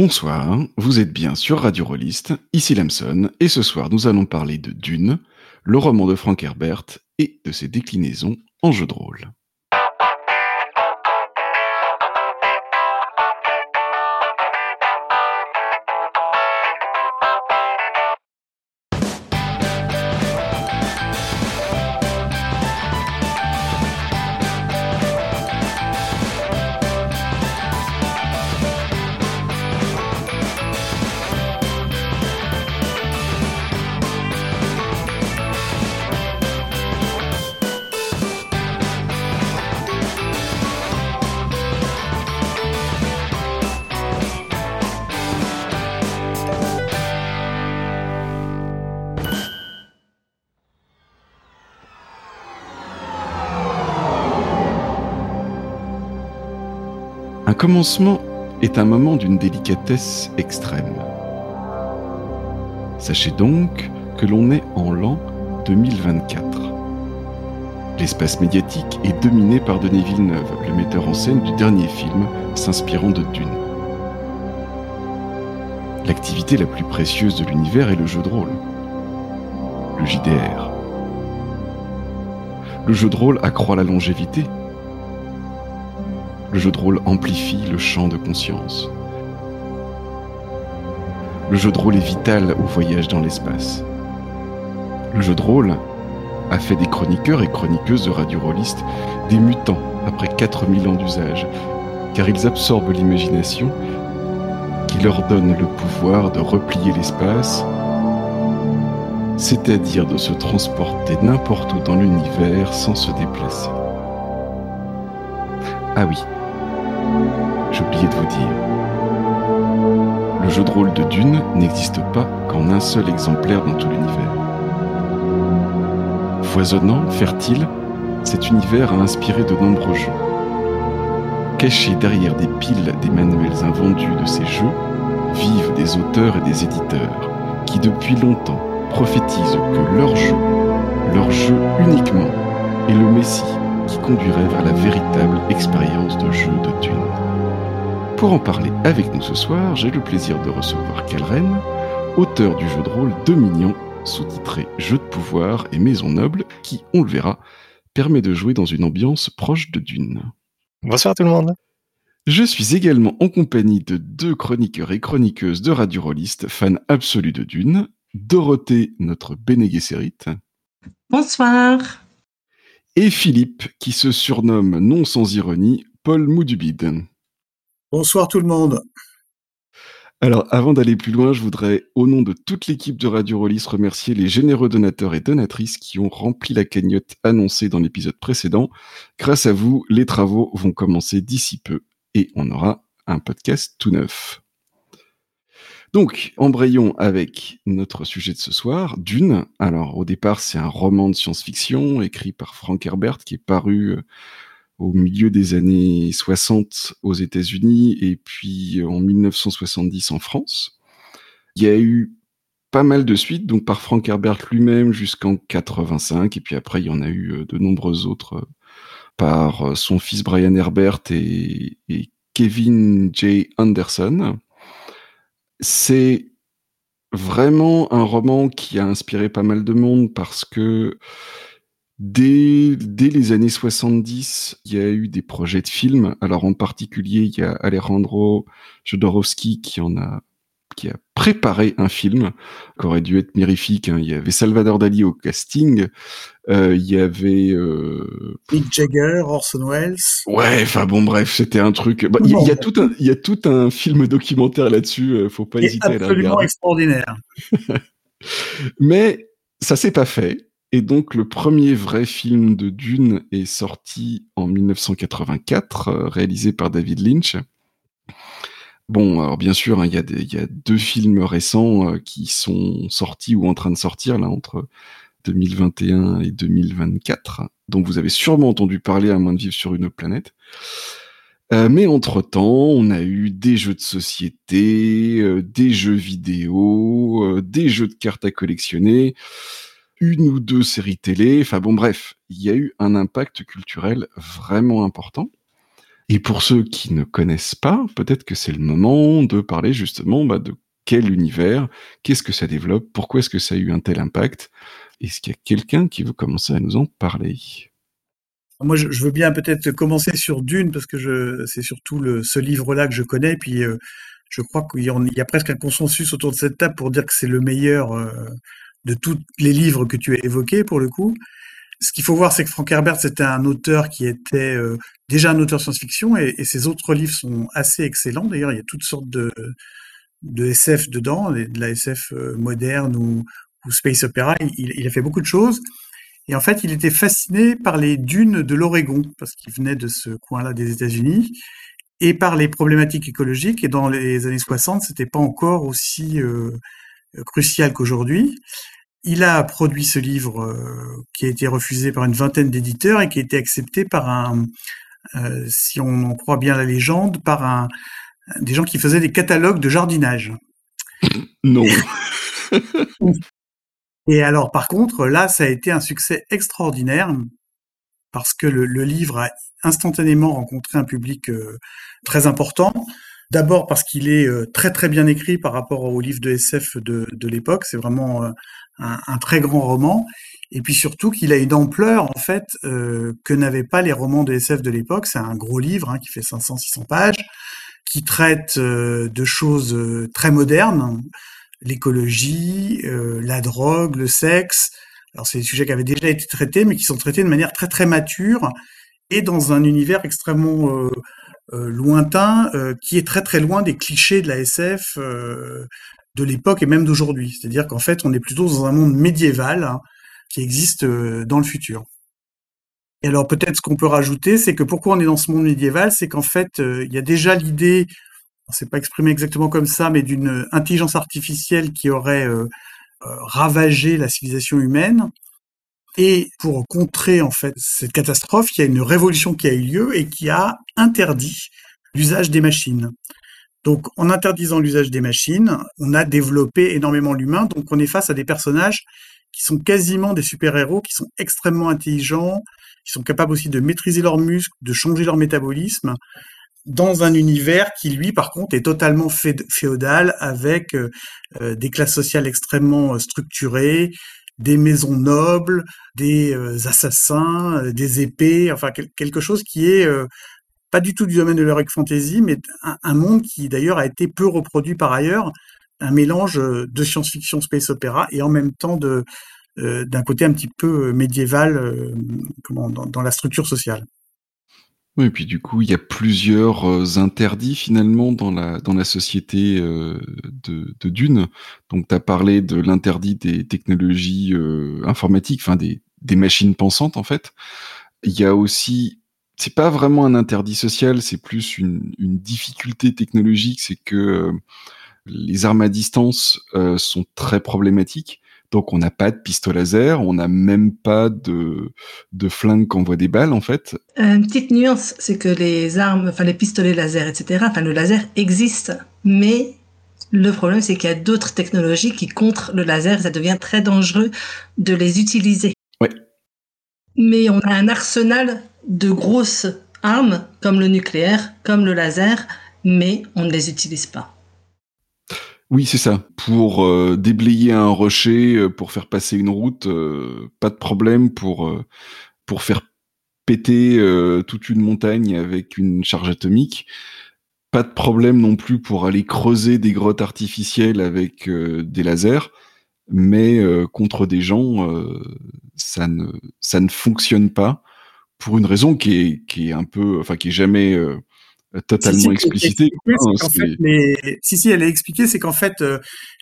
Bonsoir, vous êtes bien sur Radio Rolliste, ici Lamson, et ce soir nous allons parler de Dune, le roman de Frank Herbert et de ses déclinaisons en jeu de rôle. Commencement est un moment d'une délicatesse extrême. Sachez donc que l'on est en l'an 2024. L'espace médiatique est dominé par Denis Villeneuve, le metteur en scène du dernier film s'inspirant de Dune. L'activité la plus précieuse de l'univers est le jeu de rôle, le JDR. Le jeu de rôle accroît la longévité, le jeu de rôle amplifie le champ de conscience. Le jeu de rôle est vital au voyage dans l'espace. Le jeu de rôle a fait des chroniqueurs et chroniqueuses de radio rôlistes des mutants après 4000 ans d'usage, car ils absorbent l'imagination qui leur donne le pouvoir de replier l'espace, c'est-à-dire de se transporter n'importe où dans l'univers sans se déplacer. Ah oui, j'ai oublié de vous dire. Le jeu de rôle de Dune n'existe pas qu'en un seul exemplaire dans tout l'univers. Foisonnant, fertile, cet univers a inspiré de nombreux jeux. Cachés derrière des piles des manuels invendus de ces jeux, vivent des auteurs et des éditeurs qui depuis longtemps prophétisent que leur jeu, leur jeu uniquement, est le Messie qui conduirait vers la véritable expérience de jeu de Dune. Pour en parler avec nous ce soir, j'ai le plaisir de recevoir Kalren, auteur du jeu de rôle Dominion, sous-titré Jeu de pouvoir et Maison Noble, qui, on le verra, permet de jouer dans une ambiance proche de Dune. Bonsoir tout le monde. Je suis également en compagnie de deux chroniqueurs et chroniqueuses de Radio Rolliste, fans absolus de Dune, Dorothée, notre Bene Bonsoir. Et Philippe, qui se surnomme, non sans ironie, Paul Moudubide. Bonsoir tout le monde. Alors, avant d'aller plus loin, je voudrais, au nom de toute l'équipe de Radio Rollis, remercier les généreux donateurs et donatrices qui ont rempli la cagnotte annoncée dans l'épisode précédent. Grâce à vous, les travaux vont commencer d'ici peu et on aura un podcast tout neuf. Donc, embrayons avec notre sujet de ce soir, Dune. Alors, au départ, c'est un roman de science-fiction écrit par Frank Herbert qui est paru euh, au milieu des années 60 aux États-Unis et puis en 1970 en France. Il y a eu pas mal de suites, donc par Frank Herbert lui-même jusqu'en 85, et puis après il y en a eu euh, de nombreux autres euh, par euh, son fils Brian Herbert et, et Kevin J. Anderson. C'est vraiment un roman qui a inspiré pas mal de monde parce que Dès, dès, les années 70, il y a eu des projets de films. Alors en particulier, il y a Alejandro Jodorowsky qui en a qui a préparé un film qui aurait dû être mirifique. Hein. Il y avait Salvador Dali au casting. Euh, il y avait euh... Mick Jagger, Orson Welles. Ouais, enfin bon, bref, c'était un truc. Bah, il, y a tout un, il y a tout un film documentaire là-dessus. Euh, faut pas hésiter à absolument regarder. extraordinaire. Mais ça s'est pas fait. Et donc le premier vrai film de Dune est sorti en 1984, euh, réalisé par David Lynch. Bon, alors bien sûr, hein, il y, a deux films récents euh, qui sont sortis ou en train de sortir là entre 2021 et 2024, dont vous avez sûrement entendu parler à moins de vivre sur une autre planète. Euh, mais entre-temps, on a eu des jeux de société, des jeux vidéo, des jeux de cartes à collectionner, une ou deux séries télé, enfin bon bref, il y a eu un impact culturel vraiment important. Et pour ceux qui ne connaissent pas, peut-être que c'est le moment de parler justement bah, de quel univers, qu'est-ce que ça développe, pourquoi est-ce que ça a eu un tel impact. Est-ce qu'il y a quelqu'un qui veut commencer à nous en parler? Moi, je, veux bien peut-être commencer sur Dune parce que c'est surtout ce livre-là que je connais. Puis, euh, je crois qu'il y, a presque un consensus autour de cette table pour dire que c'est le meilleur euh, de tous les livres que tu as évoqués pour le coup. Ce qu'il faut voir, c'est que Frank Herbert, c'était un auteur qui était euh, déjà un auteur science-fiction et, ses autres livres sont assez excellents. D'ailleurs, il y a toutes sortes de, SF dedans, de la SF moderne ou, space opéra. Il, il, a fait beaucoup de choses. Et en fait, il était fasciné par les dunes de l'Oregon, parce qu'il venait de ce coin-là des États-Unis, et par les problématiques écologiques. Et dans les années 60, c'était pas encore aussi euh, crucial qu'aujourd'hui. Il a produit ce livre euh, qui a été refusé par une vingtaine d'éditeurs et qui a été accepté par un, euh, si on en croit bien la légende, par un, des gens qui faisaient des catalogues de jardinage. Non. Et alors, par contre, là, ça a été un succès extraordinaire parce que le, livre a instantanément rencontré un public euh, très important. D'abord parce qu'il est euh, très très bien écrit par rapport au livre de SF de, de l'époque. C'est vraiment euh, un, très grand roman. Et puis surtout qu'il a une ampleur en fait que n'avaient pas les romans de SF de l'époque. C'est un gros livre hein, qui fait 500-600 pages, qui traite de choses très modernes l'écologie, euh, la drogue, le sexe. Alors c'est des sujets qui avaient déjà été traités, mais qui sont traités de manière très très mature et dans un univers extrêmement euh, euh, lointain, qui est très très loin des clichés de la SF de l'époque et même d'aujourd'hui. C'est-à-dire qu'en fait, on est plutôt dans un monde médiéval hein, qui existe dans le futur. Et alors peut-être ce qu'on peut rajouter, c'est que pourquoi on est dans ce monde médiéval, c'est qu'en fait, il y a déjà l'idée on s'est pas exprimé exactement comme ça, mais d'une intelligence artificielle qui aurait euh, euh, ravagé la civilisation humaine. Et pour contrer en fait cette catastrophe, il y a une révolution qui a eu lieu et qui a interdit l'usage des machines. Donc en interdisant l'usage des machines, on a développé énormément l'humain. Donc on est face à des personnages qui sont quasiment des super-héros, qui sont extrêmement intelligents, qui sont capables aussi de maîtriser leurs muscles, de changer leur métabolisme, dans un univers qui, lui, par contre, est totalement féodal, avec euh, euh, des classes sociales extrêmement euh, structurées, des maisons nobles, des assassins, des épées, enfin quelque chose qui est pas du tout du domaine de l'heroic fantasy, mais un, monde qui d'ailleurs a été peu reproduit par ailleurs, un mélange de science-fiction, space opéra, et en même temps d'un côté un petit peu médiéval comment, dans la structure sociale. Oui, et puis du coup, il y a plusieurs euh, interdits finalement dans la, dans la société euh, de, de, Dune. Donc, tu as parlé de l'interdit des technologies euh, informatiques, enfin des, des machines pensantes en fait. Il y a aussi, c'est pas vraiment un interdit social, c'est plus une, une difficulté technologique, c'est que les armes à distance sont très problématiques. Donc on n'a pas de pistolet laser, on n'a même pas de, de flingue qui envoie des balles en fait. Une petite nuance, c'est que les armes, enfin les pistolets laser, etc., enfin le laser existe, mais le problème c'est qu'il y a d'autres technologies qui contre le laser, ça devient très dangereux de les utiliser. Ouais. Mais on a un arsenal de grosses armes comme le nucléaire, comme le laser, mais on ne les utilise pas. Oui, c'est ça. Pour euh, déblayer un rocher, euh, pour faire passer une route, euh, pas de problème. Pour pour faire péter toute une montagne avec une charge atomique, pas de problème non plus pour aller creuser des grottes artificielles avec des lasers. Mais contre des gens, ça ne ça ne fonctionne pas pour une raison qui est qui est un peu, enfin qui est jamais totalement explicité. si, si, elle est expliquée, c'est qu'en fait, euh,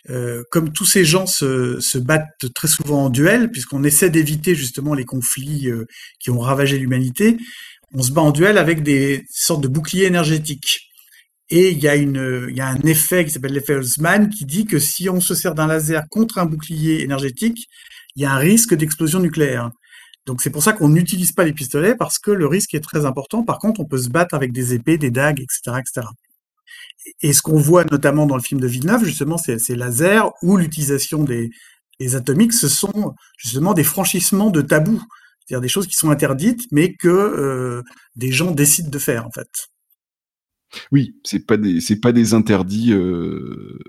euh, comme tous ces gens se, se, battent très souvent en duel, puisqu'on essaie d'éviter justement les conflits euh, qui ont ravagé l'humanité, on se bat en duel avec des sortes de boucliers énergétiques. Et il y a une, il y a un effet qui s'appelle l'effet Holtzman qui dit que si on se sert d'un laser contre un bouclier énergétique, il y a un risque d'explosion nucléaire. Donc c'est pour ça qu'on n'utilise pas les pistolets parce que le risque est très important. Par contre, on peut se battre avec des épées, des dagues, etc., etc. Et ce qu'on voit notamment dans le film de Villeneuve, justement, c'est ces lasers ou l'utilisation des, atomiques, ce sont justement des franchissements de tabous, c'est-à-dire des choses qui sont interdites, mais que euh, des gens décident de faire en fait. Oui, c'est pas des pas des interdits euh,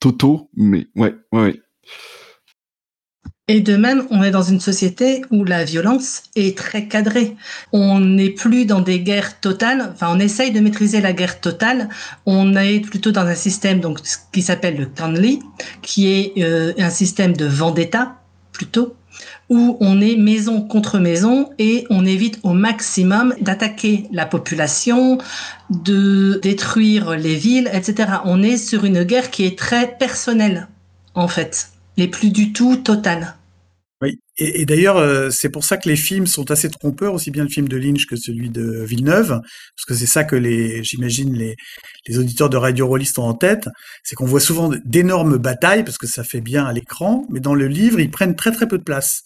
totaux, mais ouais, ouais, ouais. Et de même, on est dans une société où la violence est très cadrée. On n'est plus dans des guerres totales. Enfin, on essaye de maîtriser la guerre totale. On est plutôt dans un système donc qui s'appelle le Canly, qui est euh, un système de vendetta plutôt où on est maison contre maison et on évite au maximum d'attaquer la population, de détruire les villes, etc. On est sur une guerre qui est très personnelle, en fait, et plus du tout totale. Oui, et, d'ailleurs, euh, c'est pour ça que les films sont assez trompeurs, aussi bien le film de Lynch que celui de Villeneuve, parce que c'est ça que les, j'imagine, les, les auditeurs de Radio Rollist ont en tête, c'est qu'on voit souvent d'énormes batailles, parce que ça fait bien à l'écran, mais dans le livre, ils prennent très très peu de place.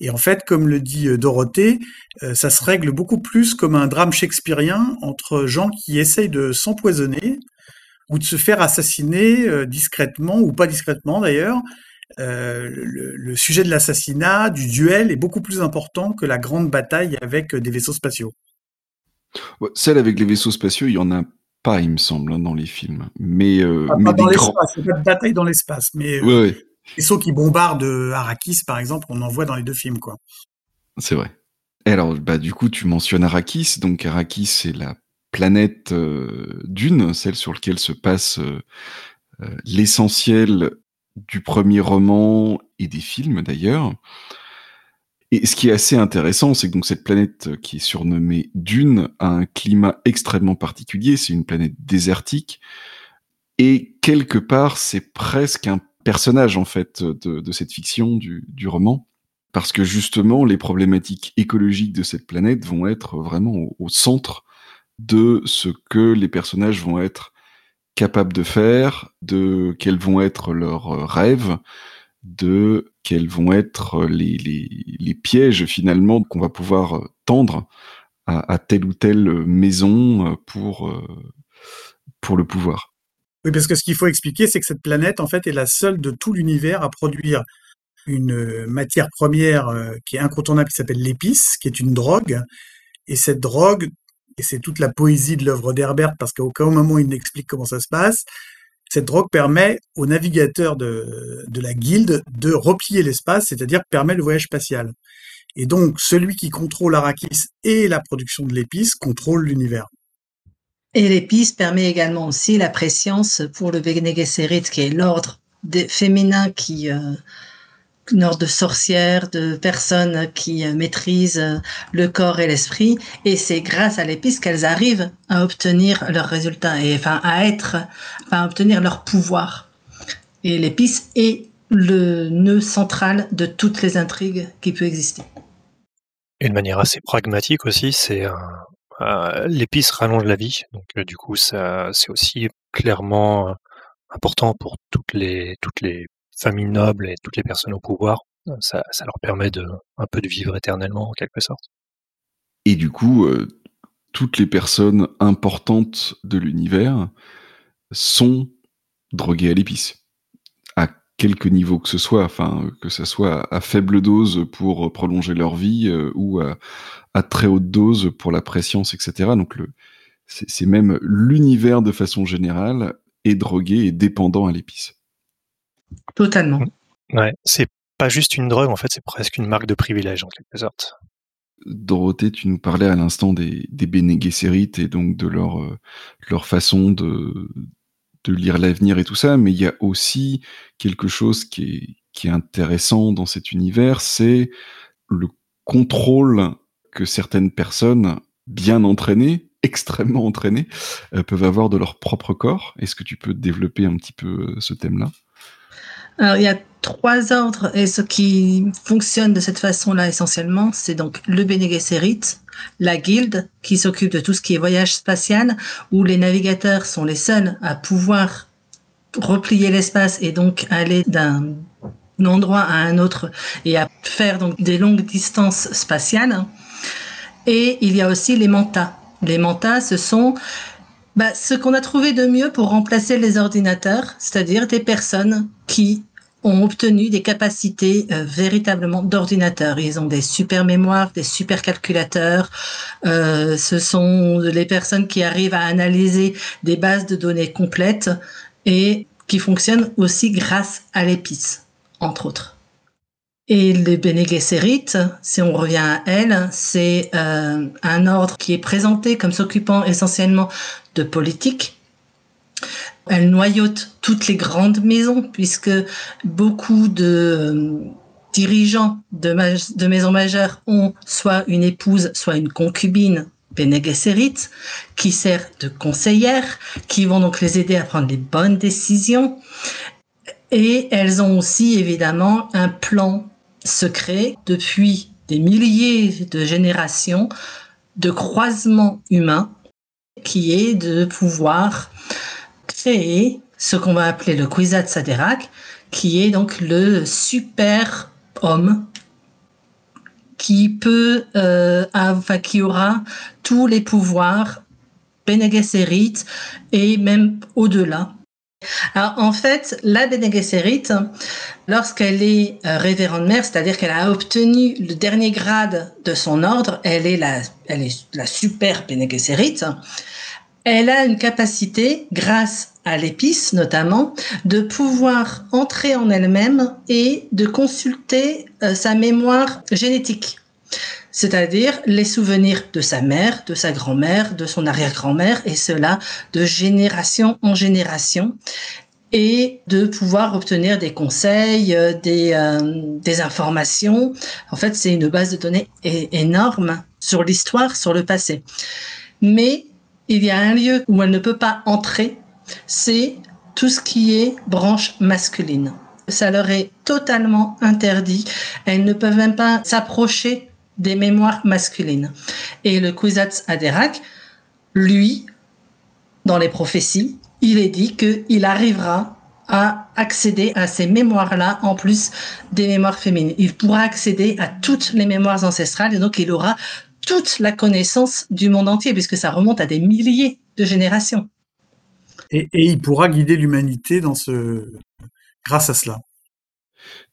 Et en fait, comme le dit euh, Dorothée, euh, ça se règle beaucoup plus comme un drame shakespearien entre gens qui essayent de s'empoisonner ou de se faire assassiner discrètement ou pas discrètement d'ailleurs, euh, le, sujet de l'assassinat, du duel est beaucoup plus important que la grande bataille avec des vaisseaux spatiaux. Celle avec les vaisseaux spatiaux, il y en a pas, il me semble, hein, dans les films. Mais, euh, pas, dans l'espace, il pas de bataille dans l'espace, mais euh, les vaisseaux qui bombardent Arrakis, par exemple, on en voit dans les deux films, quoi. C'est vrai. Et alors, bah, du coup, tu mentionnes Arrakis. Donc, Arrakis, c'est la planète Dune, celle sur laquelle se passe l'essentiel du premier roman et des films d'ailleurs. Et ce qui est assez intéressant, c'est que donc cette planète qui est surnommée Dune a un climat extrêmement particulier. C'est une planète désertique et quelque part, c'est presque un personnage en fait de, cette fiction du, roman, parce que justement, les problématiques écologiques de cette planète vont être vraiment au centre de ce que les personnages vont être capables de faire, de quels vont être leurs euh, rêves, de quels vont être les, les, pièges finalement qu'on va pouvoir euh, tendre à, telle ou telle maison euh, pour, pour le pouvoir. Oui, parce que ce qu'il faut expliquer, c'est que cette planète, en fait, est la seule de tout l'univers à produire une matière première qui est incontournable, qui s'appelle l'épice, qui est une drogue. Et cette drogue et c'est toute la poésie de l'œuvre d'Herbert, parce qu'à aucun moment il n'explique comment ça se passe, cette drogue permet aux navigateurs de, la guilde de replier l'espace, c'est-à-dire permet le voyage spatial. Et donc, celui qui contrôle Arrakis et la production de l'épice contrôle l'univers. Et l'épice permet également aussi la préscience pour le Bene Gesserit, qui est l'ordre féminin qui, euh, de sorcières, de personnes qui euh, maîtrisent euh, le corps et l'esprit. Et c'est grâce à l'épice qu'elles arrivent à obtenir leurs résultats et enfin à être, à obtenir leur pouvoir. Et l'épice est le nœud central de toutes les intrigues qui peut exister. Une manière assez pragmatique aussi, c'est euh, l'épice rallonge la vie. Donc du coup, ça c'est aussi clairement important pour toutes les toutes les familles nobles et toutes les personnes au pouvoir, ça, leur permet de un peu de vivre éternellement en quelque sorte. Et du coup, euh, toutes les personnes importantes de l'univers sont droguées à l'épice, à quelque niveau que ce soit, enfin que ce soit à faible dose pour prolonger leur vie euh, ou à, très haute dose pour la préscience, etc. Donc c'est même l'univers de façon générale est drogué et dépendant à l'épice. Totalement. Ouais, c'est pas juste une drogue, en fait, c'est presque une marque de privilège, en quelque sorte. Dorothée, tu nous parlais à l'instant des, des Bene et donc de leur, euh, leur façon de, de lire l'avenir et tout ça, mais il y a aussi quelque chose qui est, qui est intéressant dans cet univers, c'est le contrôle que certaines personnes bien entraînées, extrêmement entraînées, euh, peuvent avoir de leur propre corps. Est-ce que tu peux développer un petit peu euh, ce thème-là? Alors, il y a trois ordres et ce qui fonctionne de cette façon-là essentiellement, c'est donc le Bene la guilde qui s'occupe de tout ce qui est voyage spatial, où les navigateurs sont les seuls à pouvoir replier l'espace et donc aller d'un endroit à un autre et à faire donc des longues distances spatiales. Et il y a aussi les mantas. Les mantas, ce sont bah, ce qu'on a trouvé de mieux pour remplacer les ordinateurs, c'est-à-dire des personnes qui ont obtenu des capacités euh, véritablement d'ordinateur. Ils ont des super mémoires, des super calculateurs. Euh, ce sont les personnes qui arrivent à analyser des bases de données complètes et qui fonctionnent aussi grâce à l'épice, entre autres. Et les Bene si on revient à elle, c'est euh, un ordre qui est présenté comme s'occupant essentiellement de politique, elle noyote toutes les grandes maisons puisque beaucoup de euh, dirigeants de, maisons majeures ont soit une épouse, soit une concubine Bene qui sert de conseillère, qui vont donc les aider à prendre les bonnes décisions. Et elles ont aussi évidemment un plan secret depuis des milliers de générations de croisement humain qui est de pouvoir créer ce qu'on va appeler le Kwisatz Haderach, qui est donc le super homme qui peut, euh, aura tous les pouvoirs Bene et même au-delà. Alors en fait, la Bene lorsqu'elle est euh, révérende mère, c'est-à-dire qu'elle a obtenu le dernier grade de son ordre, elle est la, elle est super Bene elle a une capacité, grâce à l'épice notamment, de pouvoir entrer en elle-même et de consulter euh, sa mémoire génétique. C'est-à-dire les souvenirs de sa mère, de sa grand-mère, de son arrière-grand-mère, et cela de génération en génération et de pouvoir obtenir des conseils, euh, des, euh, des informations. En fait, c'est une base de données énorme sur l'histoire, sur le passé. Mais il y a un lieu où elle ne peut pas entrer, c'est tout ce qui est branche masculine. Ça leur est totalement interdit. Elles ne peuvent même pas s'approcher des mémoires masculines. Et le Kwisatz Haderach, lui, dans les prophéties, il est dit qu'il arrivera à accéder à ces mémoires-là en plus des mémoires féminines. Il pourra accéder à toutes les mémoires ancestrales et donc il aura toute la connaissance du monde entier, puisque ça remonte à des milliers de générations. Et, il pourra guider l'humanité dans ce, grâce à cela.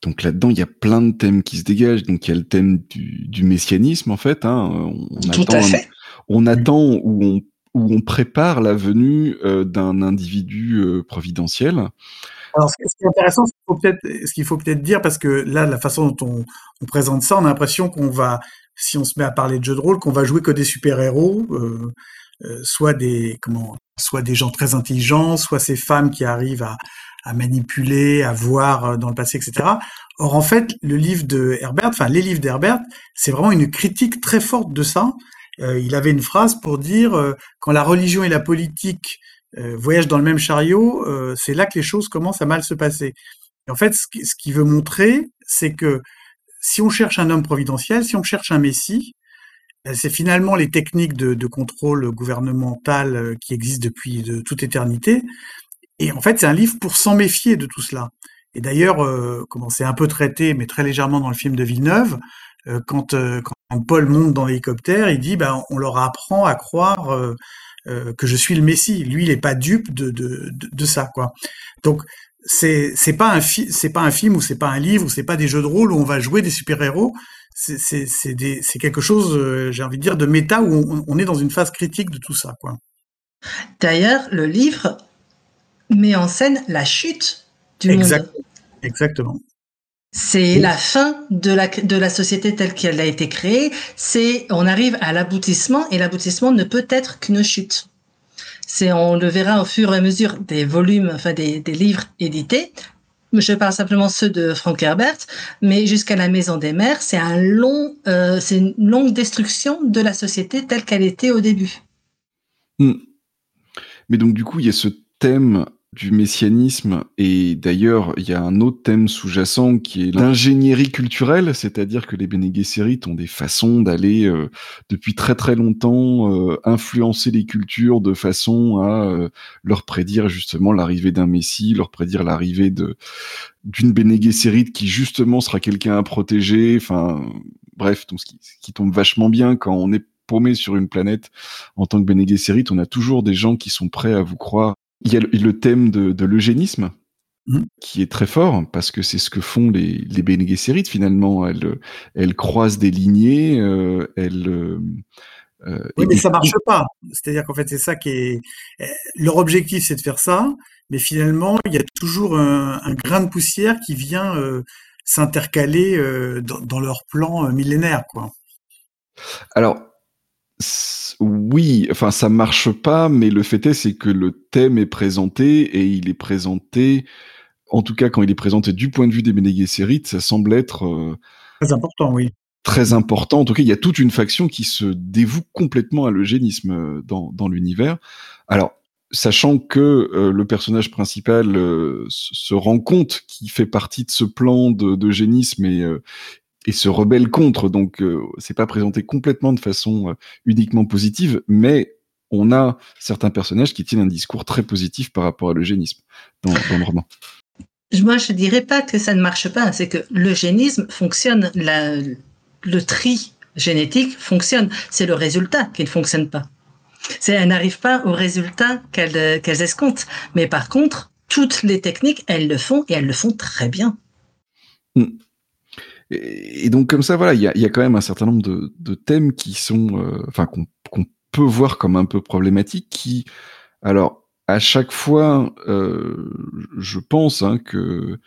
Donc là-dedans, il y a plein de thèmes qui se dégagent. Donc il y a le thème du, messianisme, en fait. Hein. On, Tout attend, à fait. On, attend où on, où on prépare la venue euh, d'un individu euh, providentiel. Alors, ce qui est intéressant, ce qu'il faut peut-être dire, parce que là, la façon dont on, on présente ça, on a l'impression qu'on va si on se met à parler de jeux de rôle, qu'on va jouer que des super-héros, euh, euh, soit des soit des gens très intelligents, soit ces femmes qui arrivent à, à manipuler, à voir euh, dans le passé, etc. Or, en fait, le livre de Herbert, enfin les livres d'Herbert, c'est vraiment une critique très forte de ça. il avait une phrase pour dire quand la religion et la politique voyagent dans le même chariot, c'est là que les choses commencent à mal se passer. Et en fait, ce qu'il veut montrer, c'est que si on cherche un homme providentiel, si on cherche un messie, euh, c'est finalement les techniques de, contrôle gouvernemental euh, qui existent depuis de toute éternité. Et en fait, c'est un livre pour s'en méfier de tout cela. Et d'ailleurs, euh, comment c'est un peu traité, mais très légèrement dans le film de Villeneuve, quand, Paul monte dans l'hélicoptère, il dit, ben, on leur apprend à croire que je suis le Messie. Lui, il n'est pas dupe de, de, de, ça, quoi. Donc, c'est c'est pas un c'est pas un film ou c'est pas un livre ou c'est pas des jeux de rôle où on va jouer des super héros c'est c'est c'est quelque chose euh, j'ai envie de dire de méta où on, est dans une phase critique de tout ça quoi d'ailleurs le livre met en scène la chute du monde exactement c'est la fin de la, de la société telle qu'elle a été créée. C'est, on arrive à l'aboutissement et l'aboutissement ne peut être qu'une chute. C'est, on le verra au fur et à mesure des volumes, enfin des, livres édités. Je parle simplement ceux de Frank Herbert, mais jusqu'à la Maison des Mers, c'est un long, euh, c'est une longue destruction de la société telle qu'elle était au début. Hmm. Mais donc du coup, il y a ce thème du messianisme. Et d'ailleurs il y a un autre thème sous-jacent qui est l'ingénierie culturelle, c'est-à-dire que les Bene ont des façons d'aller euh, depuis très très longtemps euh, influencer les cultures de façon à euh, leur prédire justement l'arrivée d'un messie, leur prédire l'arrivée de d'une Bene qui justement sera quelqu'un à protéger, enfin bref, donc ce qui, tombe vachement bien quand on est paumé sur une planète en tant que Bene on a toujours des gens qui sont prêts à vous croire il y a le, thème de, l'eugénisme mmh. qui est très fort parce que c'est ce que font les, les Bene finalement. Elles, elles croisent des lignées, euh, elles. Euh, euh oui, mais ça marche pas. C'est-à-dire qu'en fait, c'est ça qui est. Eh, leur objectif, c'est de faire ça, mais finalement, il y a toujours un, un grain de poussière qui vient euh, s'intercaler euh, dans, dans, leur plan millénaire, quoi. Alors, oui, enfin ça marche pas, mais le fait est c'est que le thème est présenté et il est présenté, en tout cas quand il est présenté du point de vue des Bene ça semble être euh, très important, oui. Très important. En tout cas, il y a toute une faction qui se dévoue complètement à l'eugénisme euh, dans, dans l'univers. Alors, sachant que euh, le personnage principal se rend compte qu'il fait partie de ce plan d'eugénisme et, et se rebelle contre. Donc, euh, c'est pas présenté complètement de façon euh, uniquement positive, mais on a certains personnages qui tiennent un discours très positif par rapport à l'eugénisme dans, dans le roman. Moi, je dirais pas que ça ne marche pas. C'est que l'eugénisme fonctionne, la, le tri génétique fonctionne. C'est le résultat qui ne fonctionne pas. C'est, elles n'arrivent pas au résultat qu'elles, qu'elles escomptent. Mais par contre, toutes les techniques, elles le font et elles le font très bien. Hmm. Et, donc comme ça, voilà, il y a, quand même un certain nombre de, thèmes qui sont, euh, enfin, qu'on peut voir comme un peu problématiques, qui, alors, à chaque fois, euh, je pense hein, que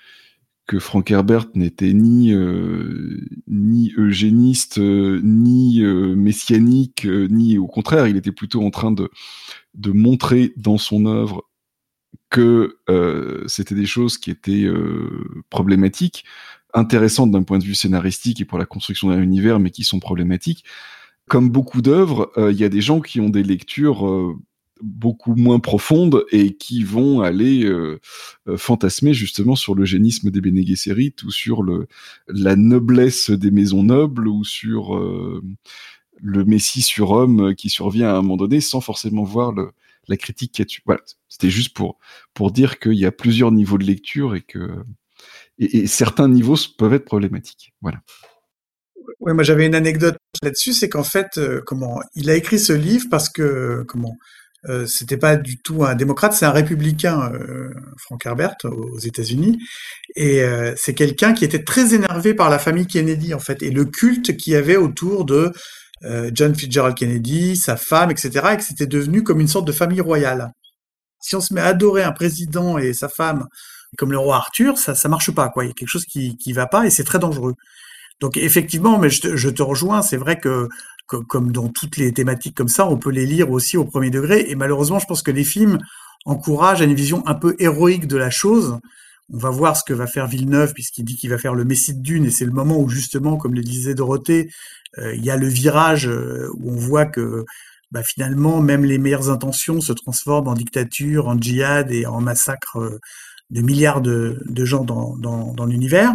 que Frank Herbert n'était ni euh, ni eugéniste, ni messianique, ni au contraire, il était plutôt en train de de montrer dans son œuvre que c'était des choses qui étaient problématiques intéressantes d'un point de vue scénaristique et pour la construction d'un univers, mais qui sont problématiques. Comme beaucoup d'œuvres, euh, il y a des gens qui ont des lectures euh, beaucoup moins profondes et qui vont aller euh, fantasmer justement sur le génisme des Bene ou sur la noblesse des maisons nobles ou sur le Messie sur homme qui survient à un moment donné sans forcément voir la critique qu'il y a. Voilà, c'était juste pour, pour dire qu'il y a plusieurs niveaux de lecture et que et, certains niveaux peuvent être problématiques. Voilà. Ouais, moi j'avais une anecdote là-dessus, c'est qu'en fait, euh, comment il a écrit ce livre parce que comment euh, c'était pas du tout un démocrate, c'est un républicain, euh, Frank Herbert, aux États-Unis, et euh, c'est quelqu'un qui était très énervé par la famille Kennedy en fait et le culte qu'il y avait autour de John Fitzgerald Kennedy, sa femme, etc., et que c'était devenu comme une sorte de famille royale. Si on se met à adorer un président et sa femme comme le roi Arthur, ça ça marche pas quoi. Il y a quelque chose qui qui va pas et c'est très dangereux. Donc effectivement, mais je te, rejoins. C'est vrai que, comme dans toutes les thématiques comme ça, on peut les lire aussi au premier degré. Et malheureusement, je pense que les films encouragent à une vision un peu héroïque de la chose. On va voir ce que va faire Villeneuve puisqu'il dit qu'il va faire le Messie de Dune et c'est le moment où justement, comme le disait Dorothée, euh, il y a le virage euh, où on voit que bah, finalement, même les meilleures intentions se transforment en dictature, en djihad et en massacre euh, de milliards de, de gens dans, dans, dans l'univers.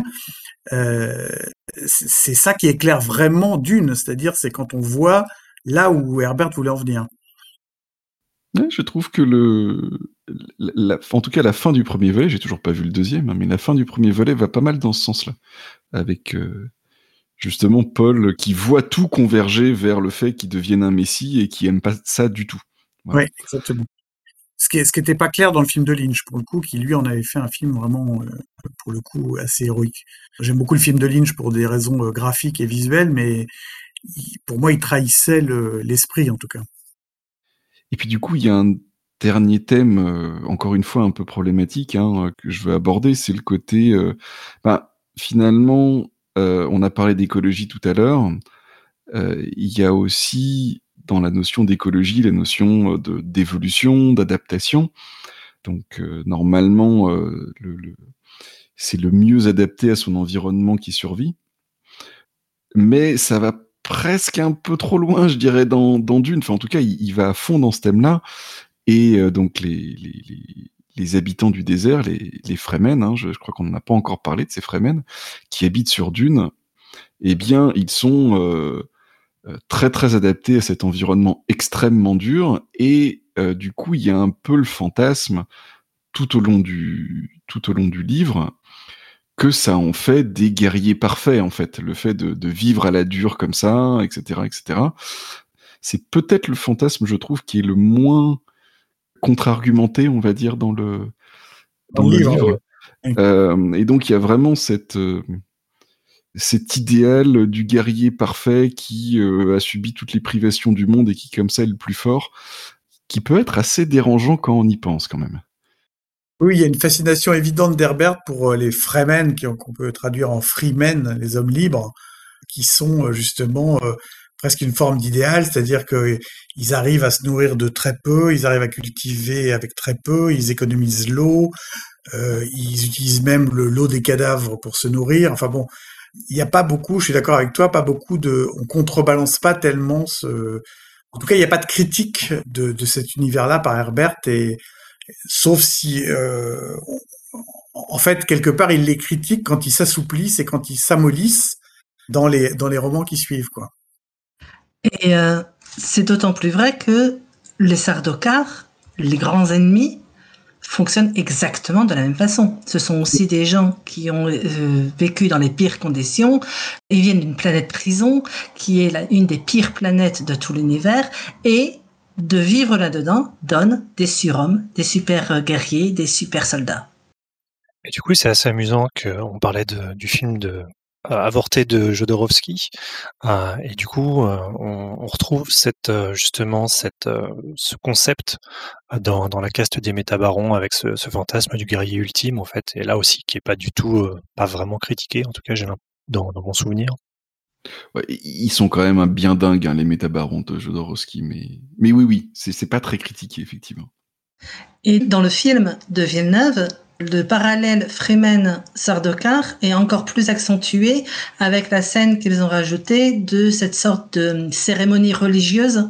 Euh, c'est ça qui éclaire vraiment Dune, c'est-à-dire c'est quand on voit là où Herbert voulait en venir. je trouve que le, la, en tout cas la fin du premier volet, j'ai toujours pas vu le deuxième, hein, mais la fin du premier volet va pas mal dans ce sens-là, avec euh, justement Paul qui voit tout converger vers le fait qu'il devienne un messie et qui aime pas ça du tout. Oui, exactement ce qui n'était pas clair dans le film de Lynch pour le coup qui lui en avait fait un film vraiment euh, pour le coup assez héroïque. J'aime beaucoup le film de Lynch pour des raisons euh, graphiques et visuelles mais pour moi il trahissait l'esprit en tout cas. Et puis du coup il y a un dernier thème euh, encore une fois un peu problématique hein, que je veux aborder c'est le côté bah, finalement on a parlé d'écologie tout à l'heure il y a aussi dans la notion d'écologie, la notion euh, d'évolution, d'adaptation. Donc euh, normalement, euh, c'est le mieux adapté à son environnement qui survit. Mais ça va presque un peu trop loin, je dirais, dans, dans Dune. Enfin, en tout cas, il, va à fond dans ce thème-là. Et donc, les, les, habitants du désert, les, les Fremen, hein, je, crois qu'on n'en a pas encore parlé de ces Fremen, qui habitent sur Dune, eh bien, ils sont très très adapté à cet environnement extrêmement dur. Et euh, du coup il y a un peu le fantasme tout au long du tout au long du livre que ça en fait des guerriers parfaits en fait. Le fait de, de vivre à la dure comme ça etc etc c'est peut-être le fantasme je trouve qui est le moins contre-argumenté on va dire dans le dans, le livre, et donc il y a vraiment cette cet idéal du guerrier parfait qui a subi toutes les privations du monde et qui comme ça est le plus fort, qui peut être assez dérangeant quand on y pense quand même. Oui, il y a une fascination évidente d'Herbert pour les freemen, qu'on peut traduire en freemen, les hommes libres, qui sont justement presque une forme d'idéal, c'est-à-dire qu'ils arrivent à se nourrir de très peu, ils arrivent à cultiver avec très peu, ils économisent l'eau, euh, ils utilisent même le l'eau des cadavres pour se nourrir. Enfin bon, il n'y a pas beaucoup, je suis d'accord avec toi, pas beaucoup de, on contrebalance pas tellement ce, en tout cas, il n'y a pas de critique de, cet univers-là par Herbert, sauf si, euh, en fait, quelque part, il les critique quand ils s'assouplissent et quand ils s'amollissent dans les dans les romans qui suivent, quoi. Et euh, c'est d'autant plus vrai que les Sardaukar, les grands ennemis, fonctionnent exactement de la même façon. Ce sont aussi des gens qui ont euh, vécu dans les pires conditions. Ils viennent d'une planète prison, qui est une des pires planètes de tout l'univers, et de vivre là-dedans donne des surhommes, des super euh, guerriers, des super soldats. Et du coup, c'est assez amusant qu'on parlait du film de avorté de Jodorowsky. Euh, et du coup, euh, on, retrouve cette justement cette ce concept dans, dans la caste des métabarons avec ce, fantasme du guerrier ultime en fait. Et là aussi, qui est pas du tout, pas vraiment critiqué. En tout cas, j'ai dans, dans mon souvenir. ils sont quand même un bien dingues, hein, les métabarons de Jodorowsky, mais, mais oui, oui, c'est pas très critiqué, effectivement. Et dans le film de Villeneuve, le parallèle Freeman-Sardaukar est encore plus accentué avec la scène qu'ils ont rajoutée de cette sorte de cérémonie religieuse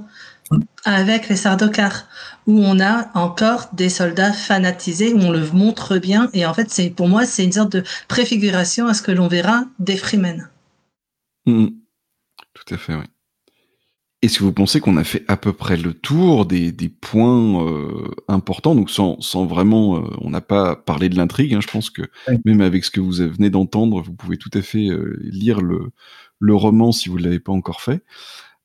avec les Sardaukar, où on a encore des soldats fanatisés, où on le montre bien, et en fait, c'est pour moi, c'est une sorte de préfiguration à ce que l'on verra des Freemen. Mmh. Tout à fait, oui. Est-ce que vous pensez qu'on a fait à peu près le tour des, des points euh, importants Donc sans, sans vraiment, euh, on n'a pas parlé de l'intrigue. Hein, je pense que même avec ce que vous venez d'entendre, vous pouvez tout à fait euh, lire le, le roman si vous ne l'avez pas encore fait.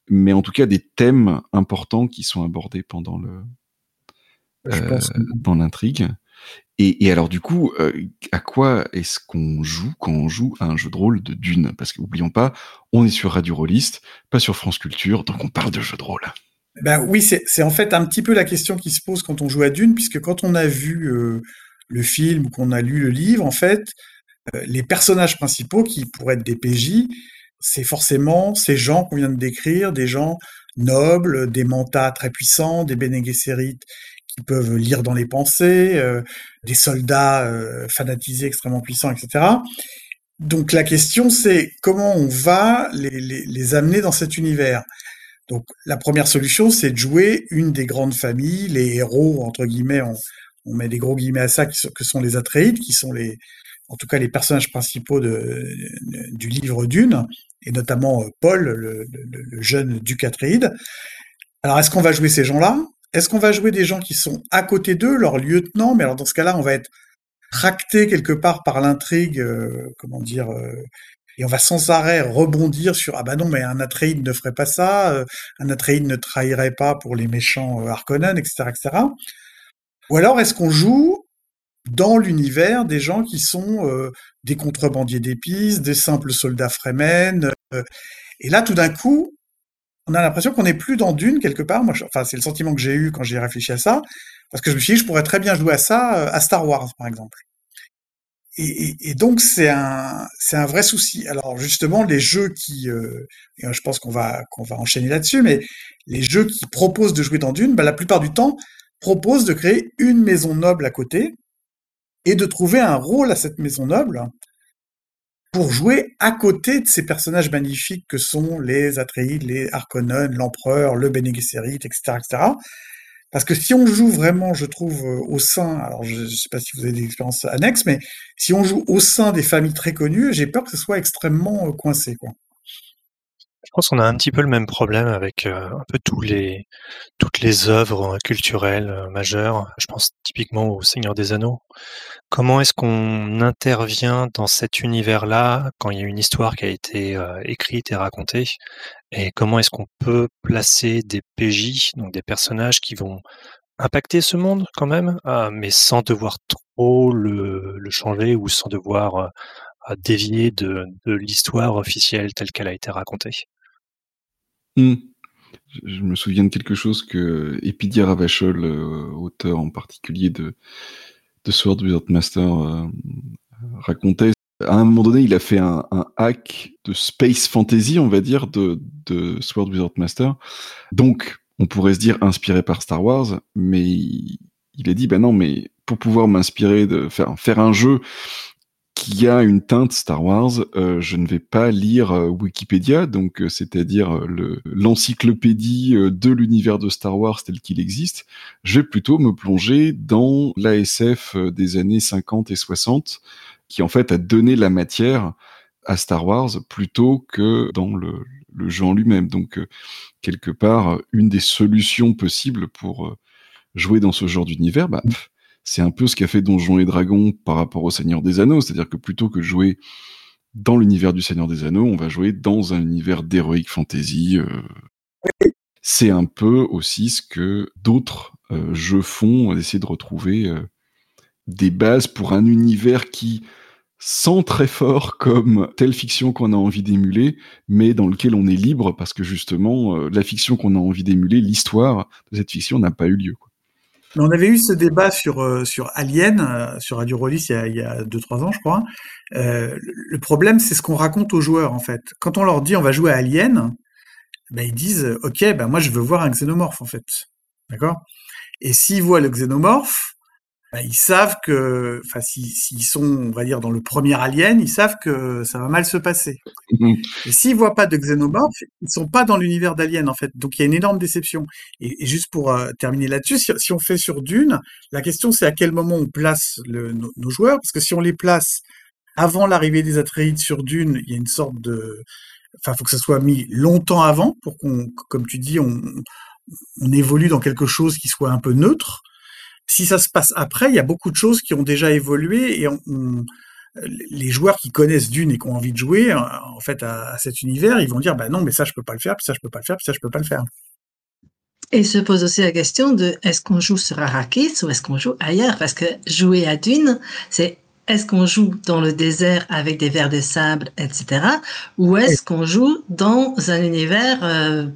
Mais en tout cas, des thèmes importants qui sont abordés pendant le dans l'intrigue. Et, alors du coup, euh, à quoi est-ce qu'on joue quand on joue à un jeu de rôle de Dune? Parce que n'oublions pas, on est sur Radio Rolliste, pas sur France Culture, donc on parle de jeu de rôle. Ben oui, c'est en fait un petit peu la question qui se pose quand on joue à Dune, puisque quand on a vu euh, le film ou qu'on a lu le livre, en fait, euh, les personnages principaux qui pourraient être des PJ, c'est forcément ces gens qu'on vient de décrire, des gens nobles, des mantas très puissants, des Bene qui peuvent lire dans les pensées, euh, des soldats euh, fanatisés extrêmement puissants, etc. Donc la question c'est comment on va les, amener dans cet univers? Donc la première solution c'est de jouer une des grandes familles, les héros entre guillemets, on, met des gros guillemets à ça, que sont les Atreides, qui sont les, en tout cas les personnages principaux du livre Dune, et notamment euh, Paul, le, le jeune duc Atreide. Alors est-ce qu'on va jouer ces gens-là? Est-ce qu'on va jouer des gens qui sont à côté d'eux, leurs lieutenants Mais alors dans ce cas-là, on va être tracté quelque part par l'intrigue, euh, comment dire, euh, et on va sans arrêt rebondir sur ah bah non mais un Atreide ne ferait pas ça, euh, un Atreide ne trahirait pas pour les méchants Harkonnen, etc., etc. Ou alors est-ce qu'on joue dans l'univers des gens qui sont des contrebandiers d'épices, des simples soldats Fremen, et là tout d'un coup on a l'impression qu'on n'est plus dans Dune quelque part. Moi, enfin, c'est le sentiment que j'ai eu quand j'ai réfléchi à ça, parce que je me suis dit, je pourrais très bien jouer à ça euh, à Star Wars, par exemple. Et, donc c'est un vrai souci. Alors justement, les jeux qui, euh, je pense qu'on va qu'on va enchaîner là-dessus, mais les jeux qui proposent de jouer dans Dune, bah, la plupart du temps proposent de créer une maison noble à côté et de trouver un rôle à cette maison noble pour jouer à côté de ces personnages magnifiques que sont les Atreides, les Harkonnen, l'Empereur, le Bene Gesserit, etc., etc. Parce que si on joue vraiment, je trouve, euh, au sein, alors je ne sais pas si vous avez des expériences annexes, mais si on joue au sein des familles très connues, j'ai peur que ce soit extrêmement euh, coincé, quoi. Je pense qu'on a un petit peu le même problème avec euh, un peu tous les, toutes les œuvres culturelles euh, majeures. Je pense typiquement au Seigneur des Anneaux. Comment est-ce qu'on intervient dans cet univers-là quand il y a une histoire qui a été euh, écrite et racontée? Et comment est-ce qu'on peut placer des PJ, donc des personnages qui vont impacter ce monde quand même, mais sans devoir trop le, changer ou sans devoir dévier de, l'histoire officielle telle qu'elle a été racontée? Mmh. Je, me souviens de quelque chose que Epidia Ravachol, auteur en particulier de, Sword Wizard Master, racontait à un moment donné, il a fait un, hack de space fantasy, on va dire, de, Sword Wizard Master. Donc, on pourrait se dire inspiré par Star Wars, mais il, a dit, ben non, mais pour pouvoir m'inspirer de faire un jeu qui a une teinte Star Wars, euh, je ne vais pas lire euh, Wikipédia, donc euh, c'est-à-dire l'encyclopédie de l'univers de Star Wars tel qu'il existe. Je vais plutôt me plonger dans l'ASF des années 50 et 60, qui en fait a donné la matière à Star Wars plutôt que dans le, le jeu en lui-même. Donc quelque part, une des solutions possibles pour jouer dans ce genre d'univers, bah, c'est un peu ce qu'a fait Donjons et Dragons par rapport au Seigneur des Anneaux, c'est-à-dire que plutôt que jouer dans l'univers du Seigneur des Anneaux, on va jouer dans un univers d'heroic fantasy. C'est un peu aussi ce que d'autres jeux font, d'essayer de retrouver des bases pour un univers qui sent très fort comme telle fiction qu'on a envie d'émuler, mais dans lequel on est libre parce que justement, euh, la fiction qu'on a envie d'émuler, l'histoire de cette fiction n'a pas eu lieu. On avait eu ce débat sur, euh, Alien, euh, sur Radio Rollis, il y a 2-3 ans, je crois. le problème, c'est ce qu'on raconte aux joueurs, en fait. Quand on leur dit on va jouer à Alien, ben, ils disent Ok, ben, moi je veux voir un xénomorphe, en fait. D'accord? Et s'ils voient le xénomorphe, bah, ils savent que, enfin, s'ils sont, on va dire, dans le premier Alien, ils savent que ça va mal se passer. Mmh. Et s'ils voient pas de xénomorphes, ils sont pas dans l'univers d'Alien, en fait. Donc il y a une énorme déception. Et, juste pour euh, terminer là-dessus, si, on fait sur Dune, la question c'est à quel moment on place nos, joueurs, parce que si on les place avant l'arrivée des Atreides sur Dune, il y a une sorte de, enfin, faut que ça soit mis longtemps avant pour qu'on, comme tu dis, on, on évolue dans quelque chose qui soit un peu neutre. Si ça se passe après, il y a beaucoup de choses qui ont déjà évolué et les joueurs qui connaissent Dune et qui ont envie de jouer en fait à, cet univers, ils vont dire bah non mais ça je peux pas le faire, puis ça je peux pas le faire, puis ça je peux pas le faire. Et se pose aussi la question de est-ce qu'on joue sur Arrakis ou est-ce qu'on joue ailleurs? Parce que jouer à Dune, c'est est-ce qu'on joue dans le désert avec des vers de sable, etc. Ou est-ce qu'on joue dans un univers euh,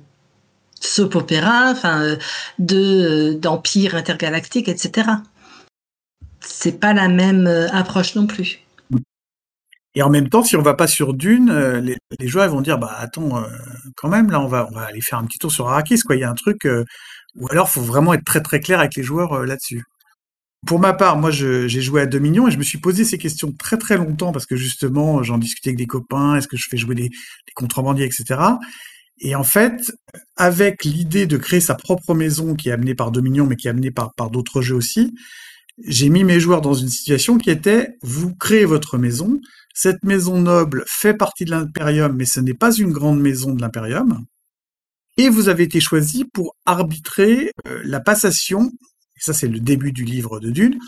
soap opéra, enfin euh, de d'empire intergalactique, etc. C'est pas la même euh, approche non plus. Et en même temps, si on va pas sur Dune, euh, les, joueurs vont dire bah attends, quand même là on va aller faire un petit tour sur Arrakis quoi. Il y a un truc ou alors faut vraiment être très très clair avec les joueurs là-dessus. Pour ma part, moi j'ai joué à Dominion et je me suis posé ces questions très très longtemps parce que justement j'en discutais avec des copains, est-ce que je fais jouer des contrebandiers, etc. Et en fait, avec l'idée de créer sa propre maison qui est amenée par Dominion, mais qui est amenée par, d'autres jeux aussi, j'ai mis mes joueurs dans une situation qui était, vous créez votre maison, cette maison noble fait partie de l'Imperium, mais ce n'est pas une grande maison de l'Imperium, et vous avez été choisi pour arbitrer euh, la passation, ça c'est le début du livre de Dune,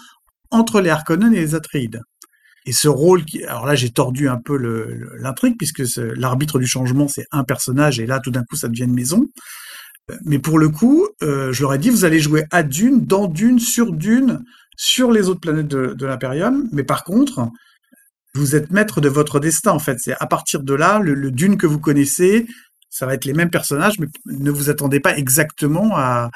entre les Harkonnen et les Atreides. Et ce rôle, alors là j'ai tordu un peu l'intrigue puisque l'arbitre du changement c'est un personnage et là tout d'un coup ça devient une maison. Euh, mais pour le coup, euh, je leur ai dit vous allez jouer à Dune, dans Dune, sur Dune, sur les autres planètes de, de. Mais par contre, vous êtes maître de votre destin en fait. C'est à partir de là le, Dune que vous connaissez, ça va être les mêmes personnages, mais ne vous attendez pas exactement à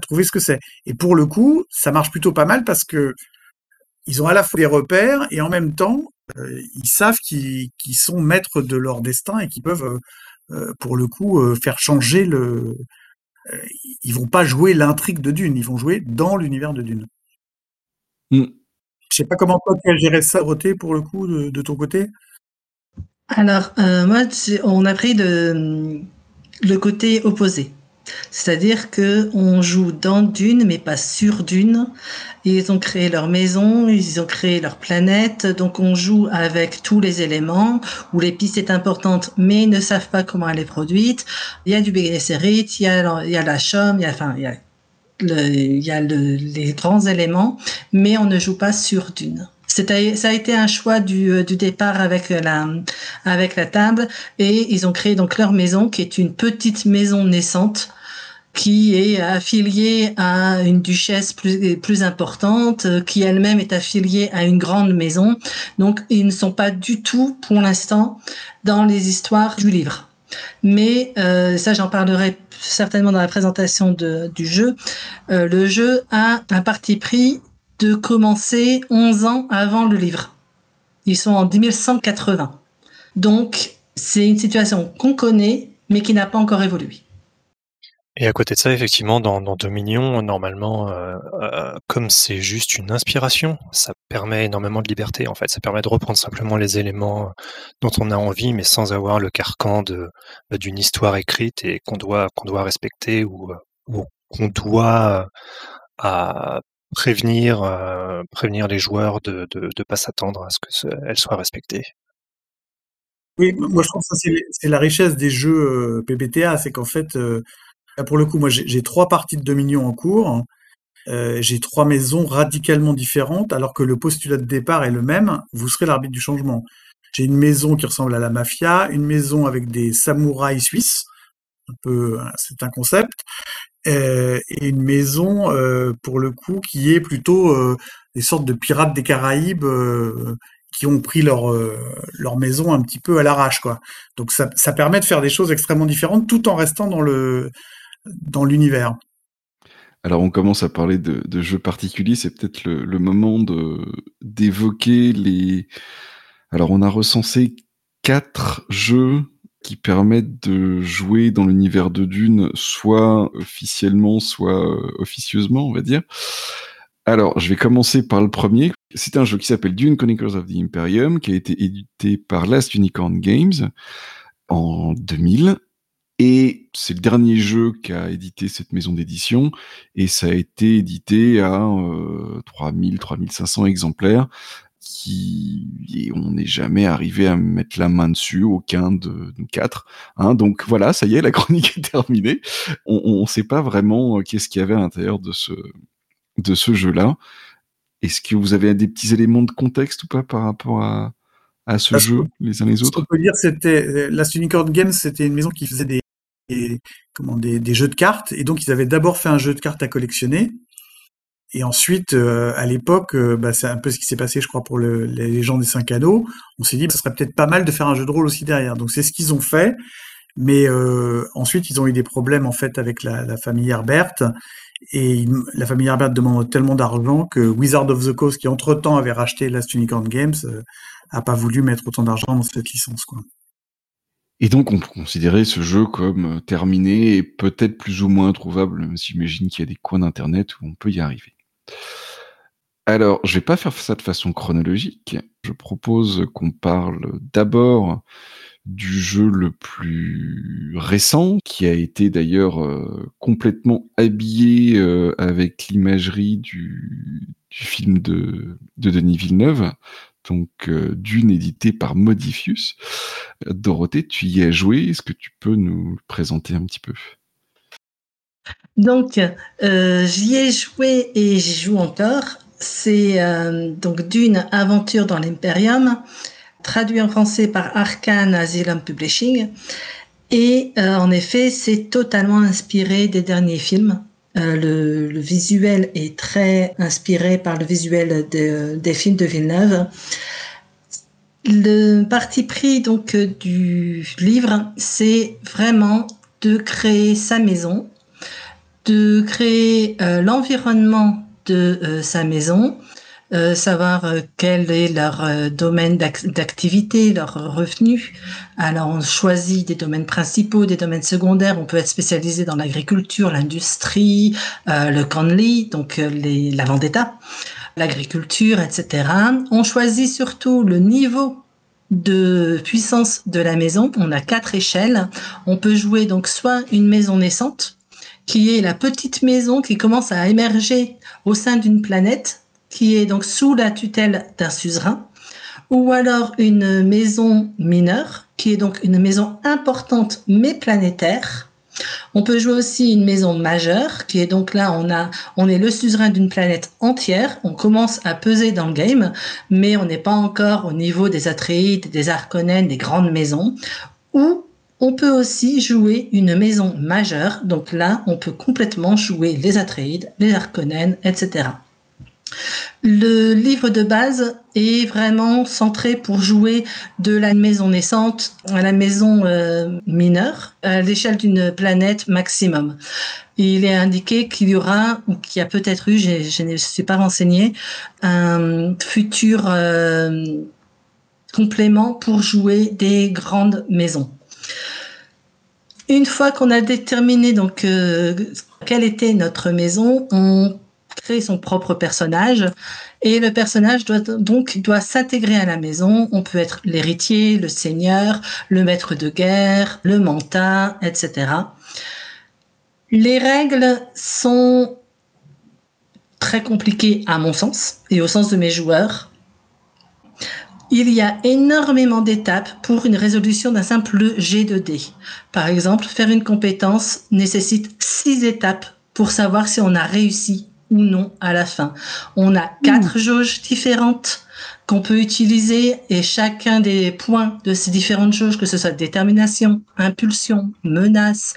trouver ce que c'est. Et pour le coup, ça marche plutôt pas mal parce que ils ont à la fois des repères et en même temps, euh, ils savent qu'ils sont maîtres de leur destin et qu'ils peuvent, euh, euh, pour le coup, faire changer le. ils vont pas jouer l'intrigue de Dune, ils vont jouer dans l'univers de Dune. Je mm. Je sais pas comment toi tu as géré ça, Roté, pour le coup, de, ton côté. Alors, moi, on a pris de, le côté opposé. C'est-à-dire que on joue dans Dune, mais pas sur Dune. Ils ont créé leur maison, ils ont créé leur planète, donc on joue avec tous les éléments, où l'épice est importante, mais ils ne savent pas comment elle est produite. Il y a du Béguénécérit, il y a, il y a la chaume, il y a, enfin, il y a, les grands éléments, mais on ne joue pas sur Dune. Ça a été un choix du, euh, du départ avec la, avec la table et ils ont créé donc leur maison qui est une petite maison naissante qui est affiliée à une duchesse plus, plus importante, qui elle-même est affiliée à une grande maison. Donc, ils ne sont pas du tout, pour l'instant, dans les histoires du livre. Mais euh, ça, j'en parlerai certainement dans la présentation de, du jeu. Euh, le jeu a un parti pris de commencer 11 ans avant le livre. Ils sont en 1180. Donc, c'est une situation qu'on connaît, mais qui n'a pas encore évolué. Et à côté de ça, effectivement, dans, Dominion, normalement, euh, euh, comme c'est juste une inspiration, ça permet énormément de liberté. En fait, ça permet de reprendre simplement les éléments dont on a envie, mais sans avoir le carcan de d'une histoire écrite et qu'on doit qu'on doit respecter ou, qu'on doit prévenir prévenir les joueurs de de, pas s'attendre à ce qu'elle soit respectée. Oui, moi je trouve que c'est la richesse des jeux PBTA, c'est qu'en fait pour le coup, moi, j'ai trois parties de Dominion en cours. Euh, j'ai trois maisons radicalement différentes, alors que le postulat de départ est le même. Vous serez l'arbitre du changement. J'ai une maison qui ressemble à la mafia, une maison avec des samouraïs suisses. Un peu, c'est un concept. Euh, et une maison, euh, pour le coup, qui est plutôt des sortes de pirates des Caraïbes qui ont pris leur leur maison un petit peu à l'arrache, quoi. Donc ça permet de faire des choses extrêmement différentes, tout en restant dans le dans l'univers. Alors on commence à parler de, jeux particuliers, c'est peut-être le, moment de d'évoquer les. Alors on a recensé quatre jeux qui permettent de jouer dans l'univers de Dune, soit officiellement, soit euh, officieusement, on va dire. Alors, je vais commencer par le premier. C'est un jeu qui s'appelle Dune Chronicles of the Imperium, qui a été édité par Last Unicorn Games en 2000 et c'est le dernier jeu qu'a édité cette maison d'édition, et ça a été édité à euh, 3000, 3500 exemplaires, qui et on n'est jamais arrivé à mettre la main dessus, aucun de nous quatre. Hein, donc voilà, ça y est, la chronique est terminée. On ne sait pas vraiment euh, qu'est-ce qu'il y avait à l'intérieur de ce de ce jeu-là. Est-ce que vous avez des petits éléments de contexte ou pas par rapport à, à ce jeu, les uns les autres? On peut dire c'était euh, la Unicorn Games, c'était une maison qui faisait des des, des, jeux de cartes. Et donc, ils avaient d'abord fait un jeu de cartes à collectionner. Et ensuite, euh, à l'époque, euh, bah, c'est un peu ce qui s'est passé, je crois, pour le, les légendes des cinq anneaux. On s'est dit, bah, ce serait peut-être pas mal de faire un jeu de rôle aussi derrière. Donc, c'est ce qu'ils ont fait. Mais euh, ensuite, ils ont eu des problèmes en fait avec la, la famille Herbert. Et la famille Herbert demande tellement d'argent que Wizard of the Coast, qui entre-temps avait racheté Last Unicorn Games, a pas voulu mettre autant d'argent dans cette licence. Quoi. Et donc, on peut considérer ce jeu comme euh, terminé et peut-être plus ou moins trouvable, même j'imagine qu'il y a des coins d'internet où on peut y arriver. Alors, je vais pas faire ça de façon chronologique. Je propose qu'on parle d'abord du jeu le plus récent, qui a été d'ailleurs euh, complètement habillé euh, avec l'imagerie du, film de Denis Villeneuve, donc euh, d'une édité par Modifius. Dorothée, tu y as joué, est-ce que tu peux nous présenter un petit peu? Donc, euh, j'y ai joué et j'y joue encore. C'est euh, donc d'une aventure dans l'Imperium, traduit en français par Arcane Asylum Publishing. Et en effet, c'est totalement inspiré des derniers films. Le, le, visuel est très inspiré par le visuel de, des films de Villeneuve. Le parti pris donc euh, du livre, c'est vraiment de créer sa maison, de créer euh, l'environnement de euh, sa maison, savoir quel est leur domaine d'activité, leurs revenus. Alors on choisit des domaines principaux, des domaines secondaires. On peut être spécialisé dans l'agriculture, l'industrie, le Conley, donc les, la vendetta l'agriculture, etc. On choisit surtout le niveau de puissance de la maison. On a quatre échelles. On peut jouer donc soit une maison naissante, qui est la petite maison qui commence à émerger au sein d'une planète, qui est donc sous la tutelle d'un suzerain, ou alors une maison mineure, qui est donc une maison importante mais planétaire, on peut jouer aussi une maison majeure, qui est donc là, on a, on est le suzerain d'une planète entière. On commence à peser dans le game, mais on n'est pas encore au niveau des Atreides, des Harkonnen, des grandes maisons. Ou On peut aussi jouer une maison majeure, donc là, on peut complètement jouer les Atreides, les Harkonnen, etc. Le livre de base est vraiment centré pour jouer de la maison naissante à la maison euh, mineure à l'échelle d'une planète maximum. Il est indiqué qu'il y aura, ou qu'il y a peut-être eu, je ne suis pas renseigné, un futur euh, complément pour jouer des grandes maisons. Une fois qu'on a déterminé donc euh, quelle était notre maison, on son propre personnage et le personnage doit donc doit s'intégrer à la maison. On peut être l'héritier, le seigneur, le maître de guerre, le mentat, etc. Les règles sont très compliquées à mon sens et au sens de mes joueurs. Il y a énormément d'étapes pour une résolution d'un simple G de D. Par exemple, faire une compétence nécessite six étapes pour savoir si on a réussi ou non à la fin. On a quatre jauges différentes qu'on peut utiliser et chacun des points de ces différentes jauges, que ce soit détermination, impulsion, menace,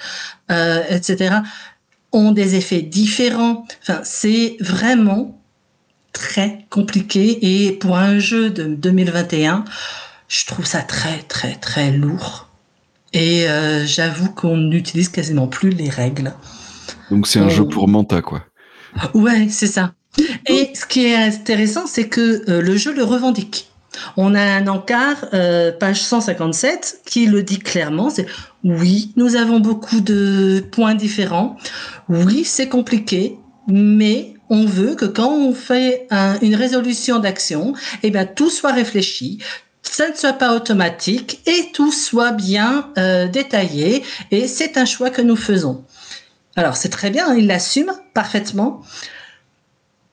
euh, etc., ont des effets différents. Enfin, c'est vraiment très compliqué et pour un jeu de 2021, je trouve ça très très très lourd. Et euh, j'avoue qu'on n'utilise quasiment plus les règles. Donc c'est un jeu pour Manta, quoi. Ouais, c'est ça. Et ce qui est intéressant, c'est que euh, le jeu le revendique. On a un encart, euh, page 157, qui le dit clairement, c'est oui, nous avons beaucoup de points différents, oui, c'est compliqué, mais on veut que quand on fait une résolution d'action, eh bien, tout soit réfléchi, ça ne soit pas automatique et tout soit bien euh, détaillé, et c'est un choix que nous faisons. Alors c'est très bien, il l'assume parfaitement,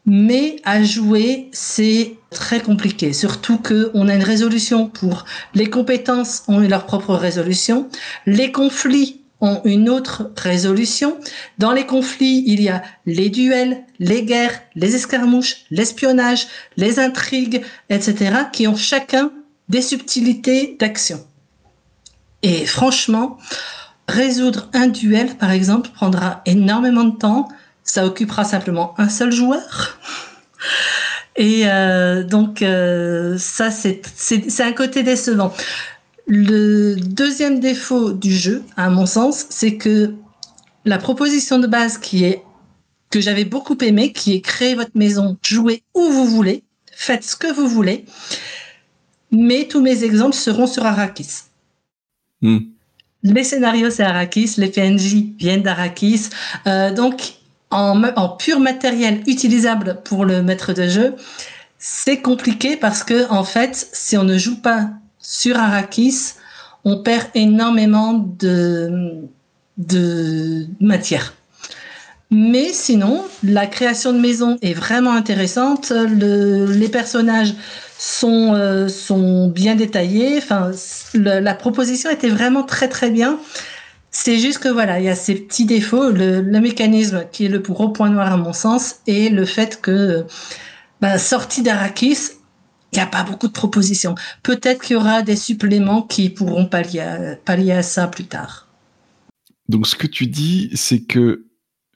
mais à jouer c'est très compliqué. Surtout que on a une résolution pour les compétences ont eu leur propre résolution, les conflits ont une autre résolution. Dans les conflits, il y a les duels, les guerres, les escarmouches, l'espionnage, les intrigues, etc., qui ont chacun des subtilités d'action. Et franchement, Résoudre un duel, par exemple, prendra énormément de temps. Ça occupera simplement un seul joueur. Et euh, donc, euh, ça, c'est un côté décevant. Le deuxième défaut du jeu, à mon sens, c'est que la proposition de base qui est que j'avais beaucoup aimé, qui est créer votre maison, jouez où vous voulez, faites ce que vous voulez, mais tous mes exemples seront sur Arrakis. Hmm. Les scénarios, c'est Arrakis, les PNJ viennent d'Arrakis. Euh, donc, en, pur matériel utilisable pour le maître de jeu, c'est compliqué parce que, en fait, si on ne joue pas sur Arrakis, on perd énormément de, matière. Mais sinon, la création de maison est vraiment intéressante. Le, les personnages sont, euh, sont bien détaillés. Enfin, la proposition était vraiment très très bien. C'est juste que voilà, il y a ces petits défauts. Le, mécanisme qui est le gros point noir à mon sens et le fait que, ben, sortie d'Arakis, il n'y a pas beaucoup de propositions. Peut-être qu'il y aura des suppléments qui pourront pallier pallier à ça plus tard. Donc ce que tu dis, c'est que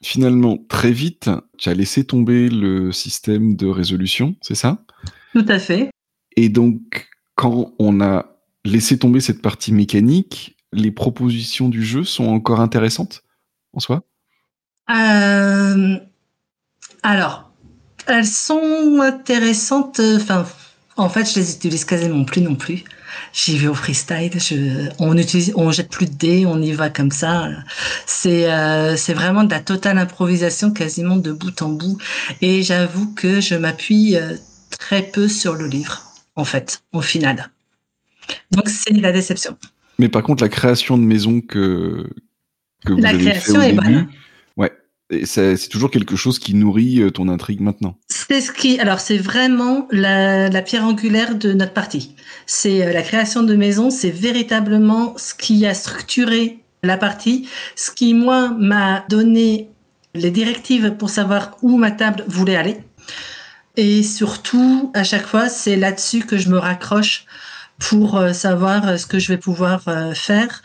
finalement, très vite, tu as laissé tomber le système de résolution, c'est ça? Tout à fait. Et donc, quand on a laissé tomber cette partie mécanique, les propositions du jeu sont encore intéressantes en soi? Euh, Alors, elles sont intéressantes. Enfin, en fait, je les utilise quasiment plus non plus. J'y vais au freestyle. Je, on utilise, on jette plus de dés, on y va comme ça. C'est euh, c'est vraiment de la totale improvisation, quasiment de bout en bout. Et j'avoue que je m'appuie euh, très peu sur le livre, en fait, au final. Donc c'est la déception. Mais par contre, la création de maison que, que vous la création est bonne. Ouais, c'est toujours quelque chose qui nourrit euh, ton intrigue maintenant. C'est ce qui, alors c'est vraiment la, la, pierre angulaire de notre partie. C'est euh, la création de maison, c'est véritablement ce qui a structuré la partie, ce qui moi m'a donné les directives pour savoir où ma table voulait aller. Et surtout, à chaque fois, c'est là-dessus que je me raccroche pour euh, savoir euh, ce que je vais pouvoir euh, faire.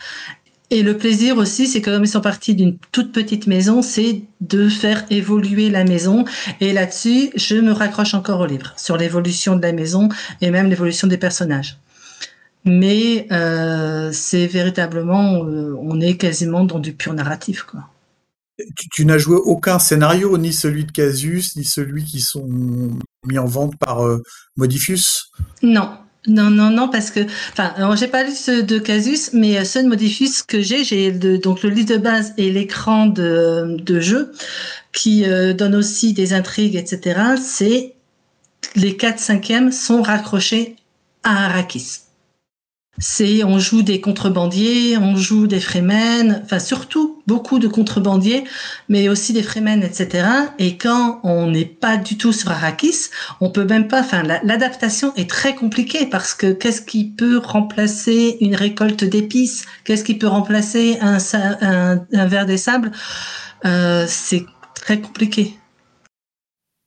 Et le plaisir aussi, c'est que comme ils sont partis d'une toute petite maison, c'est de faire évoluer la maison. Et là-dessus, je me raccroche encore au livre sur l'évolution de la maison et même l'évolution des personnages. Mais euh, c'est véritablement, on est quasiment dans du pur narratif, quoi. Tu, n'as joué aucun scénario, ni celui de Casus, ni celui qui sont mis en vente par euh, Modifius? Non, non, non, non, parce que, enfin, j'ai pas lu ceux de Casus, mais ceux de Modifius que j'ai, j'ai donc le livre de base et l'écran de, de jeu qui euh, donne aussi des intrigues, etc. C'est les 4 cinquièmes sont raccrochés à Arrakis c'est on joue des contrebandiers, on joue des fremen, enfin surtout beaucoup de contrebandiers, mais aussi des fremen, etc. Et quand on n'est pas du tout sur Arrakis, on peut même pas. Enfin, l'adaptation est très compliquée parce que qu'est-ce qui peut remplacer une récolte d'épices? Qu'est-ce qui peut remplacer un, un, verre des sables? Euh, C'est très compliqué.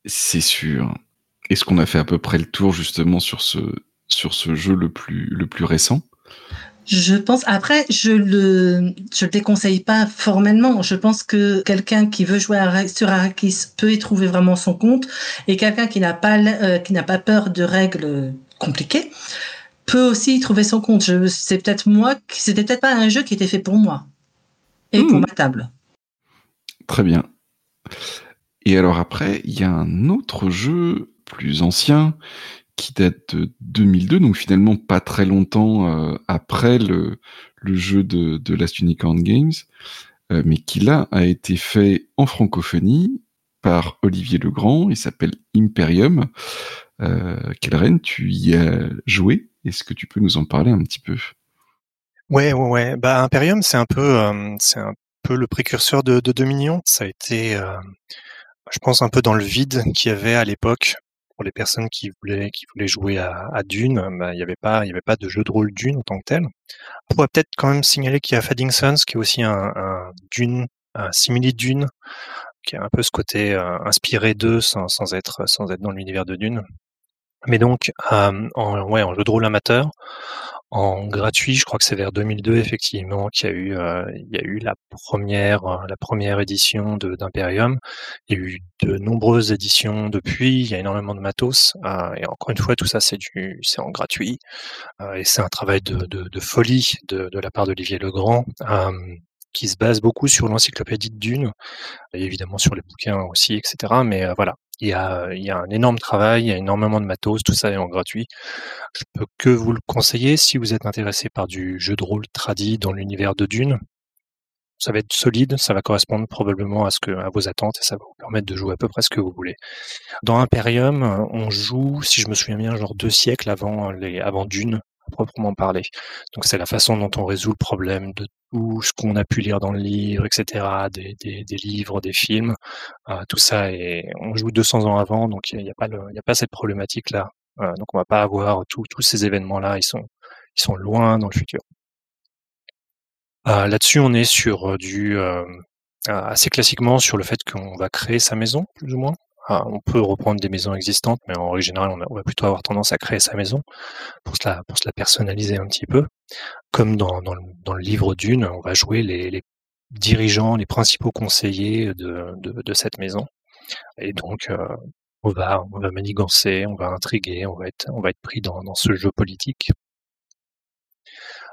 C'est sûr. Est-ce qu'on a fait à peu près le tour justement sur ce sur ce jeu le plus, le plus récent? Je pense. Après, je le, je le déconseille pas formellement. Je pense que quelqu'un qui veut jouer sur Arrakis peut y trouver vraiment son compte, et quelqu'un qui n'a pas, euh, qui n'a pas peur de règles compliquées peut aussi y trouver son compte. C'est peut-être moi, c'était peut-être pas un jeu qui était fait pour moi et pour hmm. ma table. Très bien. Et alors après, il y a un autre jeu plus ancien qui date de 2002, donc finalement pas très longtemps euh, après le, jeu de, Last Unicorn Games, euh, mais qui là a été fait en francophonie par Olivier Legrand, il s'appelle Imperium. Euh, reine tu y as joué? Est-ce que tu peux nous en parler un petit peu? Ouais, ouais, ouais. Bah, Imperium, c'est un peu, euh, le précurseur de Dominion. Ça a été, je pense, un peu dans le vide qu'il y avait à l'époque pour les personnes qui voulaient qui voulaient jouer à, Dune, bah, il n'y avait pas de jeu de rôle Dune en tant que tel. On pourrait peut-être quand même signaler qu'il y a Fading Suns qui est aussi un, un Dune, un simili Dune, qui a un peu ce côté euh, inspiré d'eux sans, être dans l'univers de Dune. Mais donc euh, en jeu de rôle amateur, en gratuit, je crois que c'est vers 2002 effectivement qu'il y a eu euh, il y a eu la première euh, la première édition d'Imperium. Il y a eu de nombreuses éditions depuis. Il y a énormément de matos euh, et encore une fois tout ça c'est du c'est en gratuit et c'est un travail de, de, de folie de, de, la part d'Olivier Legrand qui se base beaucoup sur l'encyclopédie de Dune et évidemment sur les bouquins aussi etc. Mais voilà il y, a, il y a un énorme travail, il y a énormément de matos, tout ça est en gratuit. Je peux que vous le conseiller si vous êtes intéressé par du jeu de rôle tradit dans l'univers de Dune. Ça va être solide, ça va correspondre probablement à ce que à vos attentes et ça va vous permettre de jouer à peu près ce que vous voulez. Dans Imperium, on joue, si je me souviens bien, genre deux siècles avant les avant Dune proprement parler. Donc c'est la façon dont on résout le problème de tout ce qu'on a pu lire dans le livre, etc., des, livres, des films, euh, tout ça et on joue 200 ans avant, donc il n'y a, pas cette problématique là. Euh, donc on va pas avoir tous ces événements là, ils sont loin dans le futur. Euh, Là-dessus, on est sur du euh, assez classiquement sur le fait qu'on va créer sa maison, plus ou moins. On peut reprendre des maisons existantes, mais en règle générale, on, va plutôt avoir tendance à créer sa maison pour se la, pour personnaliser un petit peu. Comme dans, le, livre d'une, on va jouer les, dirigeants, les principaux conseillers de, cette maison. Et donc, euh, on va, on manigancer, on va intriguer, on va être, pris dans, ce jeu politique.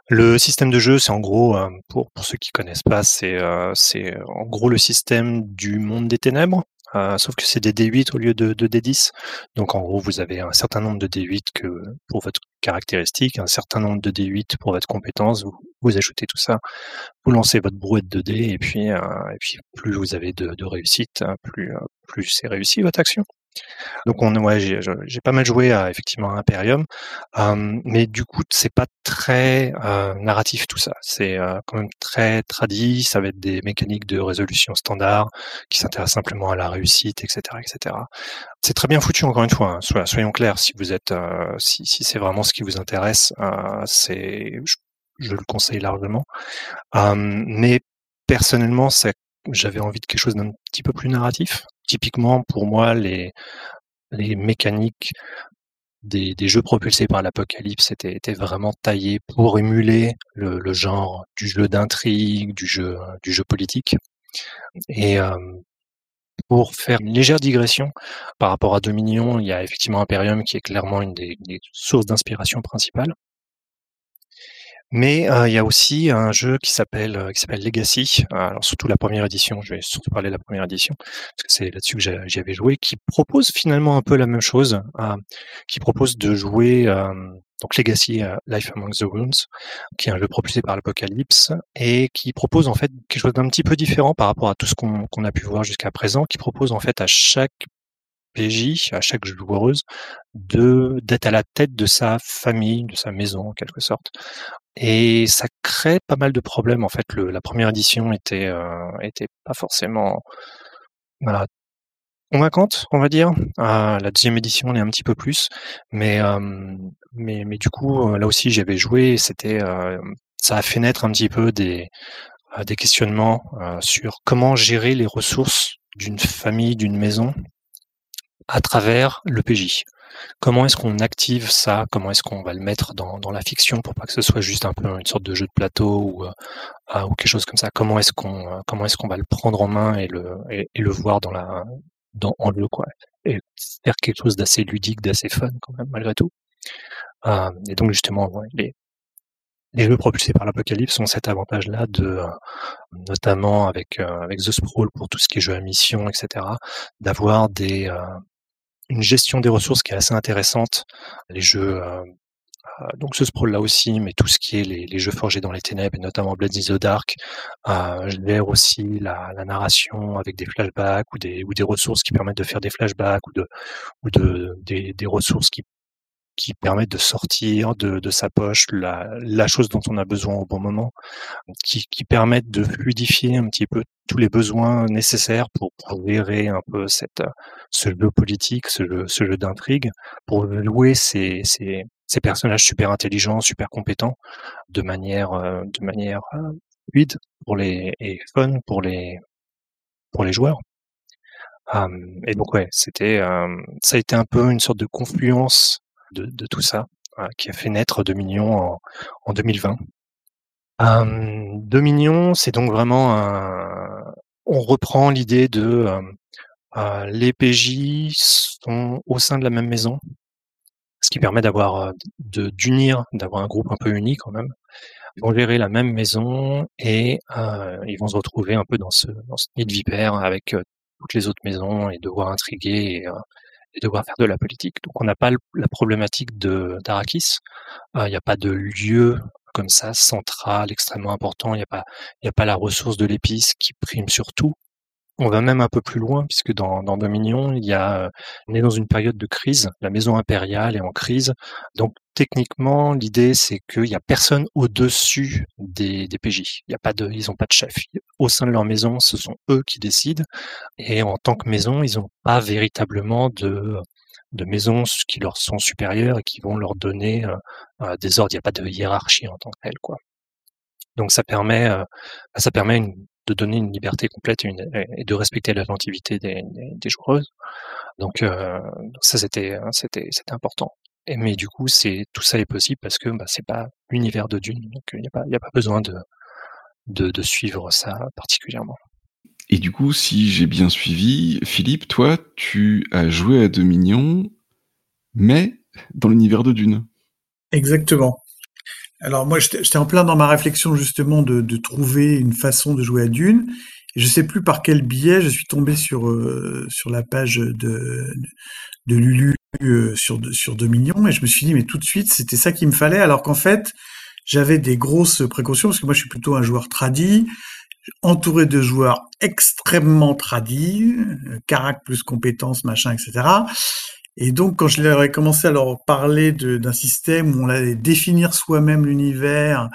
Le système de jeu, c'est en gros, euh, pour, ceux qui connaissent pas, euh, c'est en gros le système du monde des ténèbres. Euh, sauf que c'est des D8 au lieu de, de, D10. Donc en gros, vous avez un certain nombre de D8 que, pour votre caractéristique, un certain nombre de D8 pour votre compétence. Vous, ajoutez tout ça, vous lancez votre brouette de dés, et puis, euh, plus vous avez de, de réussite, hein, euh, plus c'est réussi votre action. Donc on, ouais, j'ai pas mal joué à effectivement à Imperium, euh, mais du coup c'est pas très euh, narratif tout ça. C'est euh, quand même très tradit. Ça va être des mécaniques de résolution standard qui s'intéressent simplement à la réussite, etc., etc. C'est très bien foutu encore une fois. Hein. soyons clairs. Si vous êtes, si, si c'est vraiment ce qui vous intéresse, c'est, je, je, le conseille largement. mais personnellement, j'avais envie de quelque chose d'un petit peu plus narratif typiquement pour moi les les mécaniques des, jeux propulsés par l'apocalypse étaient, étaient, vraiment taillés pour émuler le, le genre du jeu d'intrigue, du jeu, du jeu politique. Et pour faire une légère digression par rapport à Dominion, il y a effectivement Imperium qui est clairement une des, des sources d'inspiration principales. Mais il y a aussi un jeu qui s'appelle qui s'appelle Legacy. Alors surtout la première édition, je vais surtout parler de la première édition parce que c'est là-dessus que j'y avais joué, qui propose finalement un peu la même chose, qui propose de jouer donc Legacy Life Among the Runes, qui est un jeu propulsé par l'Apocalypse et qui propose en fait quelque chose d'un petit peu différent par rapport à tout ce qu'on a pu voir jusqu'à présent, qui propose en fait à chaque PJ, à chaque joueuse, de d'être à la tête de sa famille, de sa maison en quelque sorte. Et ça crée pas mal de problèmes. En fait, la première édition était euh, était pas forcément convaincante, on va dire. Euh, la deuxième édition, on est un petit peu plus, mais euh, mais mais du coup, là aussi, j'avais joué. C'était ça a fait naître un petit peu des des questionnements sur comment gérer les ressources d'une famille, d'une maison à travers le PJ. Comment est-ce qu'on active ça? Comment est-ce qu'on va le mettre dans, dans, la fiction pour pas que ce soit juste un peu une sorte de jeu de plateau ou, euh, ah, ou quelque chose comme ça? Comment est-ce qu'on euh, comment est-ce qu'on va le prendre en main et le et, le voir dans la dans en le quoi? Et faire quelque chose d'assez ludique, d'assez fun quand même malgré tout. Euh, et donc justement les les jeux propulsés par l'apocalypse ont cet avantage-là de, notamment avec avec The Sprawl pour tout ce qui est jeu à mission, etc., d'avoir des une gestion des ressources qui est assez intéressante. Les jeux, euh, euh, donc ce sprawl là aussi, mais tout ce qui est les, jeux forgés dans les ténèbres, et notamment Blades in the Dark, euh, gère aussi la, narration avec des flashbacks ou des, ou des ressources qui permettent de faire des flashbacks ou de, ou de des, des ressources qui qui permettent de sortir de, sa poche la, la, chose dont on a besoin au bon moment, qui, qui permettent de fluidifier un petit peu tous les besoins nécessaires pour, pour gérer un peu cette, ce jeu politique, ce jeu, ce jeu d'intrigue, pour louer ces, ces, ces, personnages super intelligents, super compétents, de manière, euh, de manière euh, fluide pour les, et fun pour les, pour les joueurs. et donc ouais, c'était, ça a été un peu une sorte de confluence de, tout ça, euh, qui a fait naître Dominion en, en 2020. Euh, Dominion, c'est donc vraiment un... On reprend l'idée de euh, euh les PJ sont au sein de la même maison, ce qui permet d'avoir d'unir, d'avoir un groupe un peu uni quand même. Ils vont gérer la même maison et ils vont se retrouver un peu dans ce, nid de vipère avec toutes les autres maisons et devoir intriguer devoir faire de la politique. Donc on n'a pas la problématique de d'Arakis. Euh, il n'y a pas de lieu comme ça central extrêmement important. Il n'y a pas il a pas la ressource de l'épice qui prime sur tout. On va même un peu plus loin, puisque dans, Dominion, il y a, on est dans une période de crise. La maison impériale est en crise. Donc, techniquement, l'idée, c'est qu'il n'y a personne au-dessus des, des PJ. Il y a pas de, ils n'ont pas de chef. Au sein de leur maison, ce sont eux qui décident. Et en tant que maison, ils n'ont pas véritablement de, de maisons qui leur sont supérieures et qui vont leur donner euh, euh, des ordres. Il n'y a pas de hiérarchie en tant que telle. Donc ça permet, euh, ça permet une de donner une liberté complète et, de respecter l'inventivité des, des, joueuses. Donc euh, ça c'était c'était c'était important. Et, mais du coup c'est tout ça est possible parce que bah, c'est pas l'univers de Dune, donc il n'y a pas il a pas besoin de, de, de suivre ça particulièrement. Et du coup, si j'ai bien suivi, Philippe, toi, tu as joué à Dominion, mais dans l'univers de Dune. Exactement. Alors moi, j'étais en plein dans ma réflexion justement de, trouver une façon de jouer à Dune. Et je sais plus par quel biais je suis tombé sur euh, sur la page de de Lulu euh, sur sur Dominion et je me suis dit mais tout de suite c'était ça qu'il me fallait alors qu'en fait j'avais des grosses précautions parce que moi je suis plutôt un joueur tradi entouré de joueurs extrêmement tradis, euh, carac plus compétences, machin, etc. Et donc, quand je leur ai commencé à leur parler d'un système où on allait définir soi-même l'univers,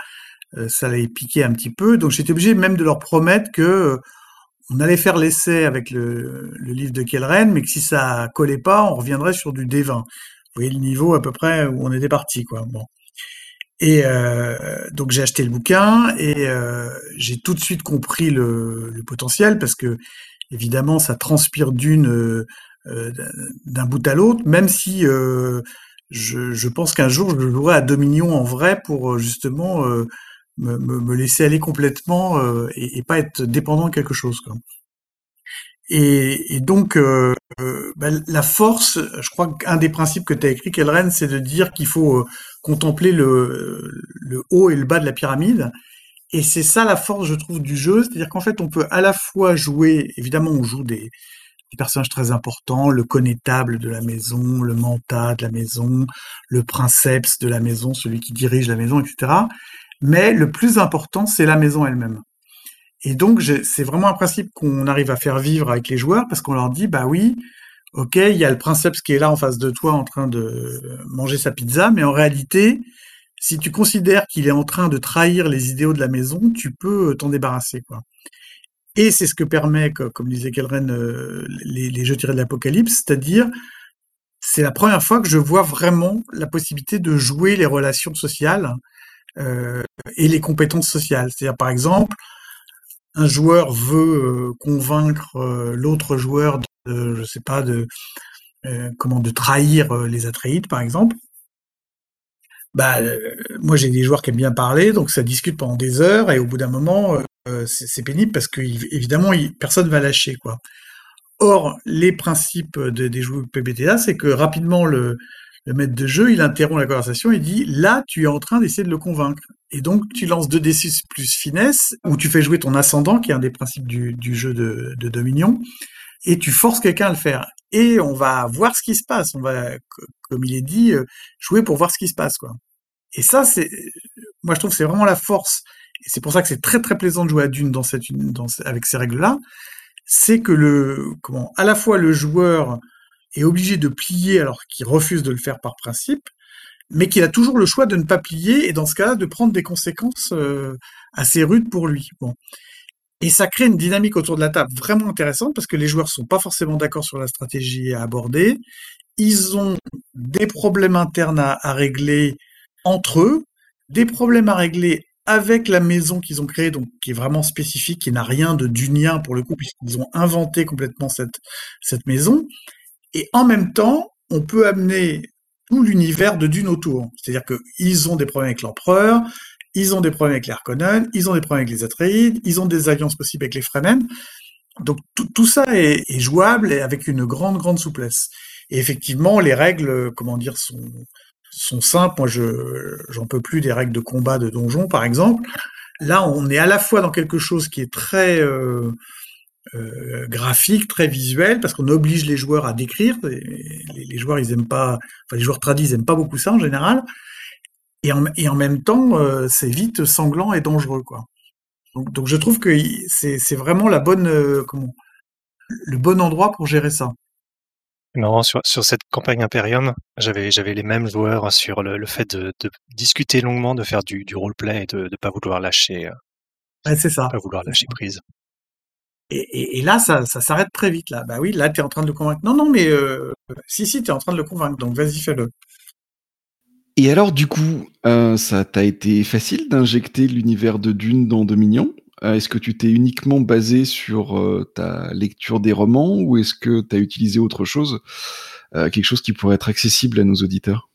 euh, ça allait piquer un petit peu. Donc, j'étais obligé même de leur promettre que euh, on allait faire l'essai avec le, livre de Kellren, mais que si ça collait pas, on reviendrait sur du D20. Vous voyez le niveau à peu près où on était parti, quoi. Bon. Et euh, donc j'ai acheté le bouquin et j'ai tout de suite compris le, le, potentiel parce que évidemment ça transpire d'une d'un bout à l'autre, même si euh, je, pense qu'un jour je jouerai à Dominion en vrai pour justement me, laisser aller complètement et, pas être dépendant de quelque chose. Et, donc, euh, bah, la force, je crois qu'un des principes que tu as écrit, Kelren, c'est de dire qu'il faut euh, contempler le, le, haut et le bas de la pyramide. Et c'est ça la force, je trouve, du jeu. C'est-à-dire qu'en fait, on peut à la fois jouer, évidemment, on joue des, des, personnages très importants, le connétable de la maison, le manta de la maison, le princeps de la maison, celui qui dirige la maison, etc. Mais le plus important, c'est la maison elle-même. Et donc, c'est vraiment un principe qu'on arrive à faire vivre avec les joueurs parce qu'on leur dit, bah oui, ok, il y a le princeps qui est là en face de toi en train de manger sa pizza, mais en réalité, si tu considères qu'il est en train de trahir les idéaux de la maison, tu peux t'en débarrasser, quoi. Et c'est ce que permet, comme disait Kelren, euh, les, jeux tirés de l'Apocalypse, c'est-à-dire, c'est la première fois que je vois vraiment la possibilité de jouer les relations sociales euh, et les compétences sociales. C'est-à-dire, par exemple, un joueur veut euh, convaincre l'autre joueur de, je sais pas, de comment de trahir les Atreides, par exemple. Bah, moi j'ai des joueurs qui aiment bien parler, donc ça discute pendant des heures et au bout d'un moment c'est pénible parce que évidemment personne va lâcher quoi. Or les principes des joueurs PBTA c'est que rapidement le, maître de jeu, il interrompt la conversation et dit là, tu es en train d'essayer de le convaincre. Et donc, tu lances 2d6 plus finesse, où tu fais jouer ton ascendant, qui est un des principes du, jeu de, Dominion, et tu forces quelqu'un à le faire. Et on va voir ce qui se passe. On va, comme il est dit, euh, jouer pour voir ce qui se passe, quoi. Et ça, c'est, moi, je trouve, c'est vraiment la force. Et c'est pour ça que c'est très très plaisant de jouer à Dune avec ces règles-là. C'est que à la fois le joueur est obligé de plier alors qu'il refuse de le faire par principe, mais qu'il a toujours le choix de ne pas plier et dans ce cas-là de prendre des conséquences euh, assez rudes pour lui. Et ça crée une dynamique autour de la table vraiment intéressante parce que les joueurs sont pas forcément d'accord sur la stratégie à aborder. Ils ont des problèmes internes à, à régler entre eux, des problèmes à régler avec la maison qu'ils ont créée, donc qui est vraiment spécifique, qui n'a rien de dunien pour le coup, puisqu'ils ont inventé complètement cette, cette maison. Et en même temps, on peut amener tout l'univers de Dune autour. C'est-à-dire qu'ils ont des problèmes avec l'empereur, ils ont des problèmes avec les Harkonnen, ils ont des problèmes avec les Atreides, ils ont des alliances possibles avec les Fremen. Donc tout, ça est, jouable et avec une grande, grande souplesse. Et effectivement, les règles, comment dire, sont, sont simples. Moi, je j'en peux plus des règles de combat de donjon, par exemple. Là, on est à la fois dans quelque chose qui est très euh, euh, graphique, très visuel, parce qu'on oblige les joueurs à décrire. Les, joueurs, ils aiment pas, enfin, les joueurs tradis, ils aiment pas beaucoup ça en général. Et en, même temps, euh, c'est vite sanglant et dangereux, quoi. Donc, donc je trouve que c'est vraiment la bonne, comment, le bon endroit pour gérer ça. Non, sur, sur cette campagne Imperium, j'avais j'avais les mêmes joueurs sur le, le fait de, de, discuter longuement, de faire du, du roleplay et de ne pas vouloir lâcher. Ouais, c'est ça. Pas vouloir lâcher prise. Et, là, ça, s'arrête très vite. Là, bah oui, là, tu es en train de le convaincre. Non, non, mais euh, si, si, tu es en train de le convaincre. Donc, vas-y, fais-le. Et alors, du coup, euh, ça t'a été facile d'injecter l'univers de Dune dans Dominion? euh, Est-ce que tu t'es uniquement basé sur ta lecture des romans ou est-ce que tu as utilisé autre chose Quelque chose qui pourrait être accessible à nos auditeurs?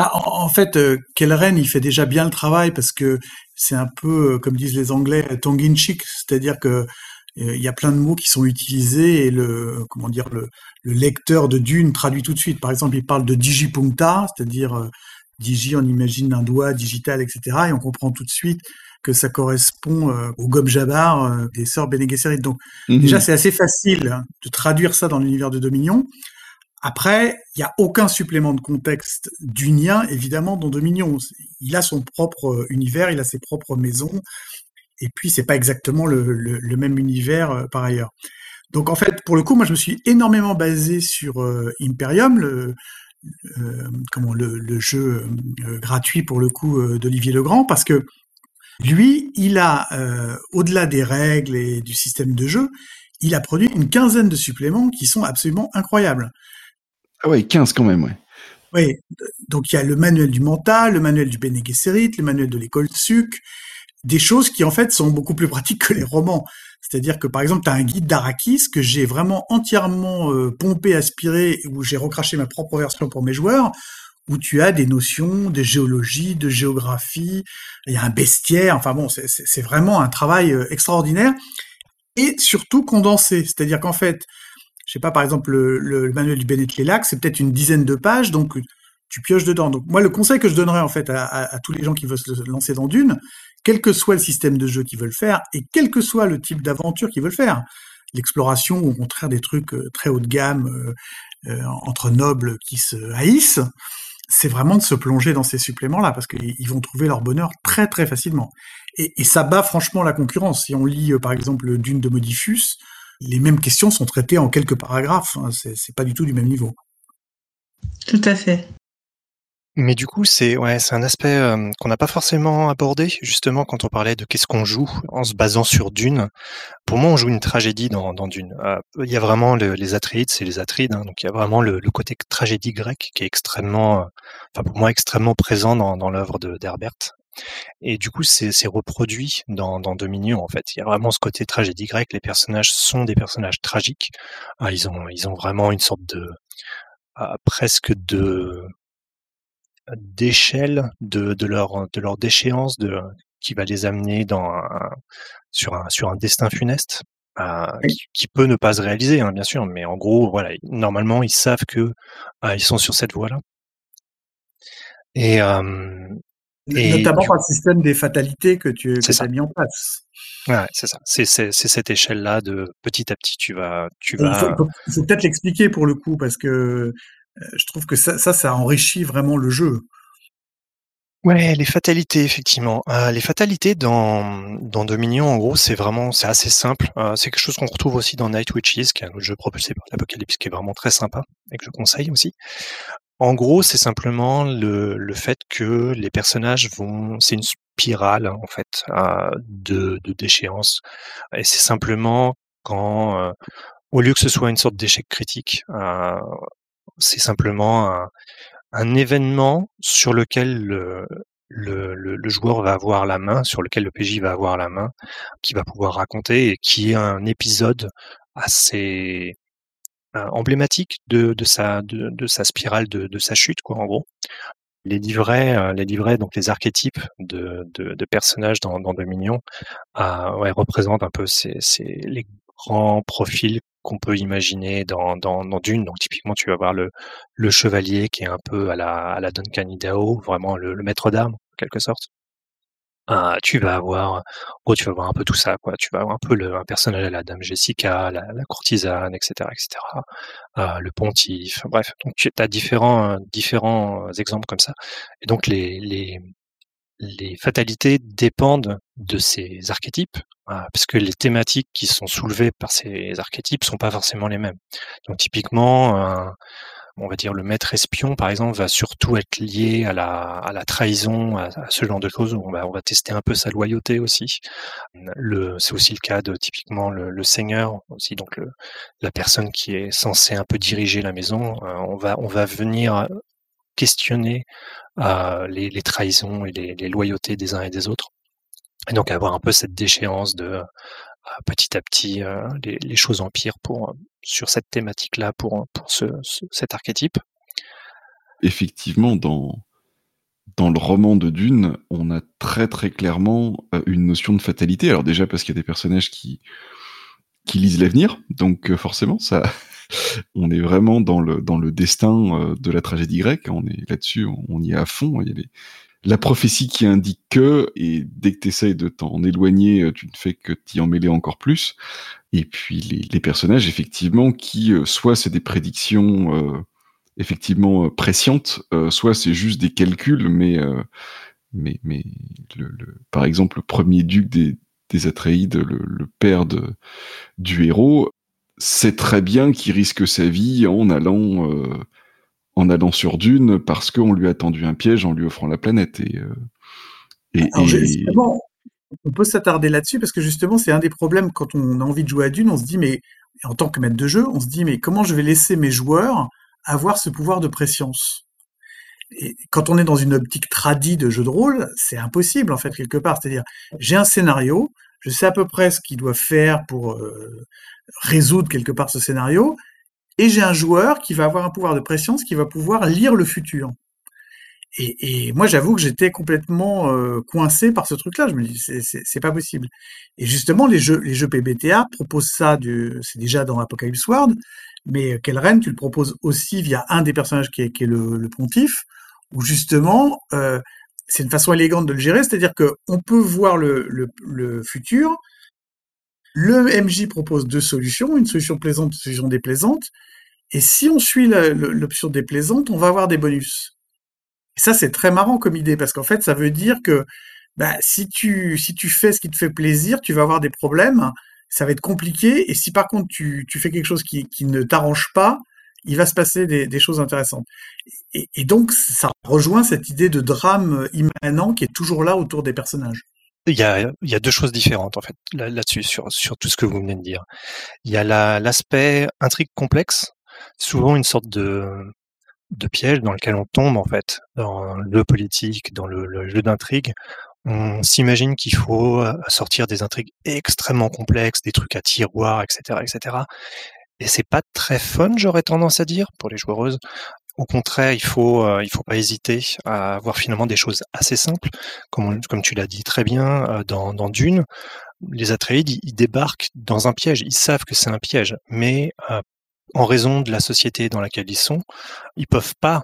Ah, en, fait, euh, Kellren, il fait déjà bien le travail parce que c'est un peu, comme disent les Anglais, tongue in c'est-à-dire que euh, il y a plein de mots qui sont utilisés et le comment dire le, lecteur de Dune traduit tout de suite. Par exemple, il parle de digipunta, c'est-à-dire euh, digi, on imagine un doigt digital, etc. Et on comprend tout de suite que ça correspond euh, au Gob Jabbar des sœurs Bene Donc mhm. déjà, c'est assez facile hein, de traduire ça dans l'univers de Dominion. Après, il n'y a aucun supplément de contexte dunien, évidemment, dans Dominion. Il a son propre univers, il a ses propres maisons, et puis c'est pas exactement le, même univers euh, par ailleurs. Donc en fait, pour le coup, moi je me suis énormément basé sur euh, Imperium, le, euh, comment, le, jeu gratuit pour le coup d'Olivier Legrand, parce que lui, il a, au-delà des règles et du système de jeu, il a produit une quinzaine de suppléments qui sont absolument incroyables. Ah ouais, 15 quand même, ouais. Oui, donc il y a le manuel du mental, le manuel du Bene Gesserit, le manuel de l'école de Suc, des choses qui en fait sont beaucoup plus pratiques que les romans. C'est-à-dire que par exemple, tu as un guide d'Arakis que j'ai vraiment entièrement euh, pompé, aspiré, où j'ai recraché ma propre version pour mes joueurs, où tu as des notions de géologie, de géographie, il y a un bestiaire, enfin bon, c'est vraiment un travail euh, extraordinaire et surtout condensé. C'est-à-dire qu'en fait, je sais pas, par exemple, le, manuel du Bennett Lélac, c'est peut-être une dizaine de pages, donc tu pioches dedans. Donc moi, le conseil que je donnerais en fait à, tous les gens qui veulent se lancer dans Dune, quel que soit le système de jeu qu'ils veulent faire et quel que soit le type d'aventure qu'ils veulent faire, l'exploration ou au contraire des trucs euh, très haut de gamme euh, euh, entre nobles qui se haïssent, c'est vraiment de se plonger dans ces suppléments-là parce qu'ils vont trouver leur bonheur très très facilement. Et, ça bat franchement la concurrence. Si on lit par exemple Dune de Modifus, les mêmes questions sont traitées en quelques paragraphes. Hein. C'est pas du tout du même niveau. Tout à fait. Mais du coup, c'est ouais, c'est un aspect qu'on n'a pas forcément abordé justement quand on parlait de qu'est-ce qu'on joue en se basant sur Dune. Pour moi, on joue une tragédie dans, dans Dune. Euh, il y a vraiment les Atreides, c'est les Atrides, hein, donc il y a vraiment le, côté tragédie grecque qui est extrêmement, enfin pour moi extrêmement présent dans, dans l'œuvre d'Herbert. Et du coup, c'est reproduit dans, dans Dominion, en fait. Il y a vraiment ce côté tragédie grecque. Les personnages sont des personnages tragiques. Ah, ils ont, ils ont vraiment une sorte de, ah, presque de, d'échelle de, de leur, de leur déchéance de, qui va les amener dans sur un, sur un destin funeste. Euh, qui, peut ne pas se réaliser, hein, bien sûr, mais en gros, voilà, normalement, ils savent que euh, ils sont sur cette voie-là. Et, euh, Notamment par le système des fatalités que tu as mis en place. Ouais, c'est ça. C'est cette échelle-là de petit à petit, tu vas. Tu vas... Il faut, peut-être l'expliquer pour le coup, parce que je trouve que ça, ça, enrichit vraiment le jeu. Ouais, les fatalités, effectivement. Euh, les fatalités dans, dans Dominion, en gros, c'est vraiment, c'est assez simple. Euh, c'est quelque chose qu'on retrouve aussi dans Night Witches, qui est un autre jeu propulsé par l'Apocalypse, qui est vraiment très sympa, et que je conseille aussi. En gros, c'est simplement le, le fait que les personnages vont, c'est une spirale en fait euh, de, de déchéance, et c'est simplement quand, au lieu que ce soit une sorte d'échec critique, c'est simplement un, événement sur lequel le, joueur va avoir la main, sur lequel le PJ va avoir la main, qui va pouvoir raconter et qui est un épisode assez euh, emblématique de, sa, spirale de, sa chute, quoi, en gros. Les livrets, euh, les livrets, donc les archétypes de, personnages dans, Dominion, ouais, représentent un peu les grands profils qu'on peut imaginer dans, dans, dans, Dune. Donc typiquement, tu vas voir le, le chevalier qui est un peu à la, à la Duncan Idaho, vraiment le, maître d'armes, en quelque sorte. Ah, tu vas avoir, oh, tu vas avoir un peu tout ça, quoi. Tu vas avoir un peu le, un personnage à la Dame Jessica, la, la courtisane, etc., etc. Euh, le pontife, bref. Donc tu as différents, différents exemples comme ça. Et donc les, les, les fatalités dépendent de ces archétypes, parce que les thématiques qui sont soulevées par ces archétypes sont pas forcément les mêmes. Donc typiquement, on va dire le maître espion par exemple va surtout être lié à la, trahison, à, ce genre de choses. On va, tester un peu sa loyauté aussi. C'est aussi le cas de typiquement le, seigneur aussi, donc la personne qui est censée un peu diriger la maison. Euh, on va, on va venir questionner euh, les, trahisons et les loyautés des uns et des autres. Et donc avoir un peu cette déchéance de petit à petit euh, les, choses empirent pour sur cette thématique-là pour pour ce, cet archétype. Effectivement, dans dans le roman de Dune, on a très très clairement euh, une notion de fatalité. Alors déjà parce qu'il y a des personnages qui qui lisent l'avenir, donc euh, forcément ça, on est vraiment dans le dans le destin de la tragédie grecque. On est là-dessus, on, y est à fond. Il y a la prophétie qui indique que, et dès que tu de t'en éloigner, euh, tu ne fais que t'y emmêler encore plus. Et puis les, personnages, effectivement, qui, euh, soit c'est des prédictions euh, effectivement prescientes, soit c'est juste des calculs, mais, mais, mais le, par exemple, le premier duc des, des Atreides, le, le père de, du héros, sait très bien qu'il risque sa vie en allant en allant sur Dune parce qu'on lui a tendu un piège en lui offrant la planète. Et, euh, et, on peut s'attarder là-dessus parce que justement, c'est un des problèmes quand on a envie de jouer à Dune. On se dit, mais en tant que maître de jeu, on se dit, mais comment je vais laisser mes joueurs avoir ce pouvoir de préscience? Et quand on est dans une optique tradie de jeu de rôle, c'est impossible en fait quelque part. C'est-à-dire, j'ai un scénario, je sais à peu près ce qu'il doit faire pour euh, résoudre quelque part ce scénario, et j'ai un joueur qui va avoir un pouvoir de préscience qui va pouvoir lire le futur. Et, moi, j'avoue que j'étais complètement euh, coincé par ce truc-là. Je me dis, c'est pas possible. Et justement, les jeux, les jeux PBTA proposent ça. C'est déjà dans Apocalypse World, mais Kelren, tu le proposes aussi via un des personnages qui est, qui est le, pontife, où justement, euh, c'est une façon élégante de le gérer, c'est-à-dire que on peut voir le, le, le, futur. Le MJ propose deux solutions, une solution plaisante, une solution déplaisante. Et si on suit l'option déplaisante, on va avoir des bonus. Et ça, c'est très marrant comme idée, parce qu'en fait, ça veut dire que bah, si, tu, si tu fais ce qui te fait plaisir, tu vas avoir des problèmes, ça va être compliqué, et si par contre tu, tu fais quelque chose qui, qui ne t'arrange pas, il va se passer des, des choses intéressantes. Et, et, donc, ça rejoint cette idée de drame immanent qui est toujours là autour des personnages. Il y a, deux choses différentes, en fait, là-dessus, sur, tout ce que vous venez de dire. Il y a l'aspect intrigue complexe, souvent une sorte de, piège dans lequel on tombe en fait, dans le politique, dans le, jeu d'intrigue. On s'imagine qu'il faut euh, sortir des intrigues extrêmement complexes, des trucs à tiroir, etc., etc. Et c'est pas très fun, j'aurais tendance à dire, pour les joueuses. Au contraire, il faut, euh, il faut pas hésiter à avoir finalement des choses assez simples, comme, tu l'as dit très bien euh, dans, dans Dune. Les Atreides, ils, débarquent dans un piège. Ils savent que c'est un piège, mais en raison de la société dans laquelle ils sont, ils peuvent pas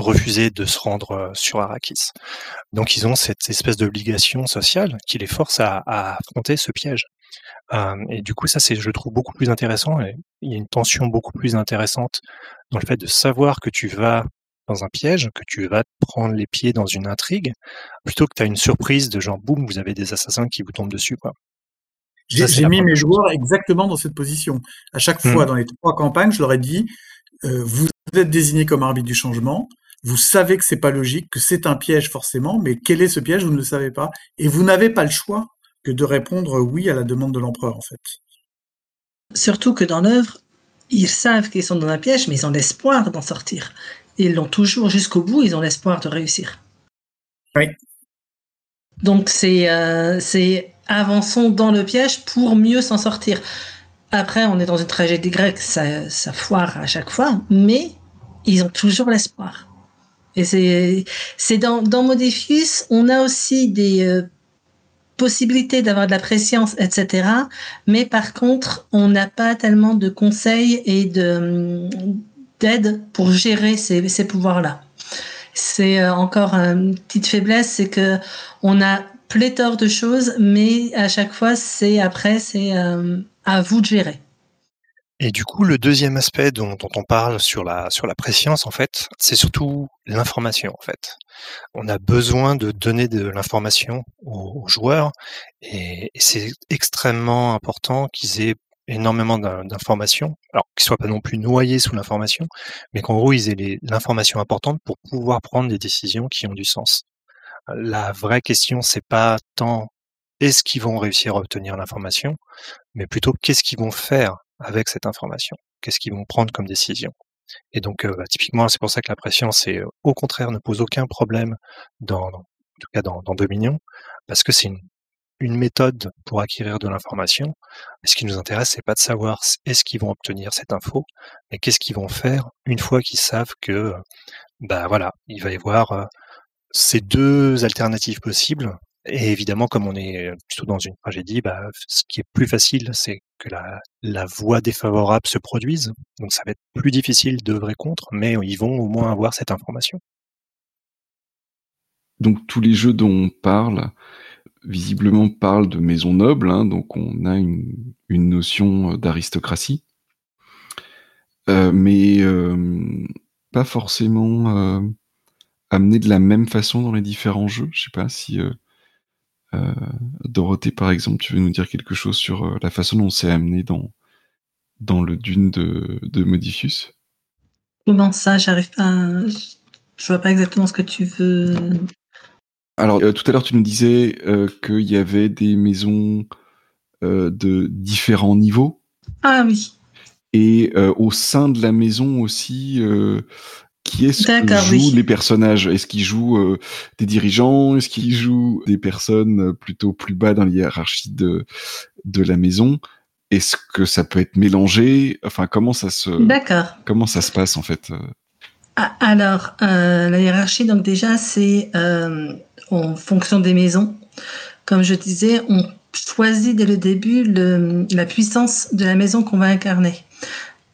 refuser de se rendre euh, sur Arrakis. Donc ils ont cette espèce d'obligation sociale qui les force à, affronter ce piège. Euh, et du coup, ça, c'est, je trouve, beaucoup plus intéressant. Et il y a une tension beaucoup plus intéressante dans le fait de savoir que tu vas dans un piège, que tu vas prendre les pieds dans une intrigue, plutôt que tu as une surprise de genre, boum, vous avez des assassins qui vous tombent dessus. Quoi. J'ai mis mes joueurs exactement dans cette position. À chaque fois, mmh. dans les trois campagnes, je leur ai dit, euh, vous êtes désigné comme arbitre du changement, vous savez que c'est pas logique, que c'est un piège forcément, mais quel est ce piège, vous ne le savez pas, et vous n'avez pas le choix que de répondre oui à la demande de l'empereur, en fait. Surtout que dans l'œuvre, ils savent qu'ils sont dans un piège, mais ils ont l'espoir d'en sortir. ils l'ont toujours jusqu'au bout, ils ont l'espoir de réussir. Oui. Donc c'est euh, c'est avançons dans le piège pour mieux s'en sortir. Après, on est dans une tragédie grecque, ça, ça foire à chaque fois, mais ils ont toujours l'espoir. Et c'est, c'est dans, dans Modifius, on a aussi des euh, possibilités d'avoir de la préscience, etc. Mais par contre, on n'a pas tellement de conseils et de, d'aide pour gérer ces, ces pouvoirs-là. C'est euh, encore une petite faiblesse, c'est que on a pléthore de choses, mais à chaque fois, c'est après, c'est euh, à vous de gérer. Et du coup, le deuxième aspect dont, on parle sur la sur la préscience, en fait, c'est surtout l'information. En fait, on a besoin de donner de l'information aux, joueurs, et, c'est extrêmement important qu'ils aient énormément d'informations, alors qu'ils soient pas non plus noyés sous l'information, mais qu'en gros ils aient l'information importante pour pouvoir prendre des décisions qui ont du sens. La vraie question, c'est pas tant est-ce qu'ils vont réussir à obtenir l'information, mais plutôt qu'est-ce qu'ils vont faire avec cette information, qu'est-ce qu'ils vont prendre comme décision? Et donc, bah, typiquement, c'est pour ça que la pression, c'est au contraire ne pose aucun problème dans, tout cas dans, Dominion, parce que c'est une, méthode pour acquérir de l'information. ce qui nous intéresse, c'est pas de savoir est-ce qu'ils vont obtenir cette info, mais qu'est-ce qu'ils vont faire une fois qu'ils savent que, bah voilà, il va y avoir ces deux alternatives possibles. Et évidemment, comme on est plutôt dans une tragédie, bah, ce qui est plus facile, c'est que la, la voie défavorable se produise. Donc ça va être plus difficile d'œuvrer contre, mais ils vont au moins avoir cette information. Donc tous les jeux dont on parle, visiblement parlent de maisons nobles, hein, donc on a une, notion d'aristocratie, euh, mais pas forcément euh, amené de la même façon dans les différents jeux. Je sais pas si Dorothée, par exemple, tu veux nous dire quelque chose sur euh, la façon dont c'est amené dans, dans le dune de, de Modifius Comment ça J'arrive pas. Je vois pas exactement ce que tu veux. Alors, tout à l'heure, tu nous disais qu'il y avait des maisons de différents niveaux. Ah oui. Et au sein de la maison aussi, qui est-ce que jouent les personnages? Est-ce qu'ils jouent euh, des dirigeants? Est-ce qu'ils jouent des personnes plutôt plus bas dans la hiérarchie de, de la maison? Est-ce que ça peut être mélangé? Enfin, comment ça se comment ça se passe en fait euh? Ah, alors, euh, la hiérarchie, donc déjà, c'est euh, en fonction des maisons. Comme je disais, on choisit dès le début le, la puissance de la maison qu'on va incarner.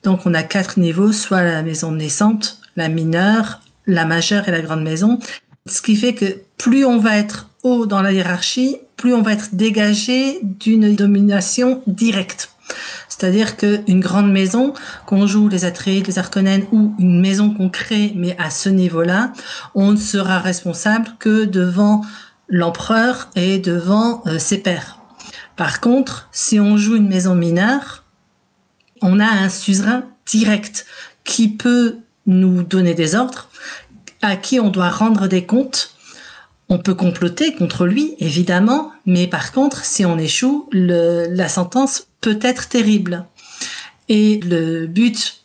Donc, on a quatre niveaux, soit la maison naissante, la mineure, la majeure et la grande maison. Ce qui fait que plus on va être haut dans la hiérarchie, plus on va être dégagé d'une domination directe. C'est-à-dire qu'une grande maison, qu'on joue les Atreides, les Arconènes ou une maison qu'on crée, mais à ce niveau-là, on ne sera responsable que devant l'empereur et devant euh, ses pairs. Par contre, si on joue une maison mineure, on a un suzerain direct qui peut nous donner des ordres, à qui on doit rendre des comptes. On peut comploter contre lui, évidemment, mais par contre, si on échoue, la sentence peut être terrible. Et le but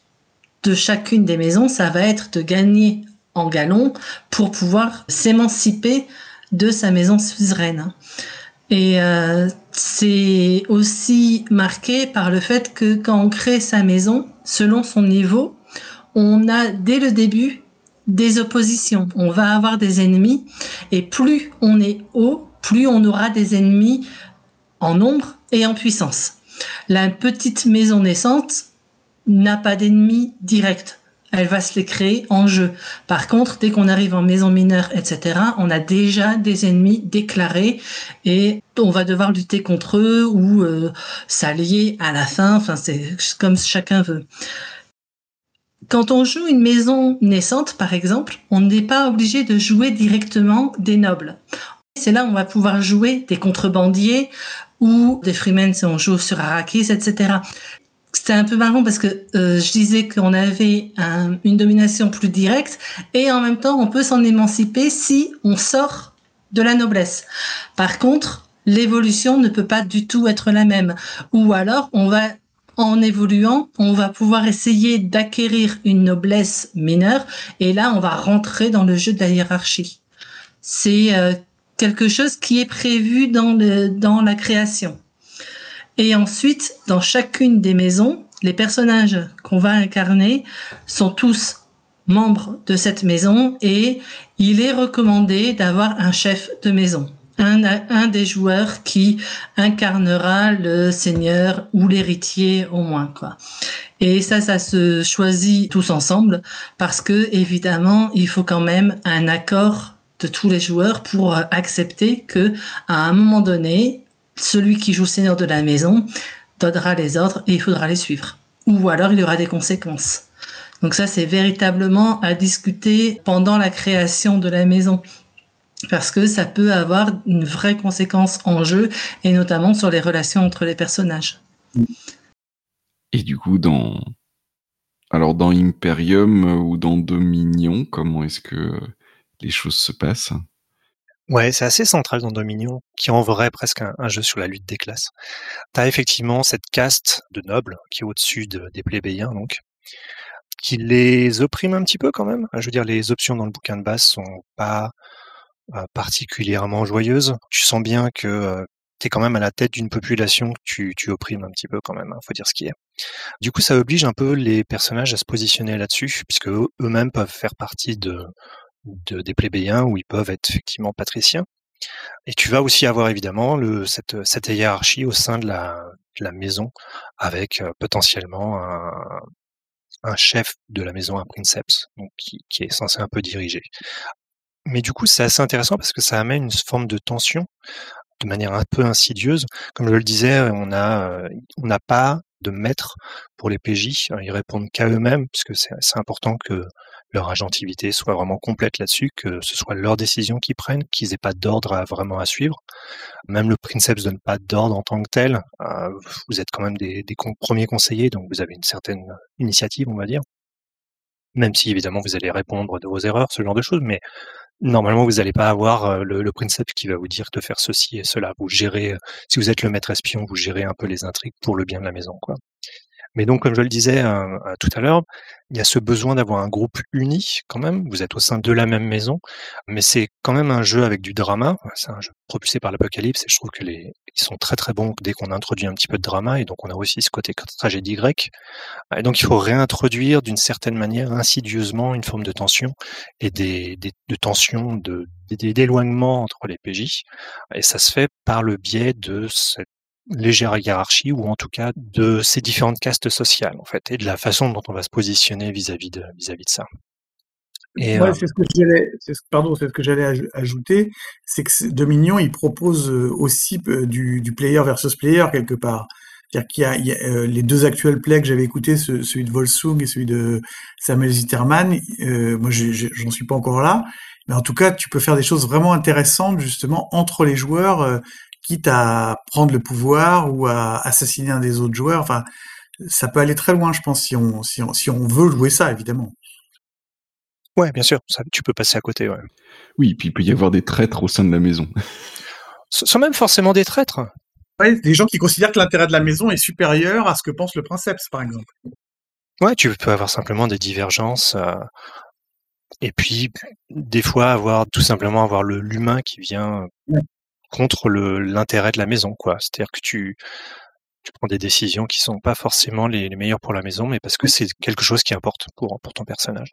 de chacune des maisons, ça va être de gagner en galon pour pouvoir s'émanciper de sa maison suzeraine. Et euh, c'est aussi marqué par le fait que quand on crée sa maison, selon son niveau, on a dès le début des oppositions. On va avoir des ennemis et plus on est haut, plus on aura des ennemis en nombre et en puissance. La petite maison naissante n'a pas d'ennemis directs. Elle va se les créer en jeu. Par contre, dès qu'on arrive en maison mineure, etc., on a déjà des ennemis déclarés et on va devoir lutter contre eux ou euh, s'allier à la fin. C'est comme chacun veut. Quand on joue une maison naissante, par exemple, on n'est pas obligé de jouer directement des nobles. C'est là où on va pouvoir jouer des contrebandiers ou des freemen si on joue sur Arrakis, etc. C'était un peu marrant parce que euh, je disais qu'on avait une domination plus directe et en même temps on peut s'en émanciper si on sort de la noblesse. Par contre, l'évolution ne peut pas du tout être la même. Ou alors on va en évoluant, on va pouvoir essayer d'acquérir une noblesse mineure et là on va rentrer dans le jeu de la hiérarchie. C'est euh, quelque chose qui est prévu dans, la création. Et ensuite, dans chacune des maisons, les personnages qu'on va incarner sont tous membres de cette maison et il est recommandé d'avoir un chef de maison. Un, un, des joueurs qui incarnera le seigneur ou l'héritier au moins quoi. Et ça, ça se choisit tous ensemble parce que évidemment, il faut quand même un accord de tous les joueurs pour accepter que à un moment donné, celui qui joue seigneur de la maison donnera les ordres et il faudra les suivre. Ou alors il y aura des conséquences. Donc ça, c'est véritablement à discuter pendant la création de la maison. Parce que ça peut avoir une vraie conséquence en jeu et notamment sur les relations entre les personnages. Et du coup, dans, alors dans Imperium ou dans Dominion, comment est-ce que les choses se passent? Ouais, c'est assez central dans Dominion, qui en vrai presque un, jeu sur la lutte des classes. T'as effectivement cette caste de nobles qui est au-dessus des plébéiens, donc, qui les opprime un petit peu quand même. Je veux dire, les options dans le bouquin de base sont pas particulièrement joyeuses. Tu sens bien que euh, tu es quand même à la tête d'une population que tu, tu opprimes un petit peu quand même, hein, faut dire ce qui est. Du coup, ça oblige un peu les personnages à se positionner là-dessus, puisque eux-mêmes peuvent faire partie de, de, des plébéiens où ils peuvent être effectivement patriciens. Et tu vas aussi avoir évidemment le, cette, cette hiérarchie au sein de la, de la maison avec euh, potentiellement un, un, chef de la maison, un princeps, donc qui, qui, est censé un peu diriger. Mais du coup, c'est assez intéressant parce que ça amène une forme de tension de manière un peu insidieuse. Comme je le disais, on a, euh, on n'a pas de maître pour les PJ. Ils répondent qu'à eux-mêmes, puisque c'est important que leur agentivité soit vraiment complète là-dessus, que ce soit leur décision qu'ils prennent, qu'ils aient pas d'ordre à, vraiment à suivre. Même le princeps donne pas d'ordre en tant que tel. Euh, vous êtes quand même des, des premiers conseillers, donc vous avez une certaine initiative, on va dire. Même si évidemment vous allez répondre de vos erreurs, ce genre de choses, mais normalement vous n'allez pas avoir euh, le, le princeps qui va vous dire de faire ceci et cela. Vous gérez, si vous êtes le maître espion, vous gérez un peu les intrigues pour le bien de la maison, quoi. Mais donc, comme je le disais euh, tout à l'heure, il y a ce besoin d'avoir un groupe uni quand même. Vous êtes au sein de la même maison, mais c'est quand même un jeu avec du drama. C'est un jeu propulsé par l'Apocalypse et je trouve que les ils sont très très bons dès qu'on introduit un petit peu de drama et donc on a aussi ce côté tragédie grecque. Et donc il faut réintroduire d'une certaine manière insidieusement une forme de tension et des, des de tension de d'éloignement entre les PJ et ça se fait par le biais de cette légère hiérarchie ou en tout cas de ces différentes castes sociales en fait et de la façon dont on va se positionner vis-à-vis de vis-à-vis de ça. Et ouais, euh, c'est ce que j'allais, pardon, c'est ce que j'allais ajouter, c'est que Dominion il propose euh, aussi euh, du, du player versus player quelque part. C'est-à-dire qu'il y a, il y a les deux actuels plays que j'avais écoutés, celui de Volsung et celui de Samuel Zitterman. Euh, moi, j'en suis pas encore là, mais en tout cas, tu peux faire des choses vraiment intéressantes justement entre les joueurs quitte à prendre le pouvoir ou à assassiner un des autres joueurs. Enfin, ça peut aller très loin, je pense, si on, si on, si on veut jouer ça, évidemment. Ouais, bien sûr, ça, tu peux passer à côté. Ouais. Oui, puis il peut y avoir des traîtres au sein de la maison. Sans même forcément des traîtres. Ouais, des gens qui considèrent que l'intérêt de la maison est supérieur à ce que pense le princeps, par exemple. Ouais, tu peux avoir simplement des divergences. Euh, et puis, des fois, avoir tout simplement avoir l'humain qui vient contre l'intérêt de la maison, quoi. C'est-à-dire que tu, tu prends des décisions qui sont pas forcément les, meilleures pour la maison, mais parce que c'est quelque chose qui importe pour, pour ton personnage.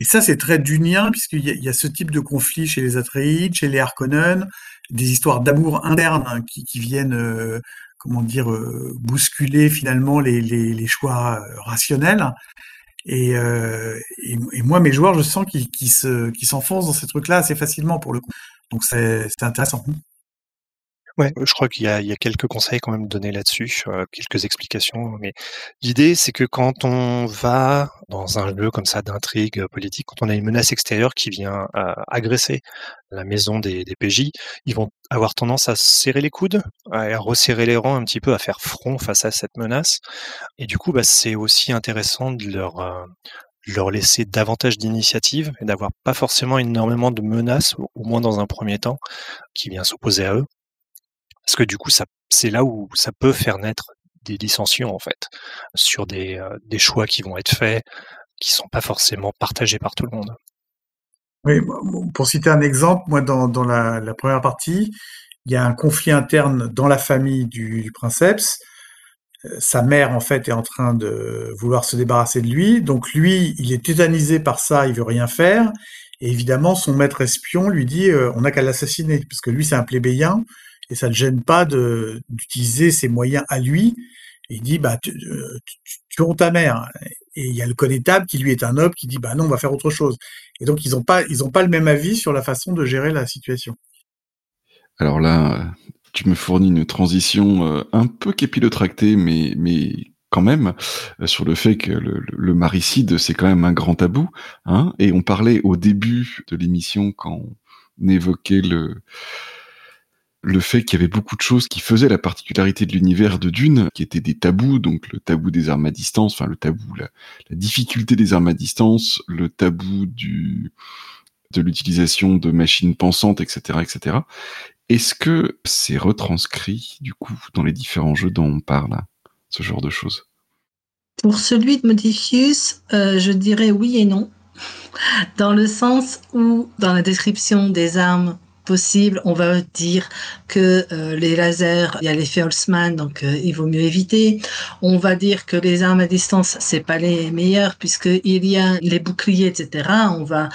Et ça, c'est très dunien, puisqu'il y, y, a ce type de conflit chez les Atreides, chez les Harkonnen, des histoires d'amour interne hein, qui, qui, viennent, euh, comment dire, euh, bousculer finalement les, les, les choix euh, rationnels. Et, et, et, moi, mes joueurs, je sens qu'ils se, s'enfoncent dans ces trucs-là assez facilement pour le coup. Donc c'est intéressant. Ouais, je crois qu'il y a, quelques conseils quand même donnés là-dessus, euh, quelques explications. Mais l'idée, c'est que quand on va dans un jeu comme ça d'intrigue politique, quand on a une menace extérieure qui vient euh, agresser la maison des, PJ, ils vont avoir tendance à serrer les coudes, à resserrer les rangs un petit peu, à faire front face à cette menace. Et du coup, bah, c'est aussi intéressant de leur euh, leur laisser davantage d'initiative et d'avoir pas forcément énormément de menaces, au moins dans un premier temps, qui vient s'opposer à eux. Parce que du coup, c'est là où ça peut faire naître des dissensions en fait sur des, euh, choix qui vont être faits, qui sont pas forcément partagés par tout le monde. Oui, pour citer un exemple, moi dans, la, première partie, il y a un conflit interne dans la famille du, du princeps. Euh, sa mère en fait est en train de vouloir se débarrasser de lui, donc lui il est tétanisé par ça, il veut rien faire. Et évidemment, son maître espion lui dit euh, on n'a qu'à l'assassiner, parce que lui c'est un plébéien, et ça ne gêne pas d'utiliser ses moyens à lui. il dit, bah, tu, tu, ta mère. Et il y a le connétable qui lui est un noble qui dit, bah non, on va faire autre chose. Et donc ils n'ont pas, pas le même avis sur la façon de gérer la situation. Alors là, tu me fournis une transition euh, un peu capillotractée, mais mais quand même euh, sur le fait que le, le maricide c'est quand même un grand tabou, hein. Et on parlait au début de l'émission quand on évoquait le le fait qu'il y avait beaucoup de choses qui faisaient la particularité de l'univers de Dune, qui étaient des tabous, donc le tabou des armes à distance, enfin le tabou, la, difficulté des armes à distance, le tabou de l'utilisation de machines pensantes, etc., etc. Est-ce que c'est retranscrit du coup dans les différents jeux dont on parle, ce genre de choses? Pour celui de Modifius, euh, je dirais oui et non, dans le sens où dans la description des armes possible. On va dire que euh, les lasers, il y a l'effet Holtzman, donc euh, il vaut mieux éviter. On va dire que les armes à distance, c'est pas les meilleures puisqu'il y a les boucliers, etc. On va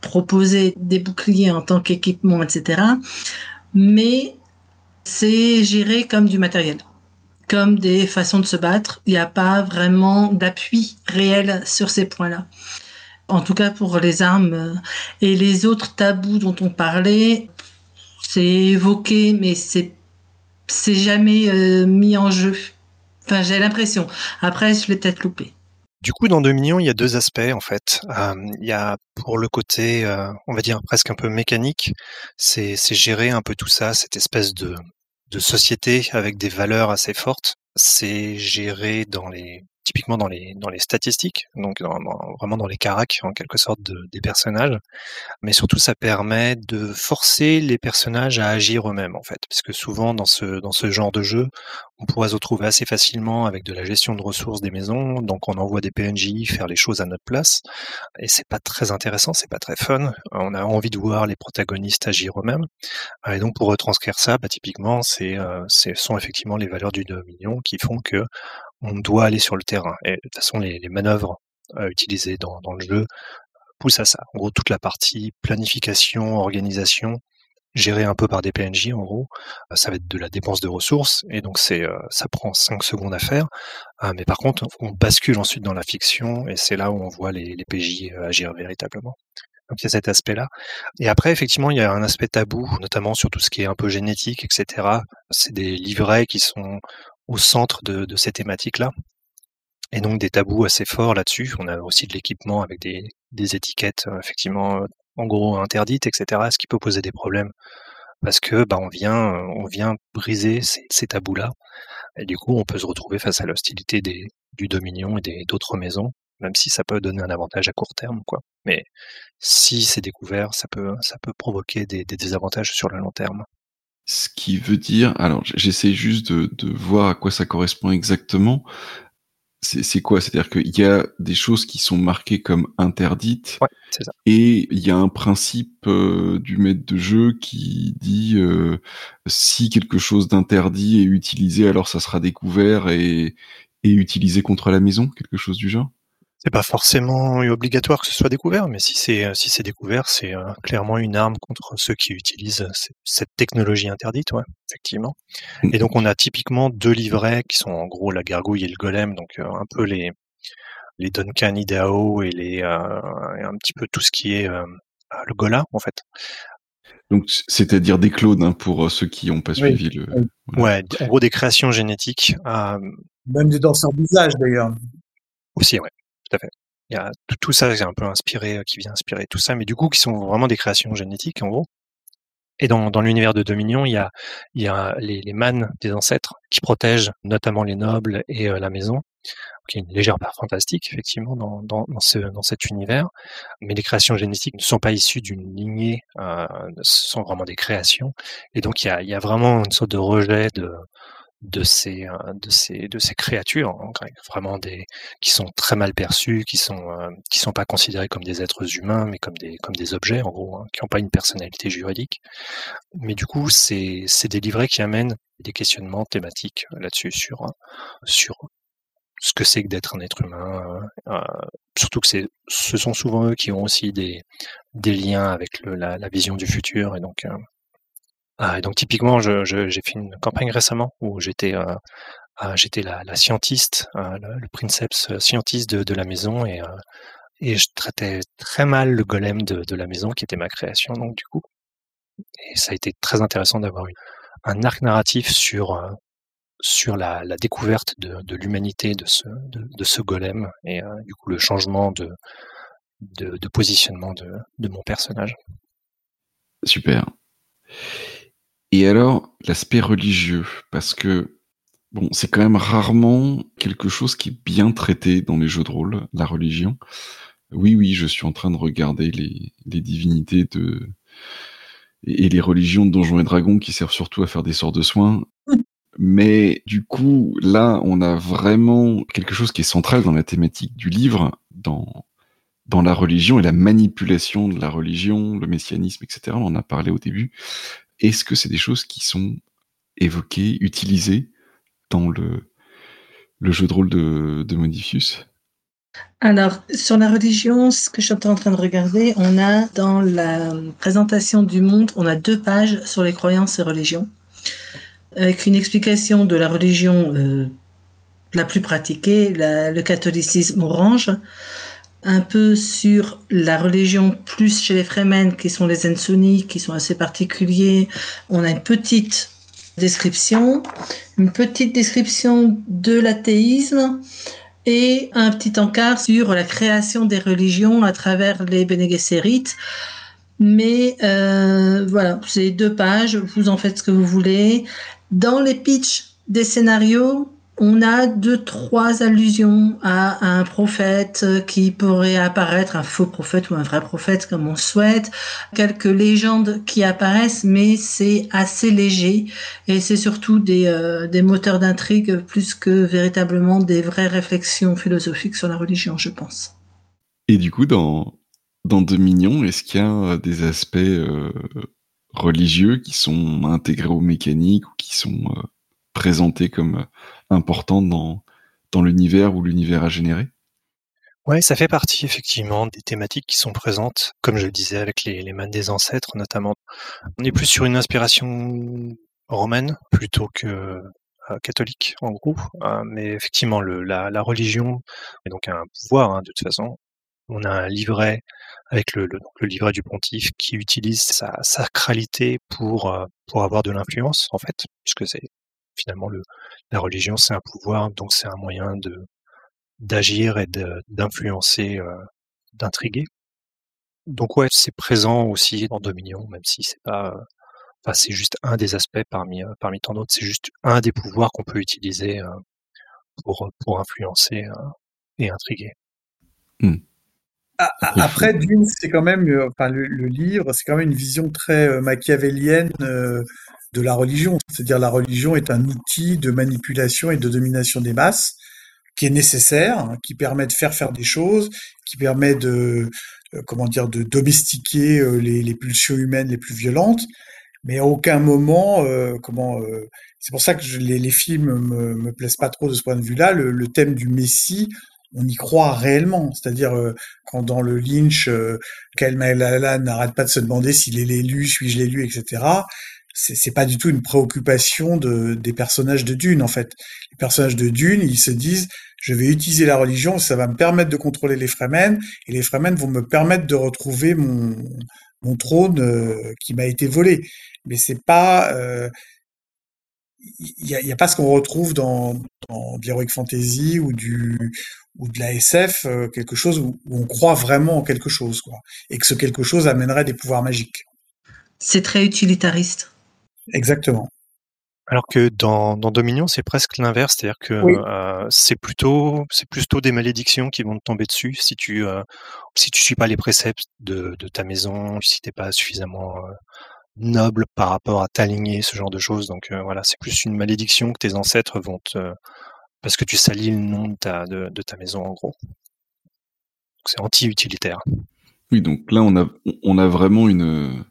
proposer des boucliers en tant qu'équipement, etc. Mais c'est géré comme du matériel comme des façons de se battre. Il n'y a pas vraiment d'appui réel sur ces points-là en tout cas pour les armes euh, et les autres tabous dont on parlait, c'est évoqué, mais c'est jamais euh, mis en jeu. Enfin, j'ai l'impression. Après, je l'ai peut-être loupé. Du coup, dans Dominion, il y a deux aspects en fait. Euh, il y a pour le côté, on va dire presque un peu mécanique, c'est gérer un peu tout ça, cette espèce de, de société avec des valeurs assez fortes. C'est géré dans les typiquement dans les dans les statistiques, donc vraiment dans les caracs en quelque sorte de, des personnages, mais surtout ça permet de forcer les personnages à agir eux-mêmes en fait, parce que souvent dans ce dans ce genre de jeu, on pourrait se retrouver assez facilement avec de la gestion de ressources des maisons, donc on envoie des PNJ faire les choses à notre place, et c'est pas très intéressant, c'est pas très fun. On a envie de voir les protagonistes agir eux-mêmes, et donc pour retranscrire ça, bah, typiquement, c'est euh, sont effectivement les valeurs du dominion qui font que on doit aller sur le terrain. Et de toute façon, les, manœuvres euh, utilisées dans, dans, le jeu poussent à ça. En gros, toute la partie planification, organisation, gérée un peu par des PNJ, en gros, euh, ça va être de la dépense de ressources, et donc c'est euh, ça prend 5 secondes à faire. mais par contre, on bascule ensuite dans la fiction, et c'est là où on voit les, les PJ agir véritablement. Donc il y a cet aspect-là. Et après, effectivement, il y a un aspect tabou, notamment sur tout ce qui est un peu génétique, etc. C'est des livrets qui sont au centre de, ces thématiques-là. Et donc des tabous assez forts là-dessus. On a aussi de l'équipement avec des, étiquettes euh, effectivement en gros interdites, etc. Ce qui peut poser des problèmes parce que bah, on vient on vient briser ces, tabous-là. Et du coup, on peut se retrouver face à l'hostilité du Dominion et d'autres maisons, même si ça peut donner un avantage à court terme, quoi. Mais si c'est découvert, ça peut ça peut provoquer des désavantages sur le long terme. Ce qui veut dire, alors j'essaie juste de, de, voir à quoi ça correspond exactement. C'est quoi? C'est-à-dire qu'il y a des choses qui sont marquées comme interdites, ouais, ça. et il y a un principe euh, du maître de jeu qui dit euh, si quelque chose d'interdit est utilisé, alors ça sera découvert et, et utilisé contre la maison, quelque chose du genre c'est pas forcément obligatoire que ce soit découvert, mais si c'est euh, si c'est découvert, c'est euh, clairement une arme contre ceux qui utilisent cette technologie interdite, ouais, effectivement. Et donc on a typiquement deux livrets qui sont en gros la gargouille et le golem, donc euh, un peu les les Duncan Idaho et les un petit peu tout ce qui est le Gola en fait. Donc, c'est-à-dire des clones hein, pour ceux qui n'ont pas suivi le. Ouais, en gros des créations génétiques. Même des danseurs d'usage d'ailleurs. Aussi, ouais tout à fait. Il y a tout, ça qui est un peu inspiré, euh, qui vient inspirer tout ça, mais du coup qui sont vraiment des créations génétiques en gros. Et dans, l'univers de Dominion, il y a, les, mânes des ancêtres qui protègent notamment les nobles et euh, la maison, qui est une légère part fantastique effectivement dans cet univers. Mais les créations génétiques ne sont pas issues d'une lignée, euh, ce sont vraiment des créations. Et donc il y a, il y a vraiment une sorte de rejet de, de ces euh, de ces de ces créatures hein, vraiment des qui sont très mal perçues qui sont euh, qui sont pas considérées comme des êtres humains mais comme des comme des objets en gros hein, qui n'ont pas une personnalité juridique. Mais du coup c'est c'est des livrets qui amènent des questionnements thématiques là-dessus sur sur ce que c'est que d'être un être humain euh, surtout que c'est ce sont souvent eux qui ont aussi des des liens avec le, la, la, vision du futur et donc ah, donc typiquement, j'ai fait une campagne récemment où j'étais euh, euh, j'étais la, scientiste, euh, le, princeps scientiste de, la maison et, je traitais très mal le golem de, la maison qui était ma création donc du coup. Et ça a été très intéressant d'avoir un arc narratif sur la, découverte de, l'humanité de ce golem et du coup le changement de positionnement de mon personnage. Super. Et alors, l'aspect religieux, parce que bon, c'est quand même rarement quelque chose qui est bien traité dans les jeux de rôle, la religion. Oui, oui, je suis en train de regarder les, les divinités de et les religions de Donjons et Dragons qui servent surtout à faire des sorts de soins. Mais du coup, là, on a vraiment quelque chose qui est central dans la thématique du livre, dans, dans la religion et la manipulation de la religion, le messianisme, etc. On en a parlé au début. Est-ce que c'est des choses qui sont évoquées, utilisées dans le, jeu de rôle de, de Modifius? Alors, sur la religion, ce que je suis en train de regarder, on a dans la présentation du monde, on a deux pages sur les croyances et religions, avec une explication de la religion euh, la plus pratiquée, le catholicisme orange, un peu sur la religion plus chez les Fremen, qui sont les Zensunni, qui sont assez particuliers. On a une petite description, une petite description de l'athéisme et un petit encart sur la création des religions à travers les Bene Mais euh, voilà, c'est deux pages, vous en faites ce que vous voulez. Dans les pitchs des scénarios, on a deux, trois allusions à, un prophète qui pourrait apparaître, un faux prophète ou un vrai prophète comme on souhaite, quelques légendes qui apparaissent, mais c'est assez léger et c'est surtout des, euh, des moteurs d'intrigue plus que véritablement des vraies réflexions philosophiques sur la religion, je pense. Et du coup, dans, dans Dominion, est-ce qu'il y a des aspects euh, religieux qui sont intégrés aux mécaniques ou qui sont euh, présentés comme important dans, dans l'univers où l'univers a généré Ouais, ça fait partie effectivement des thématiques qui sont présentes, comme je le disais avec les, les mains des ancêtres notamment. On est plus sur une inspiration romaine plutôt que euh, catholique en gros, euh, mais effectivement la, religion est donc un pouvoir hein, de toute façon. On a un livret avec le, le, livret du pontife qui utilise sa sacralité pour euh, pour avoir de l'influence en fait, puisque c'est finalement le, la religion c'est un pouvoir, donc c'est un moyen de d'agir et d'influencer, euh, d'intriguer. Donc ouais, c'est présent aussi dans Dominion, même si c'est pas, enfin c'est juste un des aspects parmi euh, parmi tant d'autres. C'est juste un des pouvoirs qu'on peut utiliser euh, pour pour influencer et intriguer. Mmh. Après, Dune, c'est quand même, enfin, le, le livre, c'est quand même une vision très machiavélienne de la religion. C'est-à-dire la religion est un outil de manipulation et de domination des masses qui est nécessaire, hein, qui permet de faire faire des choses, qui permet de euh, comment dire de domestiquer euh, les, pulsions humaines les plus violentes. Mais à aucun moment, euh, comment c'est pour ça que les, films me, me plaisent pas trop de ce point de vue-là. Le, le, thème du Messie, on y croit réellement. C'est-à-dire quand dans le Lynch, euh, Kyle n'arrête pas de se demander s'il est l'élu, suis-je l'élu, etc c'est pas du tout une préoccupation de, des personnages de Dune en fait. Les personnages de Dune, ils se disent je vais utiliser la religion, ça va me permettre de contrôler les Fremen et les Fremen vont me permettre de retrouver mon, trône euh, qui m'a été volé. Mais c'est pas il euh, n'y a, a, pas ce qu'on retrouve dans, dans fantasy ou de la SF, euh, quelque chose où, on croit vraiment en quelque chose, et que ce quelque chose amènerait des pouvoirs magiques. C'est très utilitariste. Exactement. Alors que dans, dans Dominion, c'est presque l'inverse, c'est-à-dire que euh, c'est plutôt c'est plutôt des malédictions qui vont te tomber dessus si tu euh, si tu suis pas les préceptes de, de ta maison, si t'es pas suffisamment euh, noble par rapport à t'aligner, ce genre de choses. Donc euh, voilà, c'est plus une malédiction que tes ancêtres vont te parce que tu salis le nom de ta de, de ta maison en gros. C'est anti-utilitaire. Oui, donc là on a on a vraiment une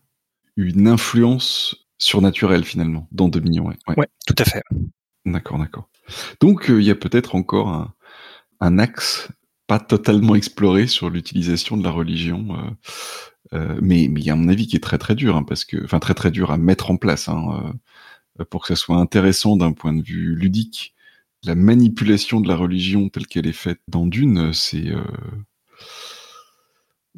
une influence surnaturelle finalement dans Dominion. Ouais, ouais. tout à fait. D'accord, d'accord. Donc euh, il y a peut-être encore un, un, axe pas totalement exploré sur l'utilisation de la religion, euh, euh, mais il y a mon avis qui est très très dur, hein, parce que enfin très très dur à mettre en place hein, pour que ça soit intéressant d'un point de vue ludique. La manipulation de la religion telle qu'elle est faite dans Dune, c'est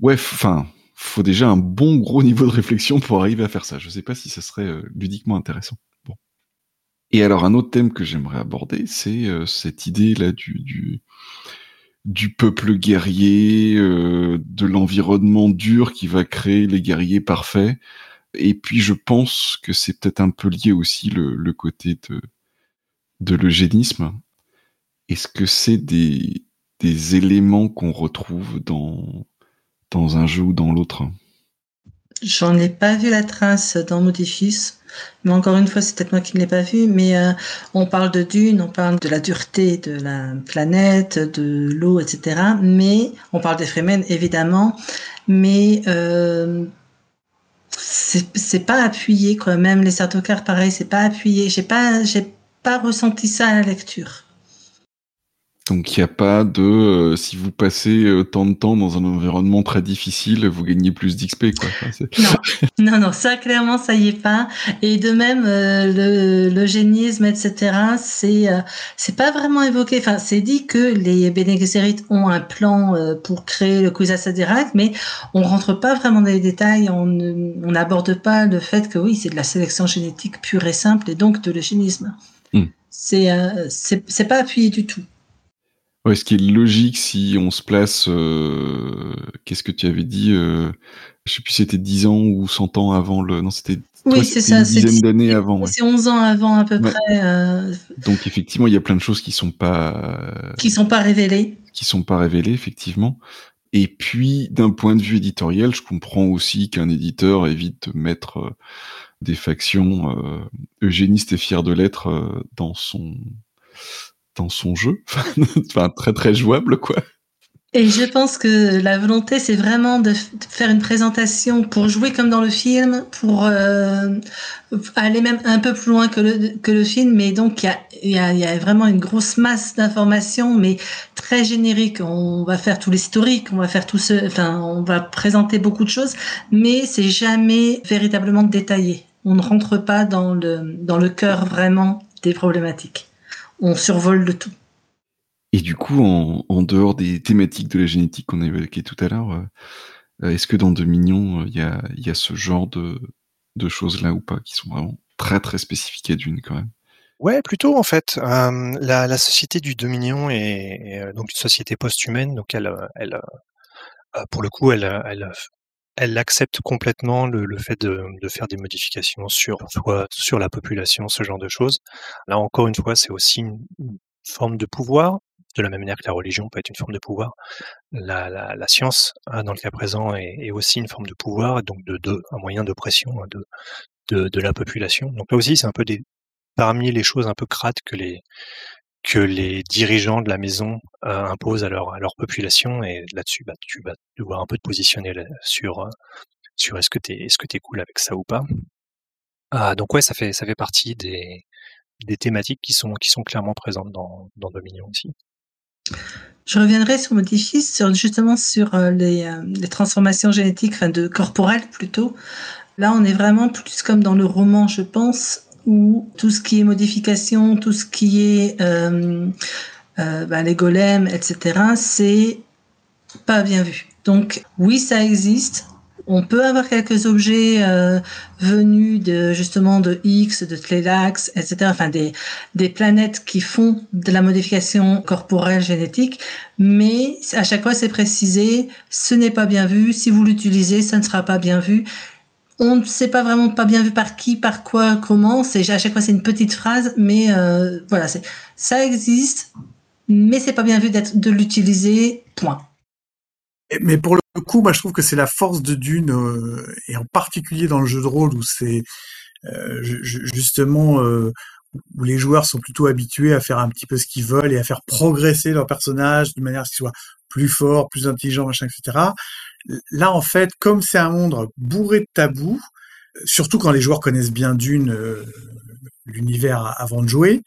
ouais, enfin faut déjà un bon gros niveau de réflexion pour arriver à faire ça. Je sais pas si ça serait euh, ludiquement intéressant. Bon. Et alors un autre thème que j'aimerais aborder, c'est euh, cette idée là du, du, du peuple guerrier, euh, de l'environnement dur qui va créer les guerriers parfaits. Et puis je pense que c'est peut-être un peu lié aussi le, le côté de, de l'eugénisme. Est-ce que c'est des, des éléments qu'on retrouve dans dans un jeu ou dans l'autre J'en ai pas vu la trace dans Modifus, mais encore une fois, c'est peut-être moi qui ne l'ai pas vu, mais euh, on parle de Dune, on parle de la dureté de la planète, de l'eau, etc. Mais on parle des Fremen, évidemment, mais euh, c'est pas appuyé, quoi. Même les Sardaukar, pareil, c'est pas appuyé. J'ai pas, j'ai pas ressenti ça à la lecture. Donc il n'y a pas de euh, si vous passez euh, tant de temps dans un environnement très difficile, vous gagnez plus d'XP quoi. Enfin, non, non, non, ça clairement ça y est pas. Et de même euh, le, génisme, etc. C'est c'est pas vraiment évoqué. Enfin, c'est dit que les Bene ont un plan pour créer le Kwisatz Haderach, mais on rentre pas vraiment dans les détails. On n'aborde pas le fait que oui, c'est de la sélection génétique pure et simple et donc de l'eugénisme. Hmm. C'est c'est pas appuyé du tout. Ouais, ce qui est logique si on se place, euh, qu'est-ce que tu avais dit euh, Je sais plus si c'était 10 ans ou 100 ans avant le... Non, c'était Oui, c'est ça. Une dizaine d'années avant. C'est 11 ans avant à peu près. Euh, Donc effectivement, il y a plein de choses qui sont pas qui sont pas révélées. Qui sont pas révélées effectivement. Et puis d'un point de vue éditorial, je comprends aussi qu'un éditeur évite de mettre euh, des factions euh, eugénistes et fiers de l'être euh, dans son dans son jeu, enfin très très jouable quoi. Et je pense que la volonté, c'est vraiment de faire une présentation pour jouer comme dans le film, pour euh, aller même un peu plus loin que le, que le film. Mais donc, il y a, y, y a, vraiment une grosse masse d'informations, mais très générique. On va faire tout l'historique, on va faire tout ce, enfin, on va présenter beaucoup de choses, mais c'est jamais véritablement détaillé. On ne rentre pas dans le, dans le cœur vraiment des problématiques. On survole le tout. Et du coup, en, en, dehors des thématiques de la génétique qu'on a évoquées tout à l'heure, euh, est-ce que dans Dominion, il y a, y a ce genre de, de choses-là ou pas, qui sont vraiment très très spécifiques à Dune quand même? Ouais, plutôt en fait. Euh, la, la, société du Dominion est, est, donc une société post-humaine, donc elle, elle, pour le coup, elle, elle, elle accepte complètement le, le fait de, de, faire des modifications sur soit sur la population, ce genre de choses. Là encore une fois, c'est aussi une, forme de pouvoir, de la même manière que la religion peut être une forme de pouvoir, la, la, la science, hein, dans le cas présent, est, est, aussi une forme de pouvoir, donc de, un moyen d'oppression hein, de, de, de, la population. Donc là aussi, c'est un peu des parmi les choses un peu crates que les que les dirigeants de la maison euh, imposent à leur population et là-dessus, bah, tu vas devoir un peu te positionner sur euh, sur est-ce que t'es est-ce que t'es cool avec ça ou pas. Ah, donc ouais, ça fait ça fait partie des des thématiques qui sont qui sont clairement présentes dans Dominion aussi. Je reviendrai sur Modifis, sur, justement sur euh, les, les, transformations génétiques, enfin de corporelles plutôt. Là, on est vraiment plus comme dans le roman, je pense, où tout ce qui est modification, tout ce qui est euh, euh, bah, les golems, etc., c'est pas bien vu. Donc oui, ça existe, on peut avoir quelques objets euh, venus de justement de X, de Tlélax, etc. Enfin des des planètes qui font de la modification corporelle génétique, mais à chaque fois c'est précisé, ce n'est pas bien vu. Si vous l'utilisez, ça ne sera pas bien vu. On ne sait pas vraiment pas bien vu par qui, par quoi, comment. C'est à chaque fois c'est une petite phrase, mais euh, voilà, c'est ça existe, mais c'est pas bien vu d'être de l'utiliser. Point. Mais pour le coup, moi, je trouve que c'est la force de Dune, euh, et en particulier dans le jeu de rôle où c'est euh, justement où les joueurs sont plutôt habitués à faire un petit peu ce qu'ils veulent et à faire progresser leur personnage d'une manière qui soit plus fort, plus intelligent, machin, etc. Là, en fait, comme c'est un monde bourré de tabous, surtout quand les joueurs connaissent bien Dune, l'univers avant de jouer,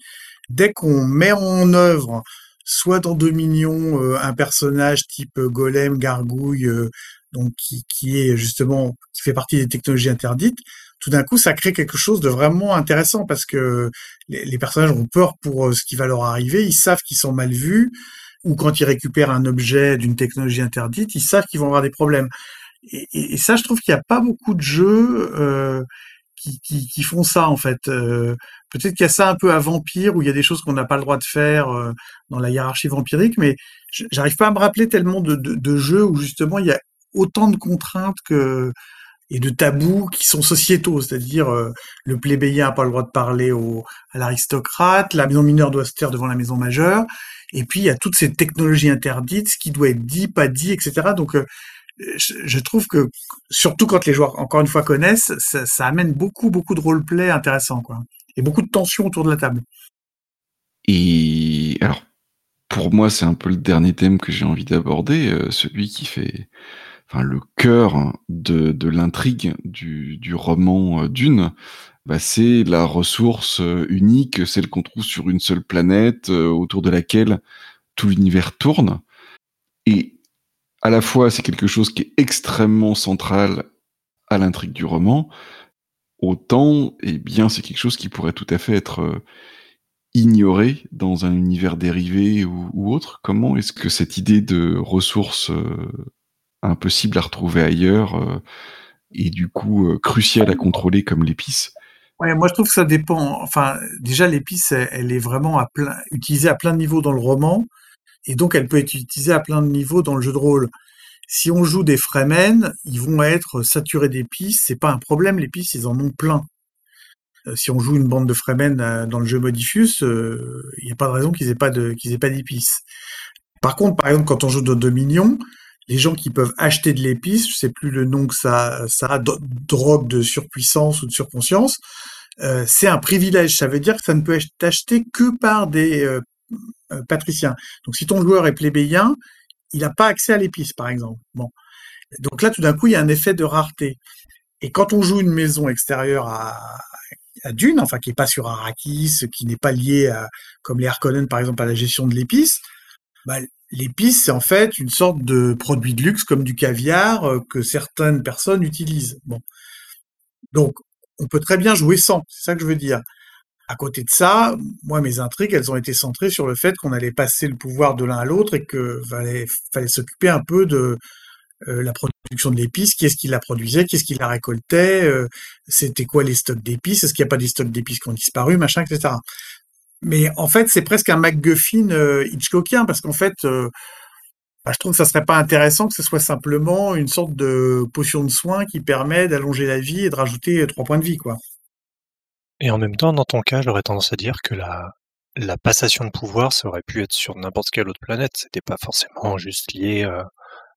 dès qu'on met en œuvre soit dans Dominion euh, un personnage type euh, golem, gargouille, euh, donc qui, qui est justement qui fait partie des technologies interdites, tout d'un coup ça crée quelque chose de vraiment intéressant parce que les, les personnages ont peur pour ce qui va leur arriver, ils savent qu'ils sont mal vus, ou quand ils récupèrent un objet d'une technologie interdite, ils savent qu'ils vont avoir des problèmes. Et, ça, je trouve qu'il n'y a pas beaucoup de jeux euh, qui, font ça en fait. Euh, Peut-être qu'il y a ça un peu à Vampire où il y a des choses qu'on n'a pas le droit de faire euh, dans la hiérarchie vampirique, mais j'arrive pas à me rappeler tellement de, jeux où justement il y a autant de contraintes que et de tabous qui sont sociétaux, c'est-à-dire euh, le plébéien n'a pas le droit de parler à l'aristocrate, la maison mineure doit se taire devant la maison majeure, et puis il y a toutes ces technologies interdites, ce qui doit être dit, pas dit, etc. Donc euh, je, trouve que, surtout quand les joueurs, encore une fois, connaissent, ça, ça amène beaucoup, beaucoup de roleplay intéressant, quoi. Et beaucoup de tension autour de la table. Et alors, pour moi, c'est un peu le dernier thème que j'ai envie d'aborder, euh, celui qui fait, le cœur de, l'intrigue du, roman euh, Dune. Bah, c'est la ressource euh, unique, celle qu'on trouve sur une seule planète, euh, autour de laquelle tout l'univers tourne. Et à la fois c'est quelque chose qui est extrêmement central à l'intrigue du roman, autant, eh bien, c'est quelque chose qui pourrait tout à fait être ignoré dans un univers dérivé ou, autre. Comment est-ce que cette idée de ressources euh, impossibles à retrouver ailleurs euh, est du coup euh, cruciale à contrôler comme l'épice moi je trouve que ça dépend. Enfin, déjà l'épice, elle, est vraiment à plein, utilisée à plein de niveaux dans le roman et donc elle peut être utilisée à plein de niveaux dans le jeu de rôle. Si on joue des Fremen, ils vont être saturés d'épices. C'est pas un problème, l'épice, ils en ont plein. Euh, si on joue une bande de Fremen dans le jeu Modifius, il n'y a pas de raison qu'ils aient pas qu'ils aient pas d'épices. Par contre, par exemple, quand on joue dans Dominion, les gens qui peuvent acheter de l'épice, je sais plus le nom que ça, ça a, drogue de surpuissance ou de surconscience, euh, c'est un privilège. Ça veut dire que ça ne peut être acheté que par des euh, euh, patriciens. Donc si ton joueur est plébéien, il n'a pas accès à l'épice, par exemple. Bon. Donc là, tout d'un coup, il y a un effet de rareté. Et quand on joue une maison extérieure à, Dune, enfin qui n'est pas sur Arrakis, qui n'est pas lié à, comme les Harkonnen par exemple, à la gestion de l'épice, bah, l'épice c'est en fait une sorte de produit de luxe comme du caviar que certaines personnes utilisent. Donc on peut très bien jouer sans, c'est ça que je veux dire. À côté de ça, moi, mes intrigues, elles ont été centrées sur le fait qu'on allait passer le pouvoir de l'un à l'autre et que fallait, s'occuper un peu de euh, la production de l'épice, qui est-ce qui la produisait, qui est-ce qui la récoltait, euh, c'était quoi les stocks d'épices, est-ce qu'il n'y a pas des stocks d'épices qui ont disparu, machin, etc. Mais en fait, c'est presque un MacGuffin euh, Hitchcockien, parce qu'en fait, bah, je trouve que ça serait pas intéressant que ce soit simplement une sorte de potion de soin qui permet d'allonger la vie et de rajouter trois points de vie, quoi. Et en même temps, dans ton cas, j'aurais tendance à dire que la, la passation de pouvoir, ça aurait pu être sur n'importe quelle autre planète. C'était pas forcément juste lié euh,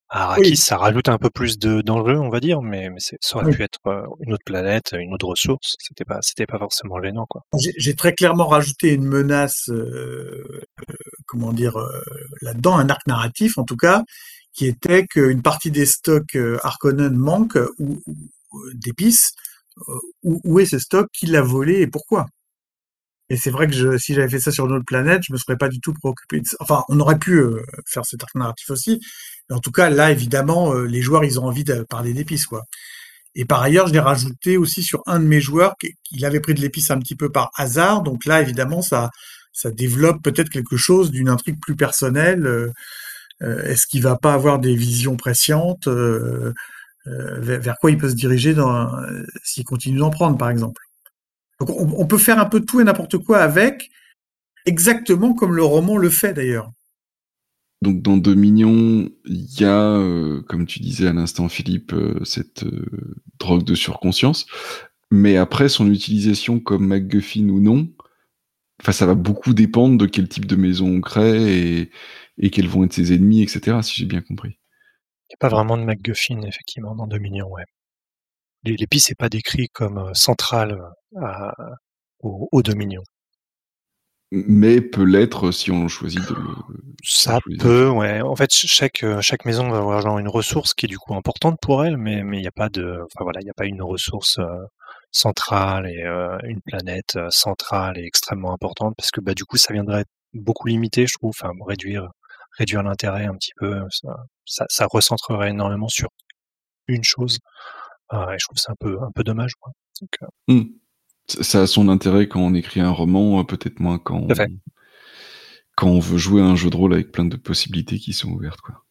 Arrakis, ça rajoute un peu plus de d'enjeux, on va dire, mais, mais ça aurait pu être euh, une autre planète, une autre ressource. C'était pas, c'était pas forcément gênant, quoi. J'ai très clairement rajouté une menace, euh, euh comment dire, euh, là-dedans, un arc narratif, en tout cas, qui était qu'une partie des stocks Harkonnen manque ou, d'épices. Où, où, est ce stock Qui l'a volé et pourquoi? Et c'est vrai que si j'avais fait ça sur notre planète, je me serais pas du tout préoccupé de ça. Enfin, on aurait pu faire cet arc narratif aussi, en tout cas, là, évidemment, euh, les joueurs, ils ont envie de parler d'épices, quoi. Et par ailleurs, je l'ai rajouté aussi sur un de mes joueurs, qu'il avait pris de l'épice un petit peu par hasard. Donc là, évidemment, ça, ça développe peut-être quelque chose d'une intrigue plus personnelle. Euh, euh, est-ce qu'il va pas avoir des visions prescientes vers, quoi il peut se diriger s'il continue d'en prendre, par exemple? Donc on, on peut faire un peu tout et n'importe quoi avec, exactement comme le roman le fait d'ailleurs. Donc dans Dominion, il y a, euh, comme tu disais à l'instant Philippe, euh, cette euh, drogue de surconscience. Mais après, son utilisation comme MacGuffin ou non, enfin ça va beaucoup dépendre de quel type de maison on crée et, et quels vont être ses ennemis, etc. Si j'ai bien compris. Il n'y a pas vraiment de MacGuffin, effectivement, dans Dominion, ouais. L'épice n'est pas décrit comme central au, au Dominion mais peut l'être si on choisit de le. Ça peut, ouais. En fait, chaque euh, chaque maison va avoir genre une ressource qui est du coup importante pour elle, mais mais il n'y a pas de, enfin voilà, il n'y a pas une ressource euh, centrale et euh, une planète centrale et extrêmement importante parce que bah du coup ça viendrait beaucoup limiter, je trouve, enfin réduire réduire l'intérêt un petit peu, ça, ça, ça recentrerait énormément sur une chose. Et je trouve c'est un peu un peu dommage, quoi. Donc, mmh ça a son intérêt quand on écrit un roman, euh, peut-être moins quand on, quand on veut jouer à un jeu de rôle avec plein de possibilités qui sont ouvertes. Quoi.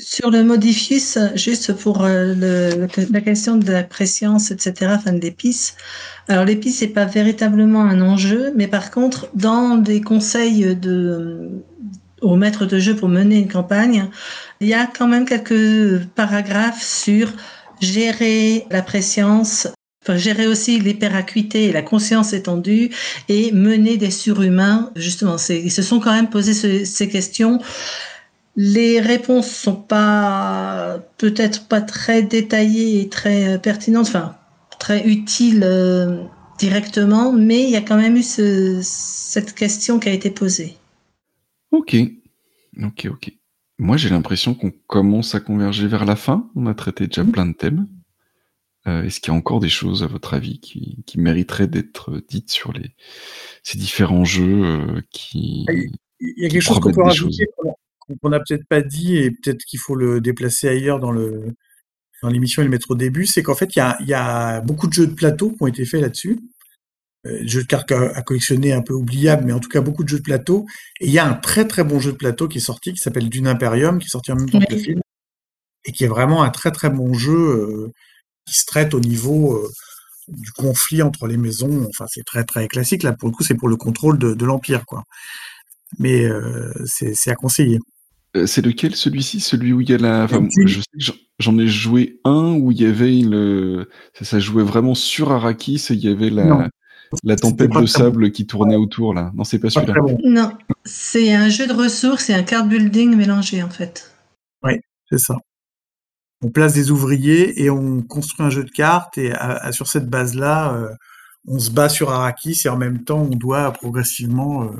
Sur le modifius, juste pour euh, le, la question de la préscience, etc., enfin de l'épice. Alors l'épice n'est pas véritablement un enjeu, mais par contre, dans des conseils de, au maître de jeu pour mener une campagne, il y a quand même quelques paragraphes sur gérer la préscience Enfin, gérer aussi l'hyperacuité et la conscience étendue et mener des surhumains. Justement, ils se sont quand même posé ces questions. Les réponses sont pas peut-être pas très détaillées et très euh, pertinentes, enfin très utiles euh, directement, mais il y a quand même eu ce, cette question qui a été posée. Ok, ok, ok. Moi, j'ai l'impression qu'on commence à converger vers la fin. On a traité déjà plein de thèmes. Euh, est-ce qu'il y a encore des choses, à votre avis, qui, qui mériteraient d'être dites sur les, ces différents jeux euh, qui. Il y a quelque chose qu'on peut rajouter qu'on n'a peut-être pas dit et peut-être qu'il faut le déplacer ailleurs dans le dans l'émission et le mettre au début, c'est qu'en fait, il y a, y a, beaucoup de jeux de plateau qui ont été faits là-dessus. Euh, jeux de cartes à, collectionner un peu oubliables, mais en tout cas beaucoup de jeux de plateau. Et il y a un très très bon jeu de plateau qui est sorti, qui s'appelle Dune Imperium, qui est sorti en même temps que le film, et qui est vraiment un très très bon jeu. Euh, qui se traite au niveau euh, du conflit entre les maisons. Enfin, c'est très très classique. Là, pour le coup, c'est pour le contrôle de, l'empire, quoi. Mais euh, c'est à conseiller. C'est lequel celui-ci? Celui où il y a la. Enfin, je sais que j'en ai joué un où il y avait le. Ça, jouait vraiment sur Arrakis et il y avait la, la tempête de sable qui tournait autour là. Non, c'est pas celui-là. Non, c'est un jeu de ressources et un card building mélangé en fait. Oui, c'est ça. On place des ouvriers et on construit un jeu de cartes et sur cette base-là, euh, on se bat sur Arrakis et en même temps on doit progressivement euh,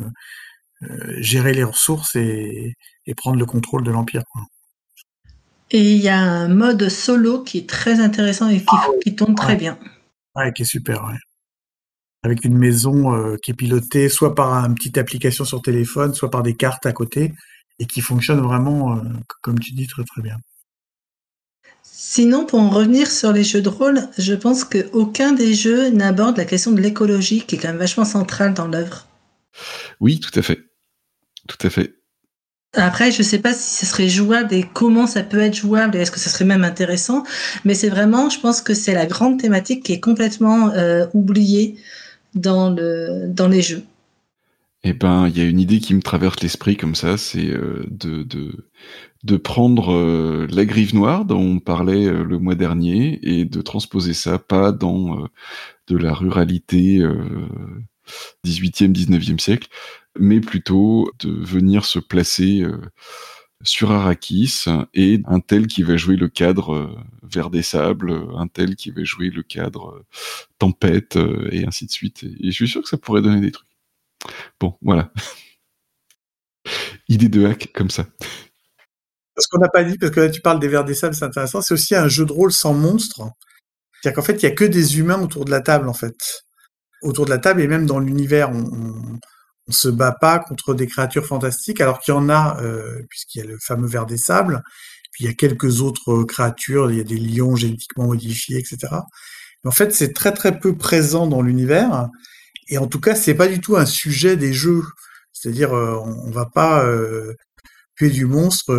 euh, gérer les ressources et, prendre le contrôle de l'Empire. Et il y a un mode solo qui est très intéressant et qui, ah tourne très bien. Ouais, qui est super, ouais. Avec une maison euh, qui est pilotée soit par une petite application sur téléphone, soit par des cartes à côté, et qui fonctionne vraiment, euh, comme tu dis, très très bien. Sinon, pour en revenir sur les jeux de rôle, je pense qu'aucun des jeux n'aborde la question de l'écologie, qui est quand même vachement centrale dans l'œuvre. Oui, tout à fait. Tout à fait. Après, je ne sais pas si ce serait jouable et comment ça peut être jouable et est-ce que ça serait même intéressant, mais c'est vraiment, je pense que c'est la grande thématique qui est complètement euh, oubliée dans, le, dans les jeux. Eh ben, il y a une idée qui me traverse l'esprit comme ça, c'est euh, de, prendre euh, la griffe noire dont on parlait le mois dernier et de transposer ça pas dans de la ruralité 18e, 19e siècle, mais plutôt de venir se placer euh, sur Arrakis et un tel qui va jouer le cadre euh, vers des sables, un tel qui va jouer le cadre euh, tempête et ainsi de suite. Et, je suis sûr que ça pourrait donner des trucs. Bon, voilà. Idée de hack comme ça. Ce qu'on n'a pas dit, parce que là tu parles des vers des sables, c'est intéressant, c'est aussi un jeu de rôle sans monstres. C'est-à-dire qu'en fait, il n'y a que des humains autour de la table, en fait. Autour de la table, et même dans l'univers, on se bat pas contre des créatures fantastiques, alors qu'il y en a, euh, puisqu'il y a le fameux ver des sables, puis il y a quelques autres euh, créatures, il y a des lions génétiquement modifiés, etc. Mais en fait, c'est très très peu présent dans l'univers, et en tout cas, c'est pas du tout un sujet des jeux. C'est-à-dire, euh, on, va pas tuer du monstre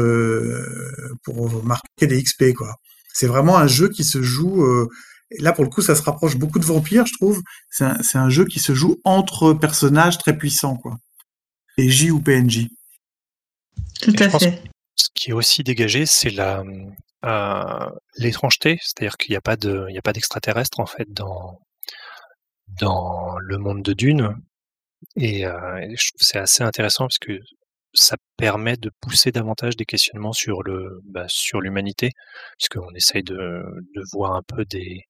pour marquer des XP, quoi. C'est vraiment un jeu qui se joue là, pour le coup, ça se rapproche beaucoup de Vampire, je trouve. C'est un, jeu qui se joue entre personnages très puissants, quoi. Et J ou PNJ. Tout à fait. Ce qui est aussi dégagé, c'est la euh, l'étrangeté, c'est-à-dire qu'il n'y a pas de, il a pas d'extraterrestre en fait dans dans le monde de Dune. Et, euh, je trouve c'est assez intéressant parce que ça permet de pousser davantage des questionnements sur le bah, sur l'humanité, puisqu'on essaye de, de voir un peu des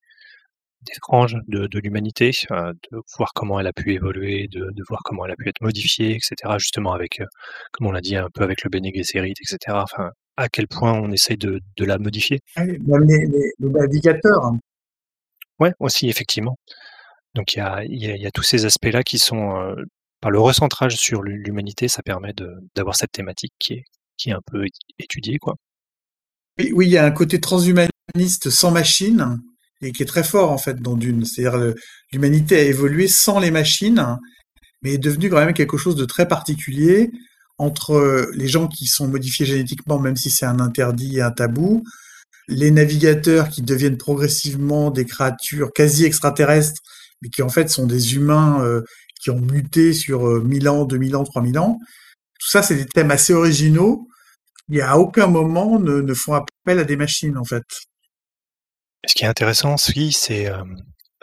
des franges de, de l'humanité, euh, de voir comment elle a pu évoluer, de, de, voir comment elle a pu être modifiée, etc. Justement avec, euh, comme on l'a dit, un peu avec le Bene Gesserit, etc. Enfin, à quel point on essaye de, de la modifier. Même les, les, navigateurs. Hein. Ouais, aussi, effectivement. Donc il y a, y, a, y a, tous ces aspects-là qui sont, euh, par le recentrage sur l'humanité, ça permet d'avoir cette thématique qui est, qui est un peu étudiée, quoi. Oui, oui, il y a un côté transhumaniste sans machine, et qui est très fort en fait dans Dune. C'est-à-dire l'humanité a évolué sans les machines, mais est devenue quand même quelque chose de très particulier entre les gens qui sont modifiés génétiquement, même si c'est un interdit et un tabou, les navigateurs qui deviennent progressivement des créatures quasi extraterrestres, mais qui en fait sont des humains euh, qui ont muté sur 1000 euh, ans, 2000 ans, 3000 ans. Tout ça, c'est des thèmes assez originaux qui à aucun moment ne font appel à des machines en fait. Ce qui est intéressant aussi, c'est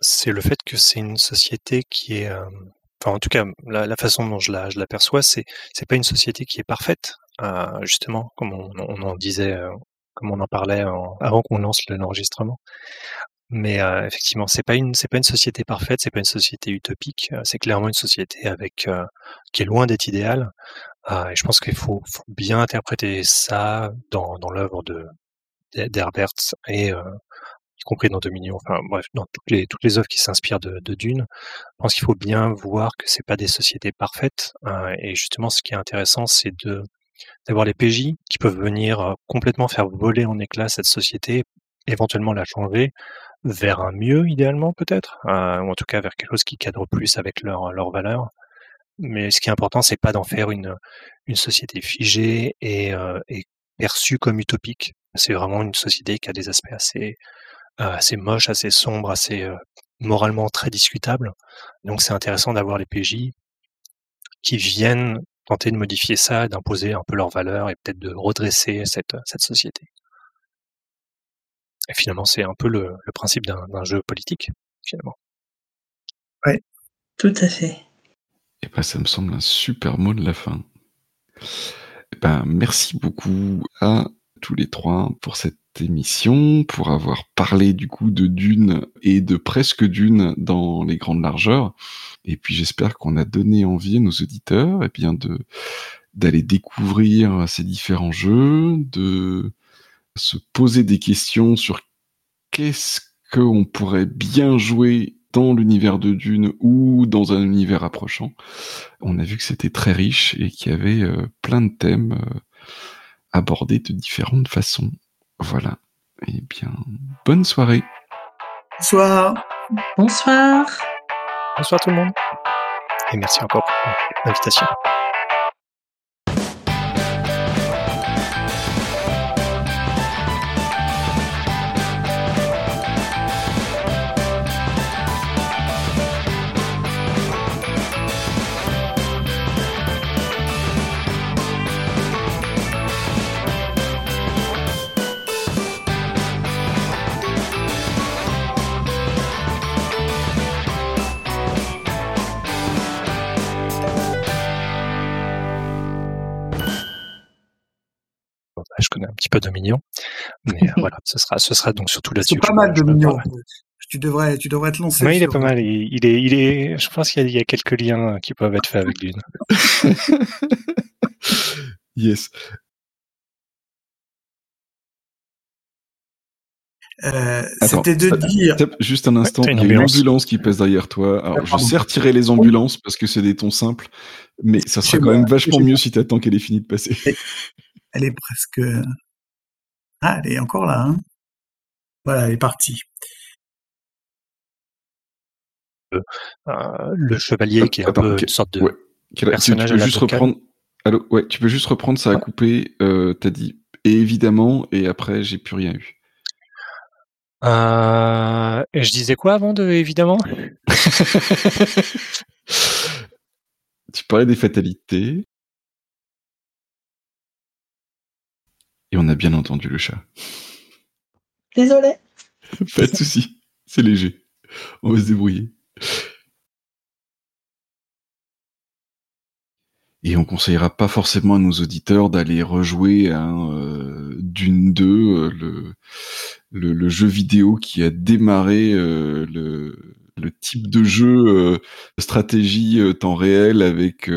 c'est le fait que c'est une société qui est, enfin en tout cas la, façon dont je la je l'aperçois, c'est pas une société qui est parfaite, justement comme on, on, en disait, comme on en parlait avant qu'on lance l'enregistrement. Mais effectivement, c'est pas une c'est pas une société parfaite, c'est pas une société utopique. c'est clairement une société avec qui est loin d'être idéale. et je pense qu'il faut, faut, bien interpréter ça dans, dans l'œuvre de d'Herbert et y compris dans Dominion, enfin bref, dans toutes les toutes les œuvres qui s'inspirent de, Dune, je pense qu'il faut bien voir que c'est pas des sociétés parfaites. Hein, et justement, ce qui est intéressant, c'est de d'avoir les PJ qui peuvent venir euh, complètement faire voler en éclats cette société, éventuellement la changer vers un mieux idéalement peut-être, euh, ou en tout cas vers quelque chose qui cadre plus avec leurs leurs valeurs. Mais ce qui est important, c'est pas d'en faire une une société figée et, euh, perçue comme utopique. C'est vraiment une société qui a des aspects assez euh, assez moche, assez sombre, assez euh, moralement très discutable. Donc c'est intéressant d'avoir les PJ qui viennent tenter de modifier ça, d'imposer un peu leurs valeurs et peut-être de redresser cette, cette société. Et finalement, c'est un peu le, le principe d'un jeu politique, finalement. Oui, tout à fait. Et ben, ça me semble un super mot de la fin. Et ben, merci beaucoup à tous les trois pour cette émission, pour avoir parlé du coup de Dune et de presque Dune dans les grandes largeurs. Et puis j'espère qu'on a donné envie à nos auditeurs eh bien de d'aller découvrir ces différents jeux, de se poser des questions sur qu'est-ce qu'on pourrait bien jouer dans l'univers de Dune ou dans un univers approchant. On a vu que c'était très riche et qu'il y avait euh, plein de thèmes euh, abordés de différentes façons. Voilà. Eh bien, bonne soirée. Bonsoir. Bonsoir. Bonsoir tout le monde. Et merci encore pour l'invitation. Un petit peu Dominion, mais euh, voilà, ce sera, ce sera donc surtout là-dessus. C'est pas mal Dominion. Tu devrais, tu devrais te lancer. Oui, il est pas mal. Il, est, il est. Je pense qu'il y, a quelques liens qui peuvent être faits avec Dune. yes. Euh, C'était de dire. Juste un instant, il y a une ambulance qui passe derrière toi. Alors, je sais retirer les ambulances parce que c'est des tons simples, mais ça sera quand même vachement mieux si tu attends qu'elle ait fini de passer. Elle est presque. Ah, elle est encore là. Hein voilà, elle est partie. Euh, le chevalier qui est un peu une sorte de personnage tu peux juste reprendre. Allô, ouais, tu peux juste reprendre. Ça a coupé. Euh, T'as dit et évidemment et après j'ai plus rien eu. Euh, et je disais quoi avant de évidemment? Tu parlais des fatalités. Et on a bien entendu le chat. Désolé. Pas de souci, c'est léger. On va se débrouiller. Et on conseillera pas forcément à nos auditeurs d'aller rejouer euh, Dune 2, euh, le, le, jeu vidéo qui a démarré euh, le, le, type de jeu stratégie temps réel avec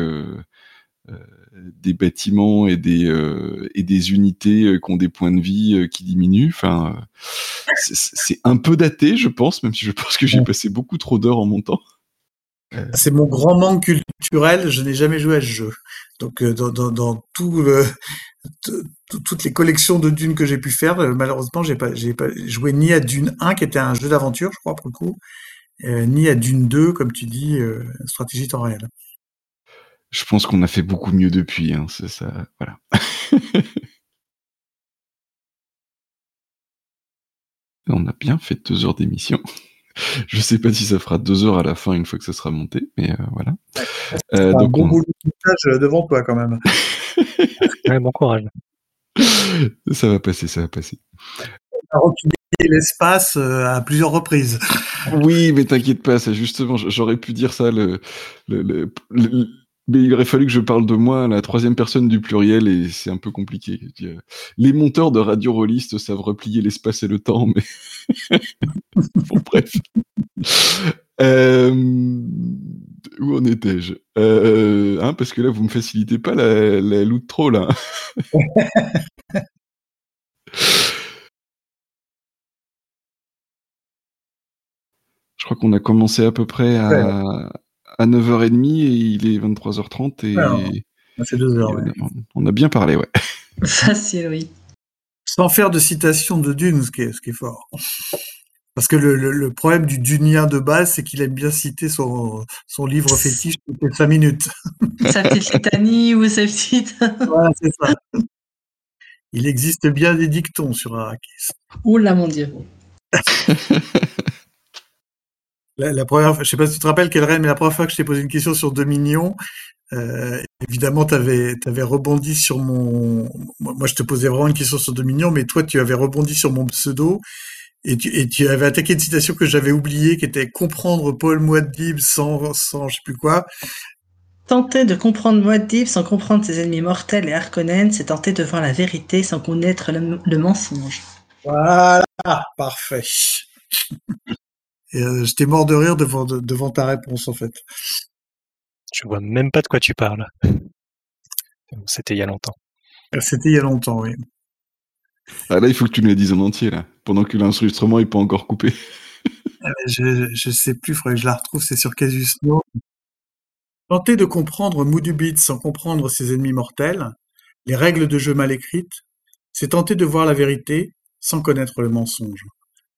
des bâtiments et des euh, et des unités euh, qui ont des points de vie euh, qui diminuent. Enfin, c'est un peu daté, je pense, même si je pense que j'ai passé beaucoup trop d'heures en montant. C'est mon grand manque culturel. Je n'ai jamais joué à ce jeu. Donc, dans, dans, dans tout le, toutes les collections de Dune que j'ai pu faire, malheureusement, j'ai pas, j'ai pas joué ni à Dune 1, qui était un jeu d'aventure, je crois, pour le coup, ni à Dune 2, comme tu dis, stratégie temps réel je pense qu'on a fait beaucoup mieux depuis. Hein, c'est ça, voilà. On a bien fait deux heures d'émission. Je sais pas si ça fera deux heures à la fin une fois que ça sera monté, mais euh, voilà. Euh, un bon boulot de montage devant toi quand même. bon courage. Ça va passer, ça va passer. l'espace euh, à plusieurs reprises. Oui, mais t'inquiète pas, ça justement, j'aurais pu dire ça le, le mais il aurait fallu que je parle de moi la troisième personne du pluriel et c'est un peu compliqué. Les monteurs de radio rollistes savent replier l'espace et le temps, mais bon, bref. Euh... Où en étais-je? Euh, hein, Parce que là, vous me facilitez pas la, la loot trop là. Je crois qu'on a commencé à peu près à, à 9h30 et il est 23h30 et. c'est 2 heures. On, a, bien parlé, ouais. Facile, oui. Sans faire de citation de Dune, ce qui est, ce qui est fort. Parce que le, le, problème du Dunien de base, c'est qu'il aime bien citer son, son livre fétiche toutes les 5 minutes. Sa petite litanie ou sa petite. voilà, c'est ça. Il existe bien des dictons sur Arrakis. Oula, mon Dieu. La, première fois, je sais pas si tu te rappelles, quelle reine, mais la première fois que je t'ai posé une question sur Dominion, Euh, évidemment, tu avais, rebondi sur mon. Moi, je te posais vraiment une question sur Dominion, mais toi, tu avais rebondi sur mon pseudo et tu, et tu avais attaqué une citation que j'avais oubliée, qui était comprendre Paul Moadib sans, sans je sais plus quoi. Tenter de comprendre Moadib sans comprendre ses ennemis mortels et Harkonnen, c'est tenter de voir la vérité sans connaître le, mensonge. Voilà, parfait. Euh, j'étais mort de rire devant, devant ta réponse, en fait. Je vois même pas de quoi tu parles. C'était il y a longtemps. Euh, c'était il y a longtemps, oui. Ah là, il faut que tu nous le dises en entier, là, pendant que l'enregistrement n'est pas encore coupé. Euh, je, je sais plus, il faudrait que je la retrouve, c'est sur Casus Tenter de comprendre Moodubit sans comprendre ses ennemis mortels, les règles de jeu mal écrites, c'est tenter de voir la vérité sans connaître le mensonge.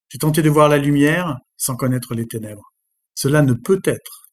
C'est tenter de voir la lumière sans connaître les ténèbres. Cela ne peut être